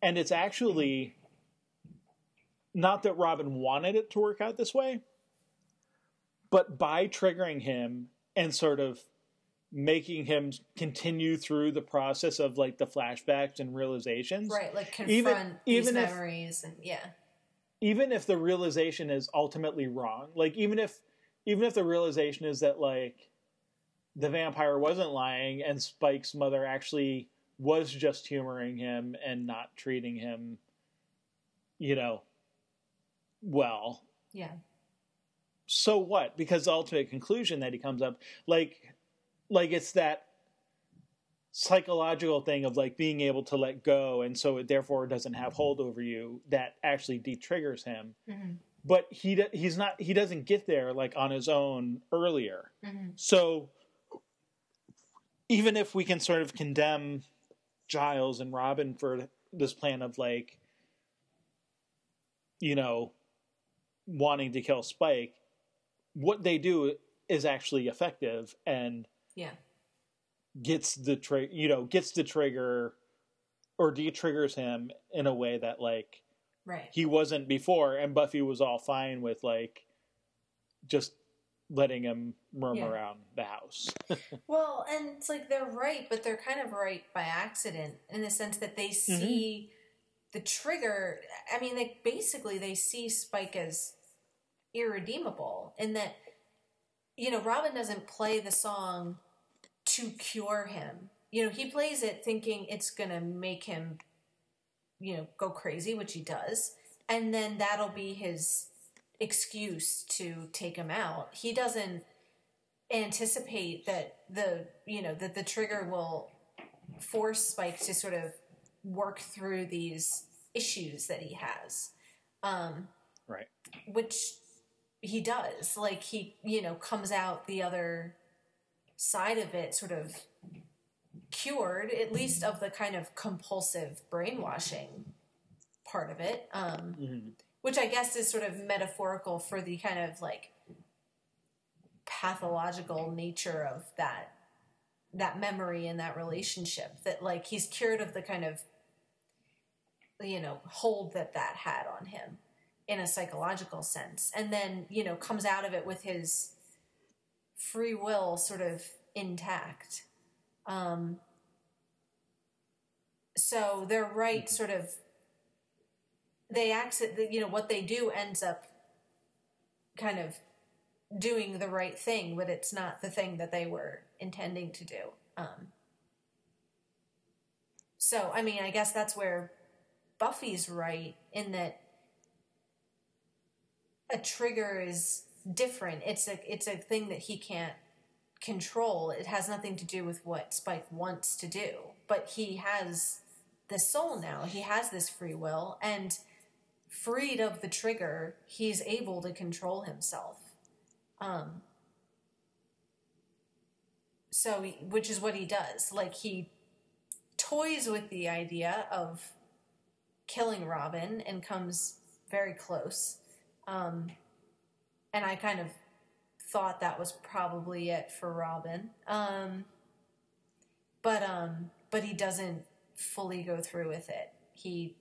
Speaker 1: and it's actually not that Robin wanted it to work out this way, but by triggering him and sort of making him continue through the process of like the flashbacks and realizations,
Speaker 2: Right. Like confront
Speaker 1: Even-
Speaker 2: these
Speaker 1: even if-
Speaker 2: memories and yeah.
Speaker 1: even if the realization is ultimately wrong, like even if even if the realization is that like the vampire wasn't lying and Spike's mother actually was just humoring him and not treating him, you know, well,
Speaker 2: Yeah.
Speaker 1: so what? Because the ultimate conclusion that he comes up, like, like it's that psychological thing of like being able to let go, and so it therefore doesn't have hold over you. That actually de-triggers him.
Speaker 2: hmm
Speaker 1: But he he's not he doesn't get there like on his own earlier.
Speaker 2: hmm
Speaker 1: So even if we can sort of condemn Giles and Robin for this plan of like, you know, wanting to kill Spike, what they do is actually effective and
Speaker 2: Yeah.
Speaker 1: gets the tri- you know gets the trigger or de-triggers him in a way that like
Speaker 2: Right.
Speaker 1: he wasn't before and Buffy was all fine with like just letting him roam
Speaker 2: Yeah.
Speaker 1: around the house.
Speaker 2: Well, and it's like they're right, but they're kind of right by accident in the sense that they
Speaker 1: Mm-hmm.
Speaker 2: see the trigger. I mean, like basically they see Spike as irredeemable in that you know Robin doesn't play the song to cure him. You know, he plays it thinking it's gonna make him, you know, go crazy, which he does, and then that'll be his excuse to take him out. He doesn't anticipate that the you know that the trigger will force Spike to sort of work through these issues that he has, um,
Speaker 1: right.
Speaker 2: which he does. Like he you know comes out the other side of it sort of cured, at least of the kind of compulsive brainwashing part of it, um,
Speaker 1: Mm-hmm.
Speaker 2: which I guess is sort of metaphorical for the kind of like pathological nature of that that memory and that relationship that like he's cured of the kind of you know hold that that had on him in a psychological sense and then you know comes out of it with his free will sort of intact. Um so they're right sort of they accident you know what they do ends up kind of doing the right thing but it's not the thing that they were intending to do. Um so i mean i guess that's where buffy's right in that a trigger is different. It's a it's a thing that he can't control. It has nothing to do with what spike wants to do but he has the soul now. He has this free will and freed of the trigger he's able to control himself. Um so which is what he does. Like he toys with the idea of killing robin and comes very close um and i kind of thought that was probably it for robin. Um but um but he doesn't fully go through with it. He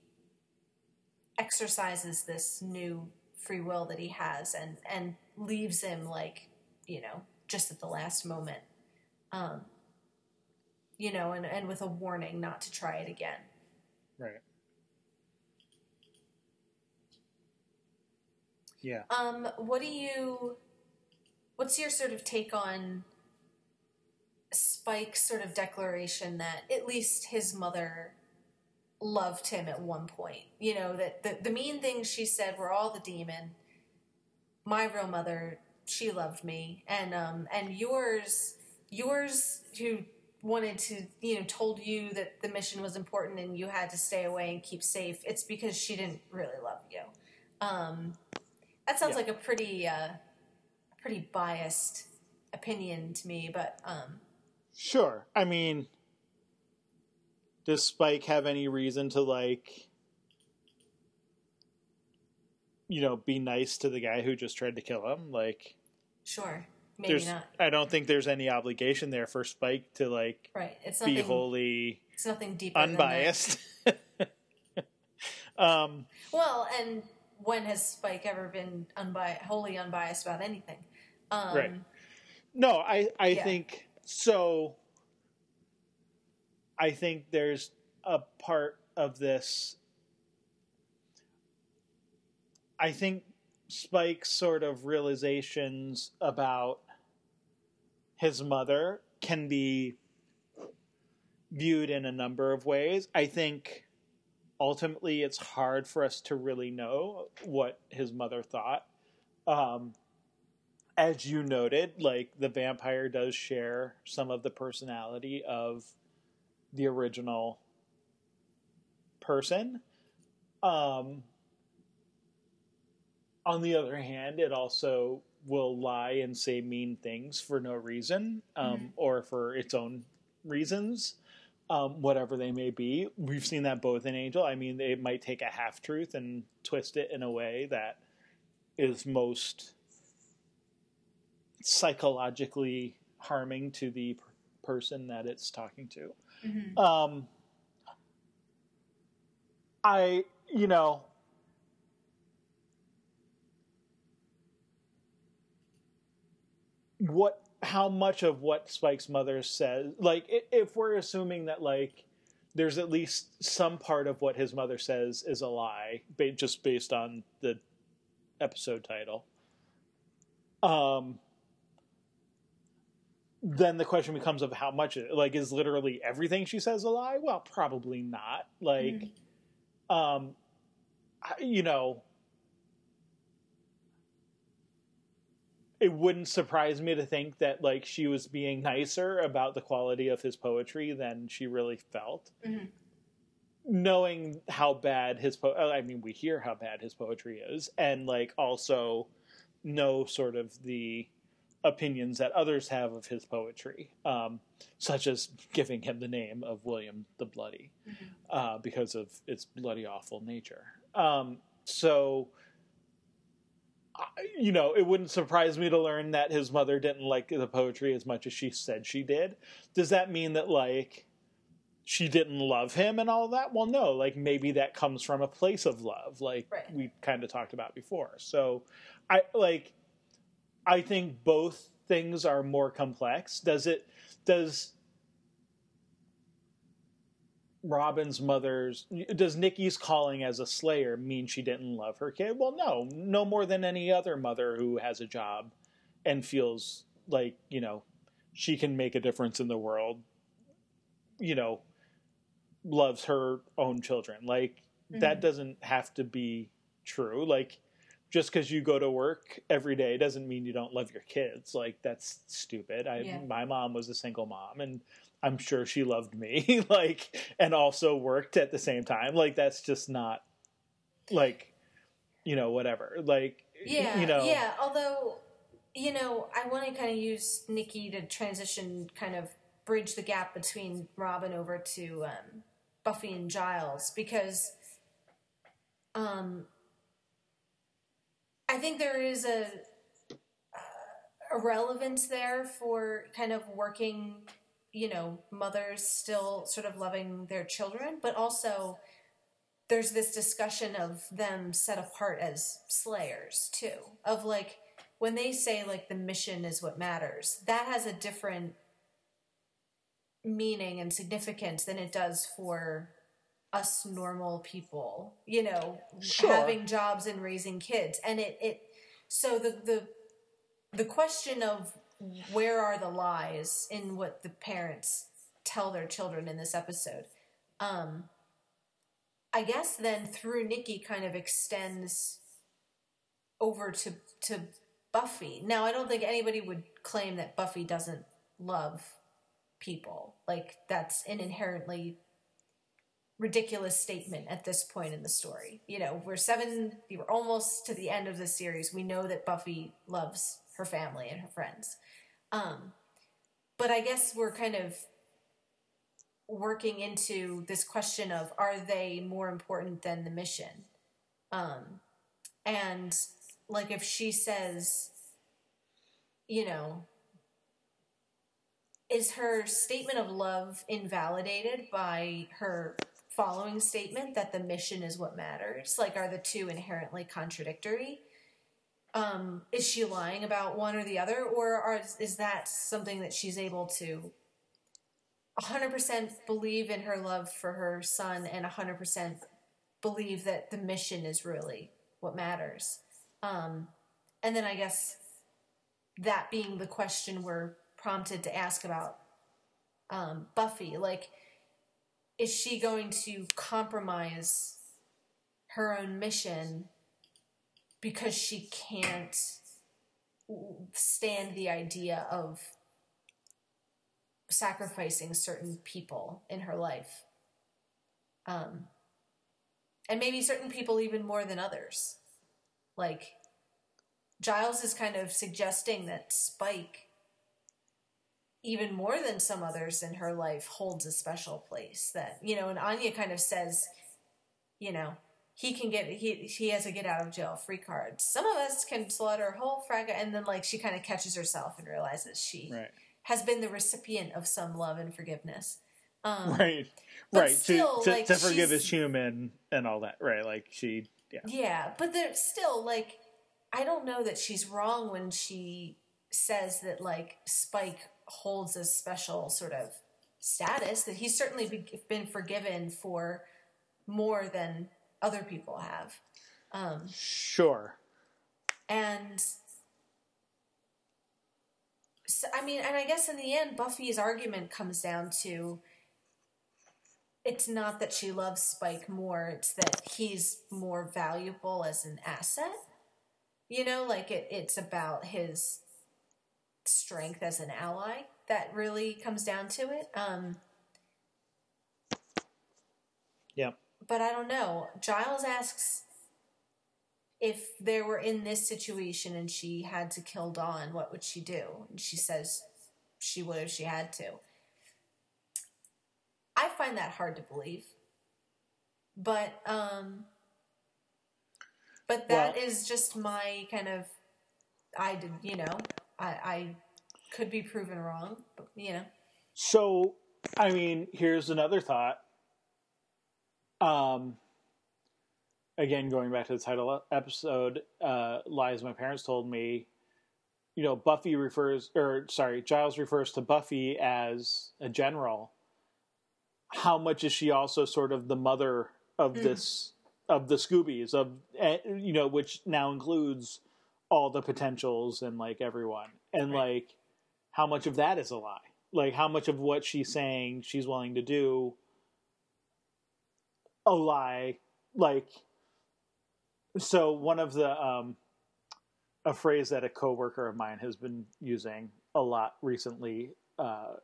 Speaker 2: exercises this new free will that he has and and leaves him like you know just at the last moment. Um you know and and with a warning not to try it again.
Speaker 1: Right. Yeah.
Speaker 2: um what do you what's your sort of take on spike's sort of declaration that at least his mother loved him at one point? You know that the, the mean things she said were all the demon. My real mother she loved me. And um and yours yours who wanted to you know told you that the mission was important and you had to stay away and keep safe it's because she didn't really love you. Um that sounds
Speaker 1: Yeah.
Speaker 2: like a pretty uh pretty biased opinion to me but um
Speaker 1: Sure. I mean, does Spike have any reason to like, you know, be nice to the guy who just tried to kill him? Like,
Speaker 2: sure maybe
Speaker 1: there's,
Speaker 2: not
Speaker 1: I don't think there's any obligation there for Spike to like
Speaker 2: right it's
Speaker 1: be
Speaker 2: nothing
Speaker 1: wholly
Speaker 2: it's nothing that.
Speaker 1: unbiased. um,
Speaker 2: well and when has spike ever been unbi- wholly unbiased about anything um
Speaker 1: Right. no, I, I
Speaker 2: Yeah.
Speaker 1: think so. I think there's a part of this. I think Spike's sort of realizations about his mother can be viewed in a number of ways. I think ultimately it's hard for us to really know what his mother thought. Um, as you noted, like the vampire does share some of the personality of the original person. Um, on the other hand, it also will lie and say mean things for no reason um,
Speaker 2: Mhm.
Speaker 1: or for its own reasons, um, whatever they may be. We've seen that both in Angel. I mean, they might take a half truth and twist it in a way that is most psychologically harming to the per- person that it's talking to.
Speaker 2: mhm.
Speaker 1: Um, I, you know, what, how much of what Spike's mother says, like, if we're assuming that, like, there's at least some part of what his mother says is a lie, ba- just based on the episode title. Um, then the question becomes of how much it like is literally everything she says a lie well probably not like um I- you know it wouldn't surprise me to think that like she was being nicer about the quality of his poetry than she really felt
Speaker 2: Mhm.
Speaker 1: knowing how bad his po- i mean we hear how bad his poetry is and like also know sort of the opinions that others have of his poetry, um, such as giving him the name of William the Bloody mm-hmm. uh, because of its bloody awful nature. Um, so, you know, it wouldn't surprise me to learn that his mother didn't like the poetry as much as she said she did. Does that mean that, like, she didn't love him and all that? Well, no. Like, maybe that comes from a place of love, like right. we kind of talked about before. So, I like I think both things are more complex. Does it does Robin's mother's does Nikki's calling as a slayer mean she didn't love her kid? Well, no, no more than any other mother who has a job and feels like, you know, she can make a difference in the world, you know, loves her own children. Like mm-hmm. that doesn't have to be true. Like just because you go to work every day doesn't mean you don't love your kids. Like that's stupid. I yeah. my mom was a single mom and I'm sure she loved me like and also worked at the same time. Like that's just not like you know whatever. Like
Speaker 2: yeah,
Speaker 1: you know
Speaker 2: Yeah, although you know, I want to kind of use Nikki to transition kind of bridge the gap between Robin over to um, Buffy and Giles because um I think there is a a relevance there for kind of working, you know, mothers still sort of loving their children, but also there's this discussion of them set apart as slayers too. Of like when they say like the mission is what matters, that has a different meaning and significance than it does for us normal people, you know, sure. having jobs and raising kids. And it, it so the the the question of where are the lies in what the parents tell their children in this episode, um, I guess then through Nikki kind of extends over to to Buffy. Now I don't think anybody would claim that Buffy doesn't love people. Like that's an inherently ridiculous statement at this point in the story. You know, we're seven, we're almost to the end of the series. We know that Buffy loves her family and her friends. Um, but I guess we're kind of working into this question of are they more important than the mission? Um, and like if she says, you know, is her statement of love invalidated by her following statement that the mission is what matters? Like, are the two inherently contradictory? Um, is she lying about one or the other, or are, is that something that she's able to 100% believe in her love for her son and 100% believe that the mission is really what matters? Um, and then I guess that being the question we're prompted to ask about um, Buffy, like is she going to compromise her own mission because she can't stand the idea of sacrificing certain people in her life. Um, and maybe certain people even more than others. Like giles is kind of suggesting that spike even more than some others in her life holds a special place that you know and anya kind of says you know he can get he he has a get out of jail free card. Some of us can slaughter a whole frag and then like she kind of catches herself and realizes she
Speaker 1: right.
Speaker 2: has been the recipient of some love and forgiveness.
Speaker 1: Um, right. right. Still, to, to, like, to forgive is human and all that. Right. Like she yeah.
Speaker 2: Yeah. But there's still like i don't know that she's wrong when she says that like spike holds a special sort of status that he's certainly been forgiven for more than other people have. Um,
Speaker 1: sure.
Speaker 2: And so, I mean, and I guess in the end, Buffy's argument comes down to it's not that she loves Spike more, it's that he's more valuable as an asset. You know, like it, it's about his strength as an ally that really comes down to it. Um,
Speaker 1: yeah.
Speaker 2: But I don't know. Giles asks if they were in this situation and she had to kill Dawn, what would she do? And she says she would if she had to. I find that hard to believe. But um but that well, is just my kind of I did, you know, I I could be proven wrong, but you know.
Speaker 1: So, I mean, here's another thought. Um again going back to the title episode, uh lies my parents told me you know, Buffy refers, or sorry, Giles refers to Buffy as a general. How much is she also sort of the mother of mm. this of the Scoobies of eh, you know, which now includes all the potentials and like everyone, and right. like how much of that is a lie? Like how much of what she's saying she's willing to do a lie? Like so, one of the um, a phrase that a coworker of mine has been using a lot recently uh,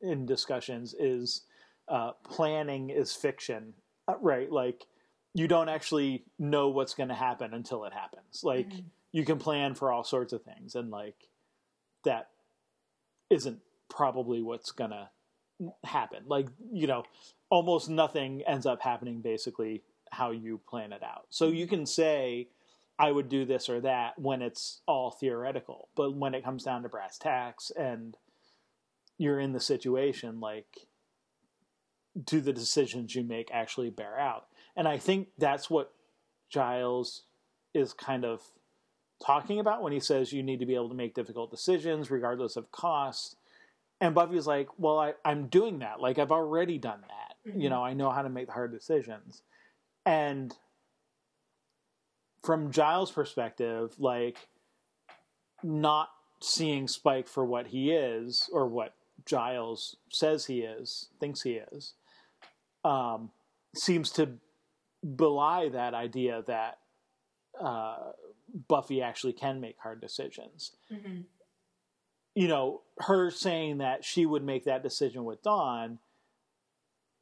Speaker 1: in discussions is uh, planning is fiction, uh, right? Like you don't actually know what's going to happen until it happens. Like mm-hmm. you can plan for all sorts of things, and like that isn't probably what's going to happen. Like you know, almost nothing ends up happening basically how you plan it out. So you can say I would do this or that when it's all theoretical. But when it comes down to brass tacks and you're in the situation, like, do the decisions you make actually bear out? And I think that's what Giles is kind of talking about when he says you need to be able to make difficult decisions regardless of cost. And Buffy's like, well, I, am doing that. Like, I've already done that. Mm-hmm. You know, I know how to make the hard decisions. And from Giles' perspective, like not seeing Spike for what he is or what Giles says he is, thinks he is, um, seems to belie that idea that uh, Buffy actually can make hard decisions. Mm-hmm. You know, her saying that she would make that decision with Dawn,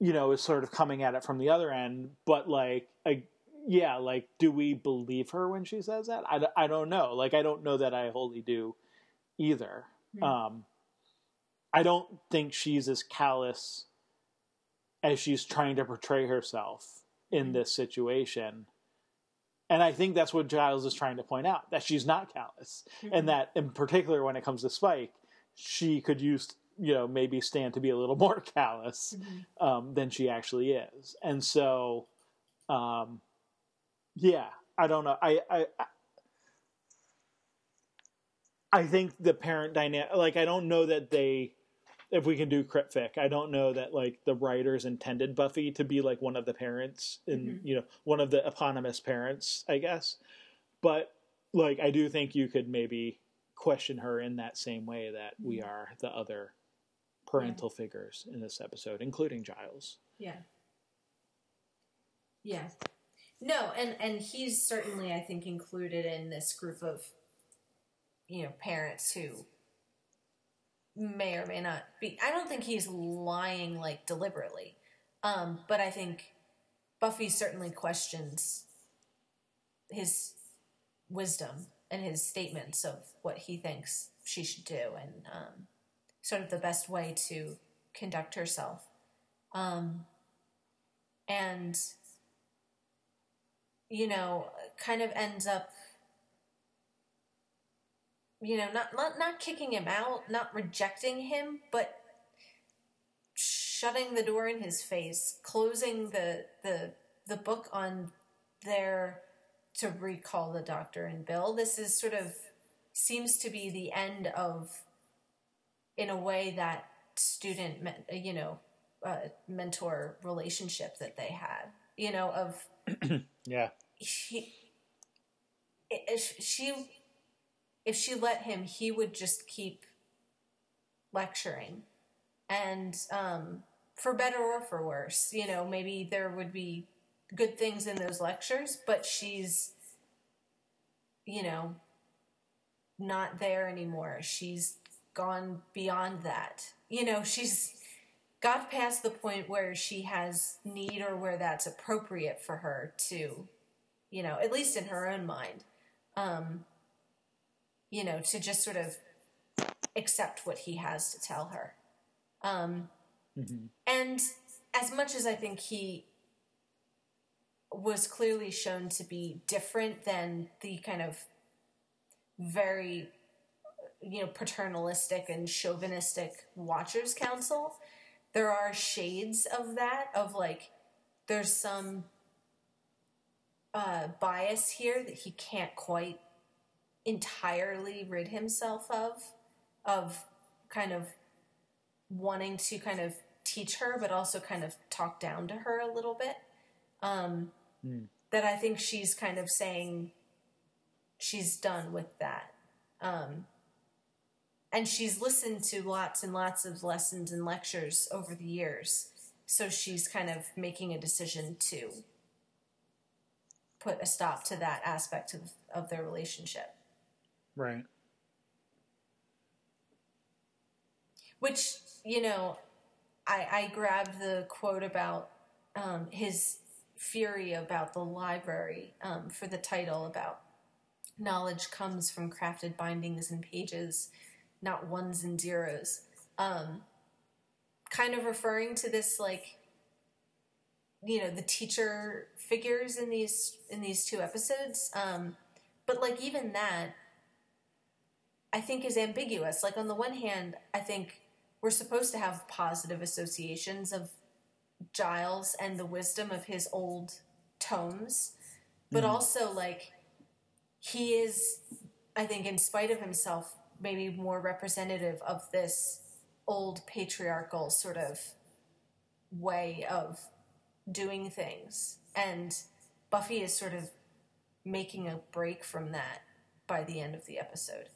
Speaker 1: you know, is sort of coming at it from the other end, but like, a, yeah, like, do we believe her when she says that? I, I don't know. Like, I don't know that I wholly do either. Mm-hmm. Um, I don't think she's as callous as she's trying to portray herself in mm-hmm. this situation. And I think that's what Giles is trying to point out that she's not callous. Mm-hmm. And that, in particular, when it comes to Spike, she could use, you know, maybe stand to be a little more callous mm-hmm. um, than she actually is. And so, um, yeah, I don't know. I, I, I think the parent dynamic, like, I don't know that they, if we can do cryptfic, I don't know that like the writers intended Buffy to be like one of the parents and mm-hmm. you know one of the eponymous parents, I guess. But like, I do think you could maybe question her in that same way that we mm-hmm. are the other parental yeah. figures in this episode, including Giles.
Speaker 2: Yeah. Yeah. No, and and he's certainly I think included in this group of you know parents who may or may not be I don't think he's lying like deliberately. Um, but I think Buffy certainly questions his wisdom and his statements of what he thinks she should do and um, sort of the best way to conduct herself. Um, and you know, kind of ends up, you know, not, not, not kicking him out, not rejecting him, but shutting the door in his face, closing the, the, the book on their, to recall the doctor and Bill. This is sort of, seems to be the end of, in a way, that student, you know, uh, mentor relationship that they had, you know, of
Speaker 1: yeah.
Speaker 2: She, if she, if she let him, he would just keep lecturing, and um, for better or for worse, you know, maybe there would be good things in those lectures, but she's, you know, not there anymore. She's gone beyond that. You know, she's got past the point where she has need or where that's appropriate for her to you know, at least in her own mind, um, you know, to just sort of accept what he has to tell her. Um, mm-hmm. And as much as I think he was clearly shown to be different than the kind of very you know paternalistic and chauvinistic watchers council there are shades of that of like there's some uh, bias here that he can't quite entirely rid himself of of kind of wanting to kind of teach her but also kind of talk down to her a little bit um, mm. that i think she's kind of saying she's done with that um, and she's listened to lots and lots of lessons and lectures over the years. So she's kind of making a decision to put a stop to that aspect of, of their relationship.
Speaker 1: Right.
Speaker 2: Which, you know, I, I grabbed the quote about um, his fury about the library um, for the title about knowledge comes from crafted bindings and pages not ones and zeros. Um, kind of referring to this like you know the teacher figures in these in these two episodes um but like even that i think is ambiguous like on the one hand i think we're supposed to have positive associations of giles and the wisdom of his old tomes but mm. also like he is i think in spite of himself maybe more representative of this old patriarchal sort of way of doing things. And Buffy is sort of making a break from that by the end of the episode.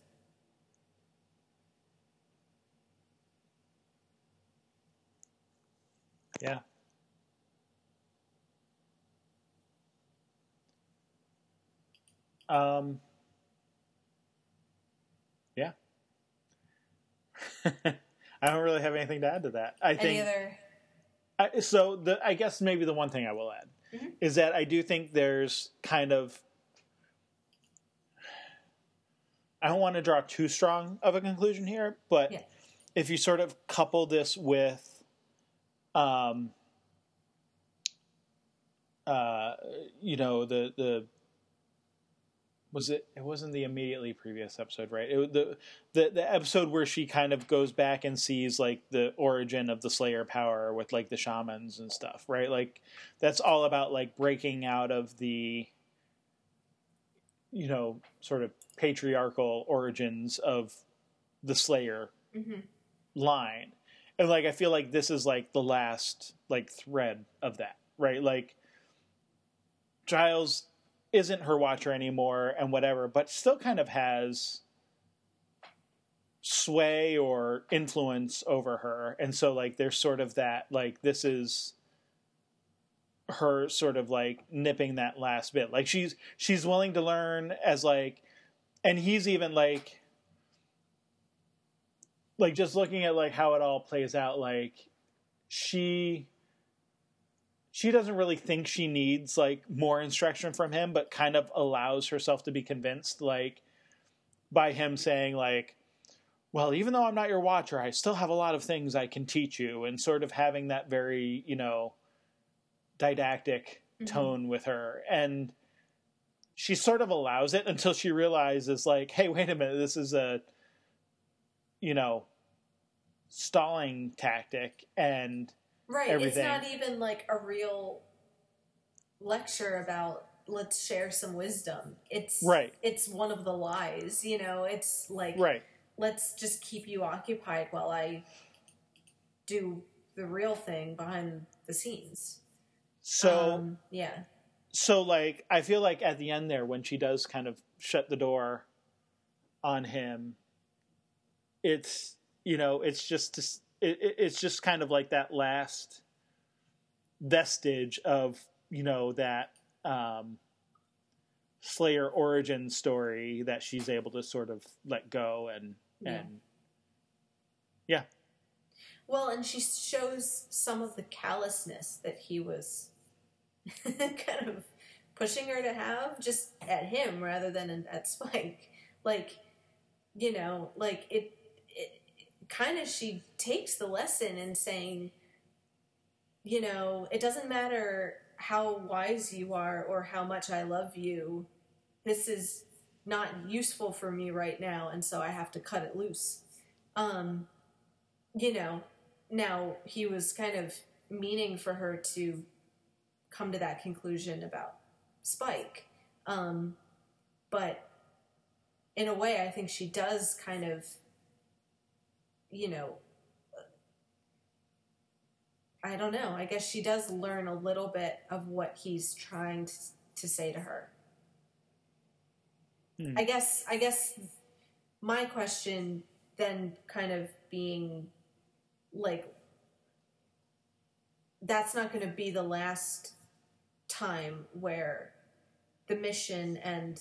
Speaker 1: Yeah. Um, yeah. I don't really have anything to add to that. I think. Other... I, so the I guess maybe the one thing I will add mm-hmm. is that I do think there's kind of. I don't want to draw too strong of a conclusion here, but yeah. if you sort of couple this with, um, uh, you know the the was it it wasn't the immediately previous episode right? It, the, the the episode where she kind of goes back and sees like the origin of the slayer power with like the shamans and stuff right? Like that's all about like breaking out of the you know sort of patriarchal origins of the slayer mm-hmm. line and like i feel like this is like the last like thread of that right like giles isn't her watcher anymore and whatever, but still kind of has sway or influence over her. And so like there's sort of that like this is her sort of like nipping that last bit. Like she's she's willing to learn as like and he's even like like just looking at like how it all plays out like she she doesn't really think she needs like more instruction from him, but kind of allows herself to be convinced, like by him saying like, "Well, even though I'm not your watcher, I still have a lot of things I can teach you," and sort of having that very you know didactic mm-hmm. tone with her, and she sort of allows it until she realizes like, "Hey, wait a minute, this is a you know stalling tactic," and
Speaker 2: Right. Everything. It's not even like a real lecture about let's share some wisdom. It's
Speaker 1: right.
Speaker 2: It's one of the lies, you know. It's like
Speaker 1: right.
Speaker 2: Let's just keep you occupied while I do the real thing behind the scenes.
Speaker 1: So um,
Speaker 2: yeah.
Speaker 1: So like I feel like at the end there when she does kind of shut the door on him, it's you know it's just it, it's just kind of like that last vestige of you know that um, Slayer origin story that she's able to sort of let go and yeah. and yeah.
Speaker 2: Well, and she shows some of the callousness that he was kind of pushing her to have just at him rather than at Spike. Like, you know, like it, it kind of she takes the lesson in saying, you know, it doesn't matter how wise you are or how much I love you. This is not useful for me right now, and so I have to cut it loose. Um, you know, now he was kind of meaning for her to come to that conclusion about Spike. Um, but in a way, I think she does kind of, you know, I don't know. I guess she does learn a little bit of what he's trying to, to say to her. Hmm. I guess. I guess my question then kind of being like, that's not going to be the last time where the mission and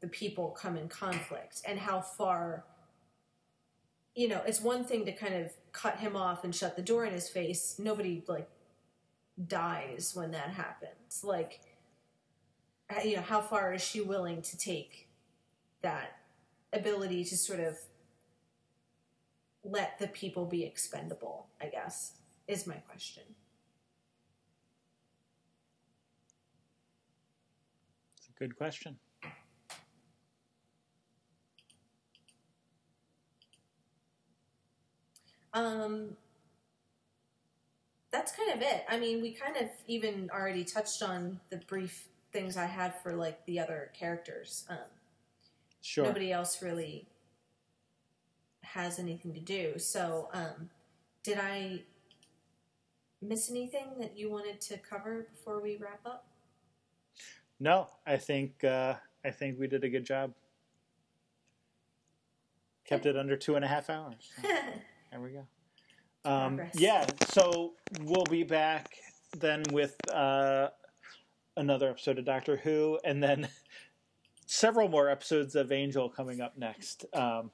Speaker 2: the people come in conflict and how far you know it's one thing to kind of cut him off and shut the door in his face. Nobody like dies when that happens. Like uh, you know how far is she willing to take that ability to sort of let the people be expendable i guess is my question.
Speaker 1: It's a Good question.
Speaker 2: Um, that's kind of it. I mean, we kind of even already touched on the brief things I had for like the other characters. Um, sure. Nobody else really has anything to do. So, um, did I miss anything that you wanted to cover before we wrap up?
Speaker 1: No, I think uh, I think we did a good job. Kept it under two and a half hours. There we go. Um, yeah, so we'll be back then with uh, another episode of Doctor Who, and then several more episodes of Angel coming up next. Um,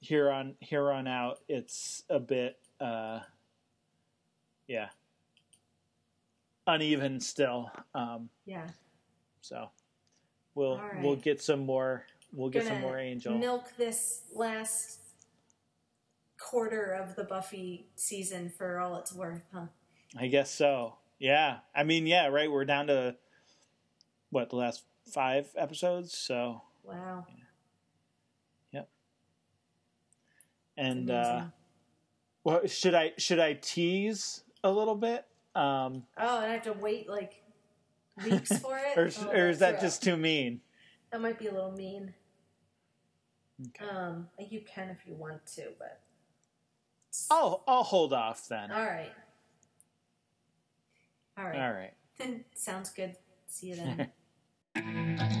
Speaker 1: here on here on out, it's a bit, uh, yeah, uneven still. Um,
Speaker 2: yeah.
Speaker 1: So we'll right. we'll get some more we'll get some more Angel.
Speaker 2: Milk this last quarter of the Buffy season for all it's worth, huh?
Speaker 1: I guess so. Yeah. I mean, yeah, right. We're down to what the last five episodes. So
Speaker 2: wow.
Speaker 1: Yeah. Yep. And uh, well, should I should I tease a little bit? Um,
Speaker 2: oh, I have to wait like weeks for it.
Speaker 1: or, oh, or is that rough. just too mean?
Speaker 2: That might be a little mean. Okay. Um, you can if you want to, but
Speaker 1: I'll I'll hold off then.
Speaker 2: All right. All right.
Speaker 1: All right.
Speaker 2: Then, sounds good. See you then.